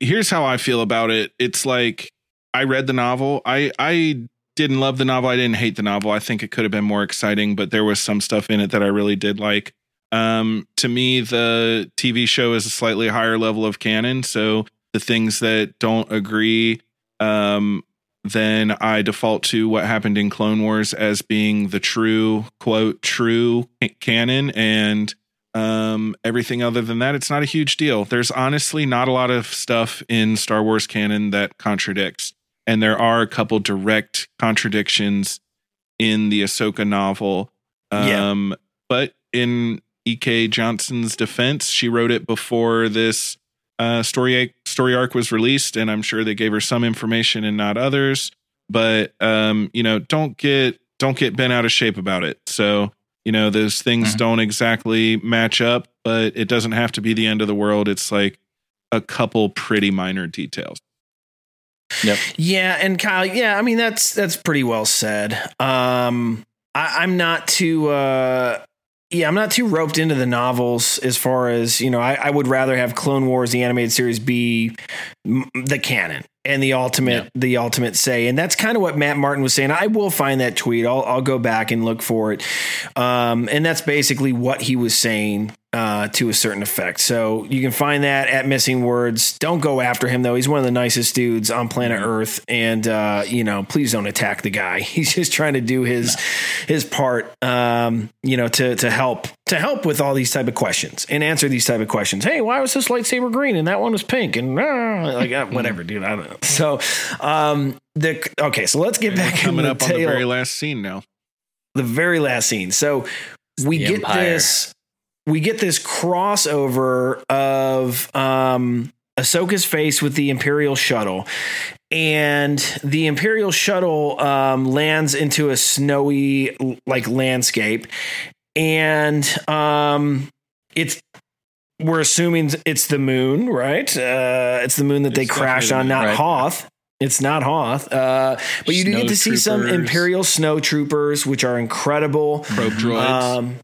Here's how I feel about it. It's like I read the novel. I I didn't love the novel. I didn't hate the novel. I think it could have been more exciting, but there was some stuff in it that I really did like. Um, to me, the TV show is a slightly higher level of canon. So the things that don't agree, um, then I default to what happened in Clone Wars as being the true quote true canon, and um, everything other than that, it's not a huge deal. There's honestly not a lot of stuff in Star Wars canon that contradicts, and there are a couple direct contradictions in the Ahsoka novel. Um, Yeah. But in E.K. Johnston's defense, she wrote it before this uh, story story arc was released, and I'm sure they gave her some information and not others. But um, you know, don't get don't get bent out of shape about it. So you know, those things don't exactly match up, but it doesn't have to be the end of the world. It's like a couple pretty minor details. Yep. Yeah, and Kyle, yeah, I mean that's that's pretty well said. Um I, I'm not too uh yeah, I'm not too roped into the novels as far as, you know, I, I would rather have Clone Wars, the animated series, be m- the canon and the ultimate, the ultimate say. And that's kind of what Matt Martin was saying. I will find that tweet. I'll, I'll go back and look for it. Um, and that's basically what he was saying uh, to a certain effect. So you can find that at Missing Words. Don't go after him though. He's one of the nicest dudes on planet Earth, and uh, you know, please don't attack the guy. He's just trying to do his his part, um, you know, to to help to help with all these type of questions and answer these type of questions. Hey, why was this lightsaber green and that one was pink and ah, like uh, whatever, dude. I don't know. So um, the okay, so let's get back Coming up the on the very last scene now. the very last scene. So we the get Empire. this we get this crossover of um Ahsoka's face with the Imperial shuttle. And the Imperial shuttle um, lands into a snowy like landscape. And um it's we're assuming it's the moon, right? Uh, it's the moon that they It's crash definitely on, not right. Hoth. It's not Hoth. Uh, but you do get to see some Imperial snow troopers, which are incredible. Probe droids. Um,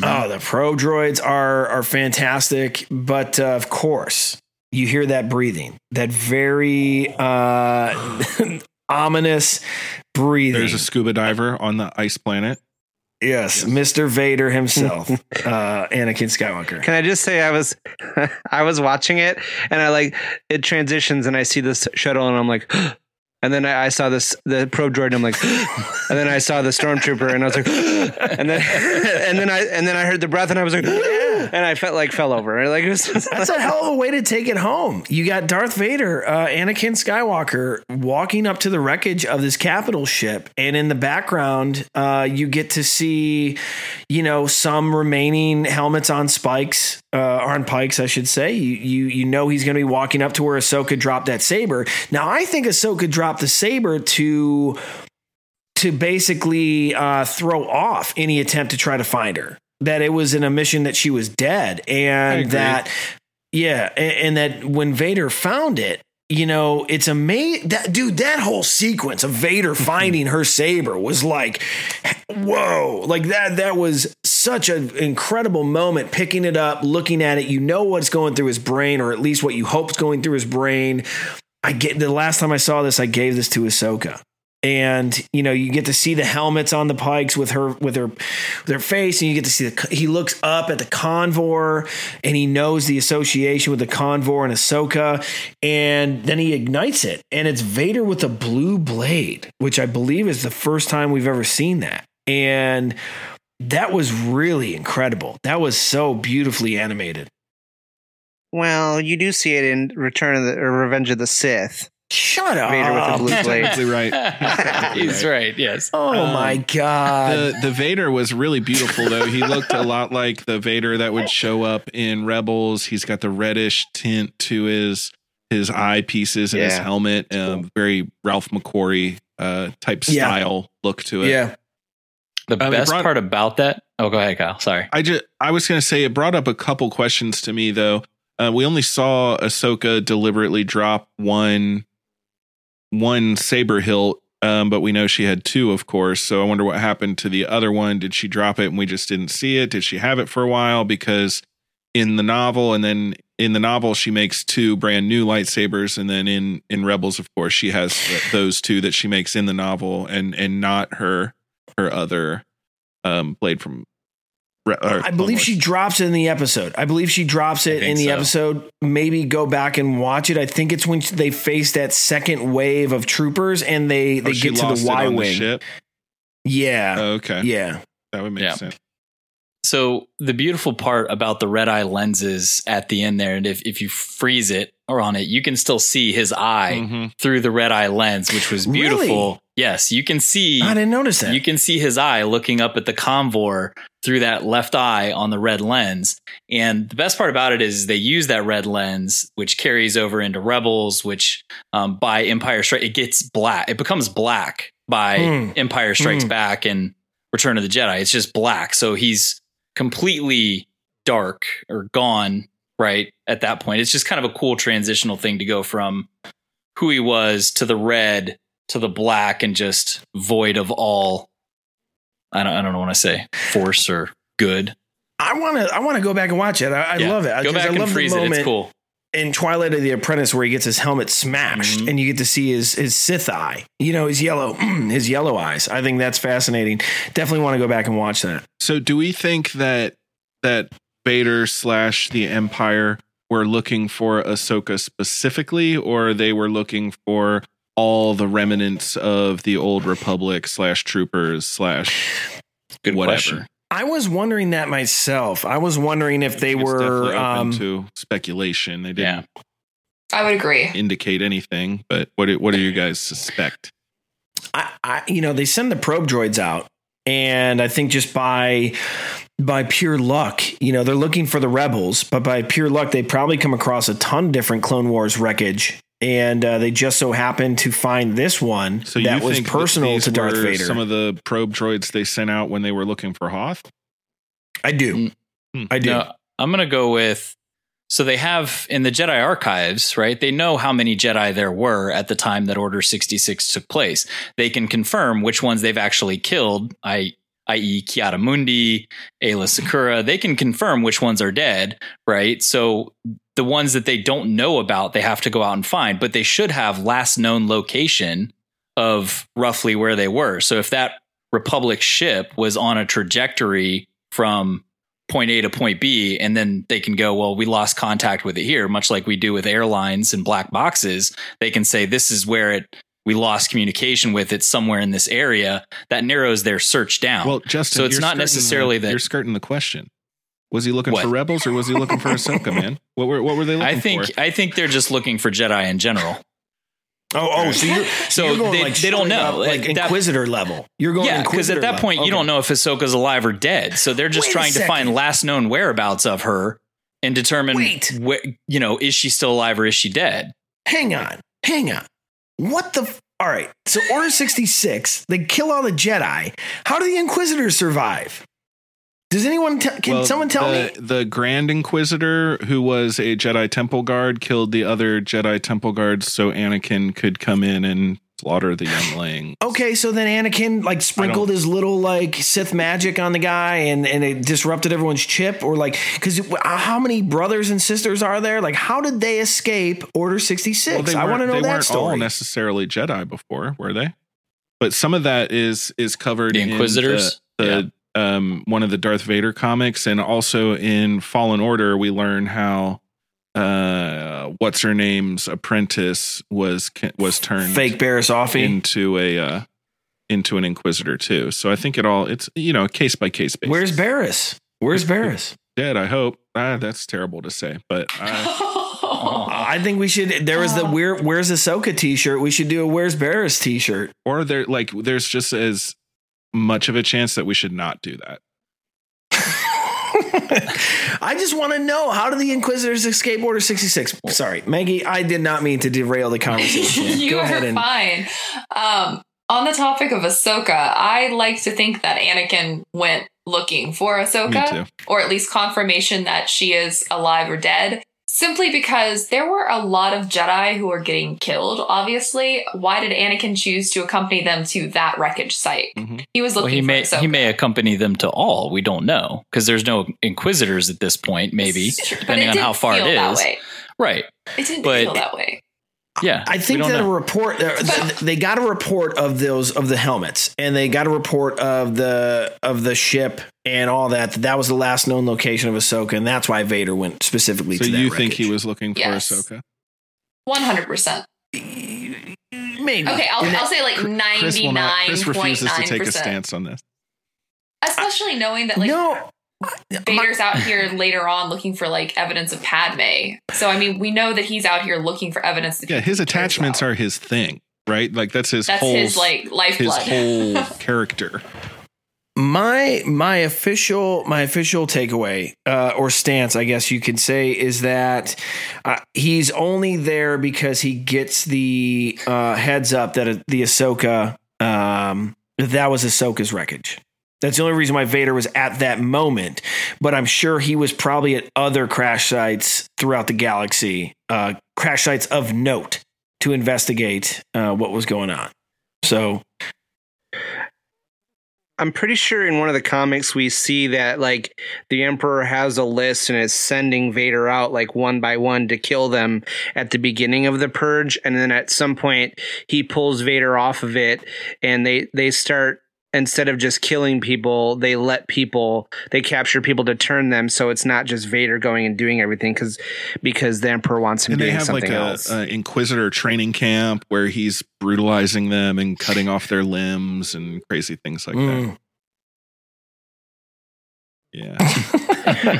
Oh, the probe droids are are fantastic, but uh, of course, you hear that breathing, that very uh, ominous breathing. There's a scuba diver on the ice planet. Yes, Mr. Vader himself, uh, Anakin Skywalker. Can I just say I was I was watching it and I like it transitions and I see this shuttle and I'm like and then I, I saw this the probe droid and I'm like and then I saw the stormtrooper and I was like and then and then I and then I heard the breath and I was like and I felt like fell over like it was That's a hell of a way to take it home. You got Darth Vader, uh, Anakin Skywalker, walking up to the wreckage of this capital ship, and in the background, uh, you get to see, you know, some remaining helmets on spikes, uh, on pikes, I should say. You you you know he's going to be walking up to where Ahsoka dropped that saber. Now, I think Ahsoka dropped the saber to to basically uh, throw off any attempt to try to find her. That it was in a mission that she was dead, and that yeah, and, and that when Vader found it, you know, it's amazing. That dude, that whole sequence of Vader finding her saber was like, whoa, like that. That was such an incredible moment. Picking it up, looking at it, you know what's going through his brain, or at least what you hope's going through his brain. I get the last time I saw this, I gave this to Ahsoka. And you know, you get to see the helmets on the pikes with her with her with her face, and you get to see the he looks up at the convor and he knows the association with the convor and Ahsoka, and then he ignites it, and it's Vader with a blue blade, which I believe is the first time we've ever seen that. And that was really incredible. That was so beautifully animated. well you do see it in Return of the or Revenge of the Sith Shut up. Vader with the blue blade Exactly right. He's right. Yes. Oh Um, my god. The the Vader was really beautiful though. He looked a lot like the Vader that would show up in Rebels. He's got the reddish tint to his his eye pieces and his Yeah. helmet. Um, very Ralph McQuarrie uh, type Yeah. style look to it. yeah. The Um, best brought- part about that. Oh, go ahead, Kyle. Sorry. I just I was gonna say it brought up a couple questions to me though. Uh, we only saw Ahsoka deliberately drop one one saber hilt, um, but we know she had two, of course. So I wonder what happened to the other one. Did she drop it and we just didn't see it? Did she have it for a while? Because in the novel and then in the novel she makes two brand new lightsabers and then in in rebels of course she has those two that she makes in the novel and and not her her other um blade from or I believe she drops it in the episode. I believe she drops it in the so. episode. Maybe go back and watch it. I think it's when they face that second wave of troopers and they Oh, they she get to the Y on the wing. ship? Yeah. Oh, okay. Yeah. That would make Yeah. sense. So the beautiful part about the red eye lenses at the end there, and if, if you freeze it or on it, you can still see his eye Mm-hmm. through the red eye lens, which was beautiful. Really? Yes, you can see. I didn't notice that. You can see his eye looking up at the convor through that left eye on the red lens. And the best part about it is they use that red lens, which carries over into Rebels, which um, by Empire Strike, it gets black. It becomes black by Hmm. Empire Strikes Hmm. Back and Return of the Jedi. It's just black. So he's completely dark or gone right at that point. It's just kind of a cool transitional thing to go from who he was to the red to the black and just void of all I don't I don't know what I say force or good. I want to I want to go back and watch it. I, I Yeah. love it. Go back I and love the freeze it. It's cool. In Twilight of the Apprentice, where he gets his helmet smashed, Mm-hmm. and you get to see his his Sith eye. You know, his yellow his yellow eyes. I think that's fascinating. Definitely want to go back and watch that. So do we think that that Vader slash the Empire were looking for Ahsoka specifically, or they were looking for all the remnants of the old Republic slash troopers slash Good whatever? question. I was wondering that myself. I was wondering if they It's were. definitely open Um, to speculation. They didn't I would agree. indicate anything, but what do, what do you guys suspect? I, I, you know, they send the probe droids out, and I think just by by pure luck, you know, they're looking for the rebels, but by pure luck, they probably come across a ton of different Clone Wars wreckage, and uh, they just so happened to find this one So that was think that personal to Darth were Vader. Some of the probe droids they sent out when they were looking for Hoth. I do. I do. No, I'm going to go with. So they have in the Jedi archives, right? They know how many Jedi there were at the time that Order 66 took place. They can confirm which ones they've actually killed, I, i.e., Kiara Mundi, Aayla Secura. They can confirm which ones are dead, right? So the ones that they don't know about, they have to go out and find, but they should have last known location of roughly where they were. So if that Republic ship was on a trajectory from point A to point B, and then they can go, well, we lost contact with it here, much like we do with airlines and black boxes. They can say, this is where it, we lost communication with it somewhere in this area. That narrows their search down. Well, Justin, so it's not necessarily the, that you're skirting the question. Was he looking What? for rebels or was he looking for Ahsoka? Man, what were what were they looking I think for? I think they're just looking for Jedi in general. Oh, oh, so you're So you're going they- like they don't know. up, like That- Inquisitor level. You're going yeah, because at that level. point you Okay. don't know if Ahsoka's alive or dead. So they're just Wait trying to find last known whereabouts of her and determine, wh- you know, is she still alive or is she dead? hang on, hang on. What the? F- all right. So Order sixty six, they kill all the Jedi. How do the Inquisitors survive? Does anyone? T- can Well, someone tell the, me? The Grand Inquisitor, who was a Jedi Temple Guard, killed the other Jedi Temple Guards so Anakin could come in and slaughter the youngling. Okay, so then Anakin like sprinkled his little like Sith magic on the guy, and and it disrupted everyone's chip, or like because how many brothers and sisters are there? Like, how did they escape Order sixty Well, six? they I want to weren't- know they that weren't all necessarily Jedi before, were they? But some of that is is covered The in Inquisitors? the, the um, one of the Darth Vader comics, and also in Fallen Order, we learn how uh, what's her name's apprentice was was turned Fake Barriss Offee? into a uh, into an Inquisitor too. So I think it all it's you know case by case basis. Where's Barriss? Where's Barriss? dead? I hope. Ah, that's terrible to say, but I, I think we should. There was the where Where's Ahsoka T-shirt. We should do a Where's Barriss T-shirt. or there like there's just as much of a chance that we should not do that. I just want to know how do the Inquisitors escape Order sixty six? Sorry, Maggie. I did not mean to derail the conversation. you Go are ahead and fine. Um, on the topic of Ahsoka, I like to think that Anakin went looking for Me Ahsoka, or at least confirmation that she is alive or dead. Simply because there were a lot of Jedi who were getting killed, obviously. Why did Anakin choose to accompany them to that wreckage site? Mm-hmm. He was Well, looking he for may Ahsoka. he may accompany them to all. We don't know because there's no inquisitors at this point. Maybe depending on how far it is. Right. It didn't But- feel that way. Yeah. I think we don't that a report uh, they got a report of those of the helmets and they got a report of the of the ship and all that. That was the last known location of Ahsoka, and that's why Vader went specifically So to that. you think wreckage. he was looking for Yes. Ahsoka? 100%. Maybe. Okay, I'll, I'll say like Chris will not. Chris refuses to take a 99.9%. stance on this. Especially knowing that like no. Vader's out here later on looking for like evidence of Padme. So I mean, we know that he's out here looking for evidence that Yeah, his attachments are his thing, right? Like that's his That's whole his, like, his whole character. my my official my official takeaway uh, or stance, I guess you could say, is that uh, he's only there because he gets the uh, heads up that uh, the Ahsoka um, that was Ahsoka's wreckage. That's the only reason why Vader was at that moment. But I'm sure he was probably at other crash sites throughout the galaxy, uh, crash sites of note to investigate uh, what was going on. So I'm pretty sure in one of the comics we see that like the Emperor has a list and is sending Vader out like one by one to kill them at the beginning of the purge, and then at some point he pulls Vader off of it, and they they start instead of just killing people, they let people they capture people to turn them, so it's not just Vader going and doing everything because because the Emperor wants him And they doing have like something a, else. a Inquisitor training camp where he's brutalizing them and cutting off their limbs and crazy things like that. Mm. Yeah.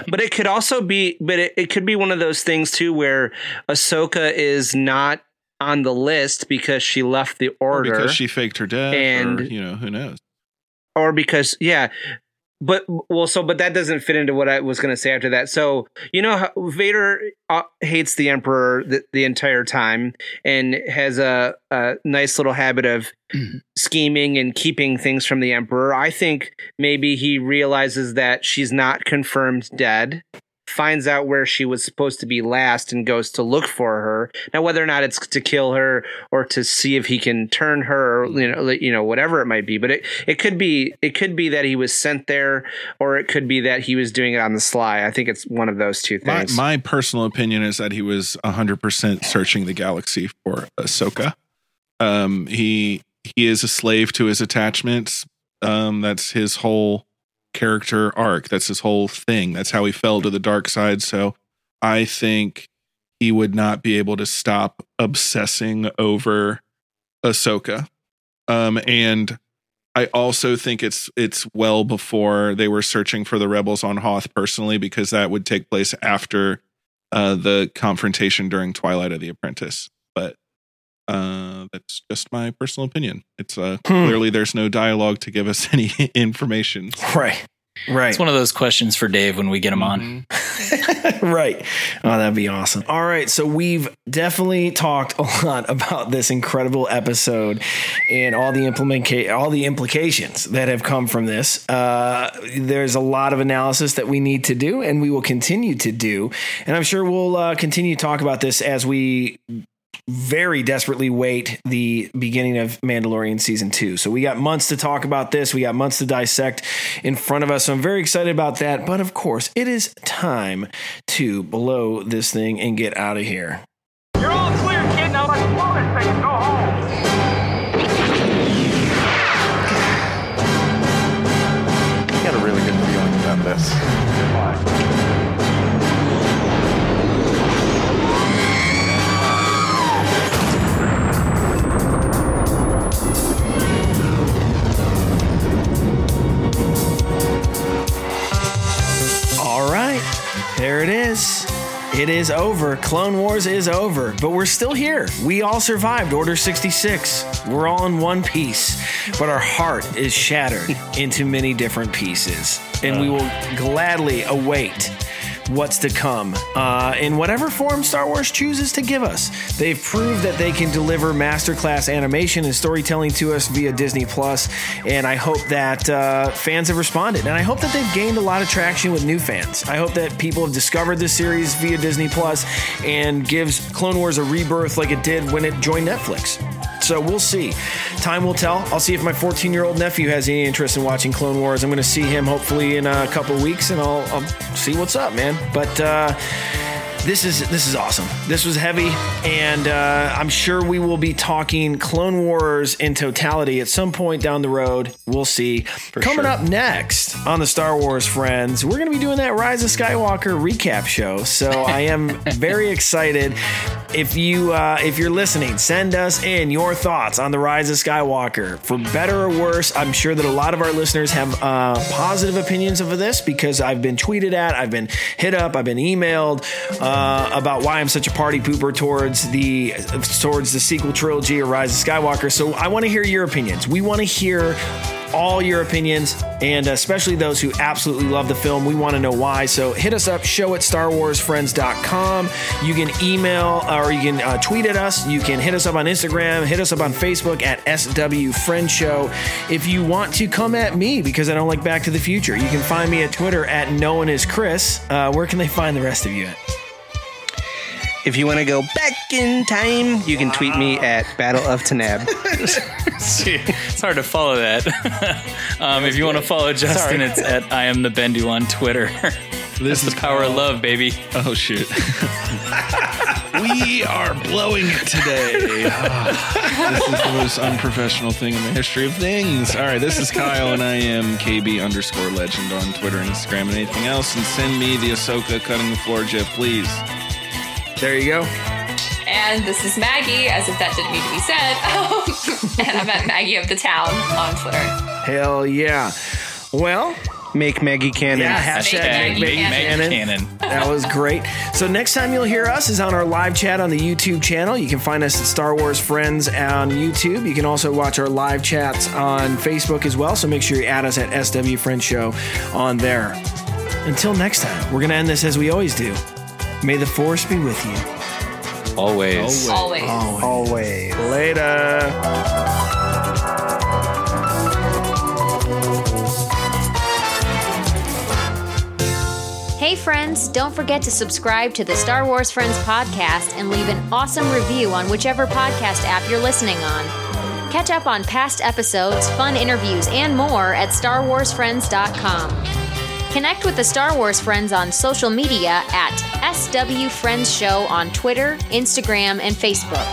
but it could also be, but it, it could be one of those things too where Ahsoka is not on the list because she left the Or order, because she faked her death, And- or you know, who knows? Or because yeah. But well, so but that doesn't fit into what I was going to say after that. So you know, Vader uh, hates the Emperor the, the entire time and has a, a nice little habit of scheming and keeping things from the Emperor. I think maybe he realizes that she's not confirmed dead, finds out where she was supposed to be last, and goes to look for her. Now, whether or not it's to kill her or to see if he can turn her, or, you know, you know, whatever it might be, but it it could be it could be that he was sent there, or it could be that he was doing it on the sly. I think it's one of those two My, things. my personal opinion is that he was 100% searching the galaxy for Ahsoka. Um, he he is a slave to his attachments. Um, that's his whole character arc. That's his whole thing. That's how he fell to the dark side. So I think he would not be able to stop obsessing over Ahsoka. Um, and I also think it's it's well before they were searching for the rebels on Hoth personally, because that would take place after uh, the confrontation during Twilight of the Apprentice. But uh, that's just my personal opinion. It's uh, Hmm. clearly there's no dialogue to give us any information. Right. Right. It's one of those questions for Dave when we get him on. right. Oh, that'd be awesome. All right. So we've definitely talked a lot about this incredible episode and all the implement all the implications that have come from this. Uh, there's a lot of analysis that we need to do, and we will continue to do. And I'm sure we'll uh, continue to talk about this as we very desperately wait the beginning of Mandalorian season two. So we got months to talk about this. We got months to dissect in front of us. So I'm very excited about that. But of course, it is time to blow this thing and get out of here. You're all clear, kid. Now let's blow this thing is over. Clone Wars is over, but we're still here. We all survived Order 66. We're all in one piece, but our heart is shattered into many different pieces. And we will gladly await what's to come uh, in whatever form Star Wars chooses to give us. They've proved that they can deliver masterclass animation and storytelling to us via Disney Plus, and I hope that uh, fans have responded. And I hope that they've gained a lot of traction with new fans. I hope that people have discovered this series via Disney Plus and gives Clone Wars a rebirth like it did when it joined Netflix. So we'll see. Time will tell. I'll see if my 14 year old nephew has any interest in watching Clone Wars. I'm going to see him hopefully in a couple weeks, and I'll, I'll see what's up, man. But uh, this is this is awesome. This was heavy, and uh, I'm sure we will be talking Clone Wars in totality at some point down the road. We'll see. Coming sure. up next on the Star Wars Friends, we're going to be doing that Rise of Skywalker recap show. So I am very excited. If you uh, if you're listening, send us in your thoughts on the Rise of Skywalker, for better or worse. I'm sure that a lot of our listeners have uh, positive opinions of this because I've been tweeted at, I've been hit up, I've been emailed uh, about why I'm such a party pooper towards the towards the sequel trilogy or Rise of Skywalker. So I want to hear your opinions. We want to hear all your opinions and especially those who absolutely love the film. We want to know why. So hit us up, show at starwarsfriends.com. You can email or you can uh, tweet at us. You can hit us up on Instagram, hit us up on Facebook at SW Friend Show. If you want to come at me because I don't like Back to the Future, you can find me at Twitter at no one is Chris. Uh, where can they find the rest of you at? If you want to go back in time, you can tweet me at Battle of Tanaab. it's hard to follow that. um, if you want to follow Justin, Sorry. it's at I am the Bendu on Twitter. This is the power of love, baby. Oh shit. we are blowing it today. Ah, this is the most unprofessional thing in the history of things. All right, this is Kyle, and I am KB underscore legend on Twitter and Instagram and anything else. And send me the Ahsoka cutting the floor gif, please. There you go. And this is Maggie, as if that didn't need to be said. and I'm at Maggie of the Town on Twitter. Hell yeah. Well, make Maggie Cannon. Yeah, hashtag make Maggie canon. That was great. So next time you'll hear us is on our live chat on the YouTube channel. You can find us at Star Wars Friends on YouTube. You can also watch our live chats on Facebook as well. So make sure you add us at SW Friends Show on there. Until next time, we're going to end this as we always do. May the Force be with you. Always. Always. Always. Later. Hey friends, don't forget to subscribe to the Star Wars Friends podcast and leave an awesome review on whichever podcast app you're listening on. Catch up on past episodes, fun interviews, and more at starwarsfriends.com. Connect with the Star Wars Friends on social media at SW Friends Show on Twitter, Instagram, and Facebook.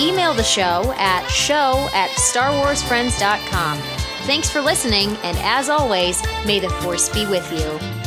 Email the show at show at starwarsfriends.com. Thanks for listening, and as always, may the Force be with you.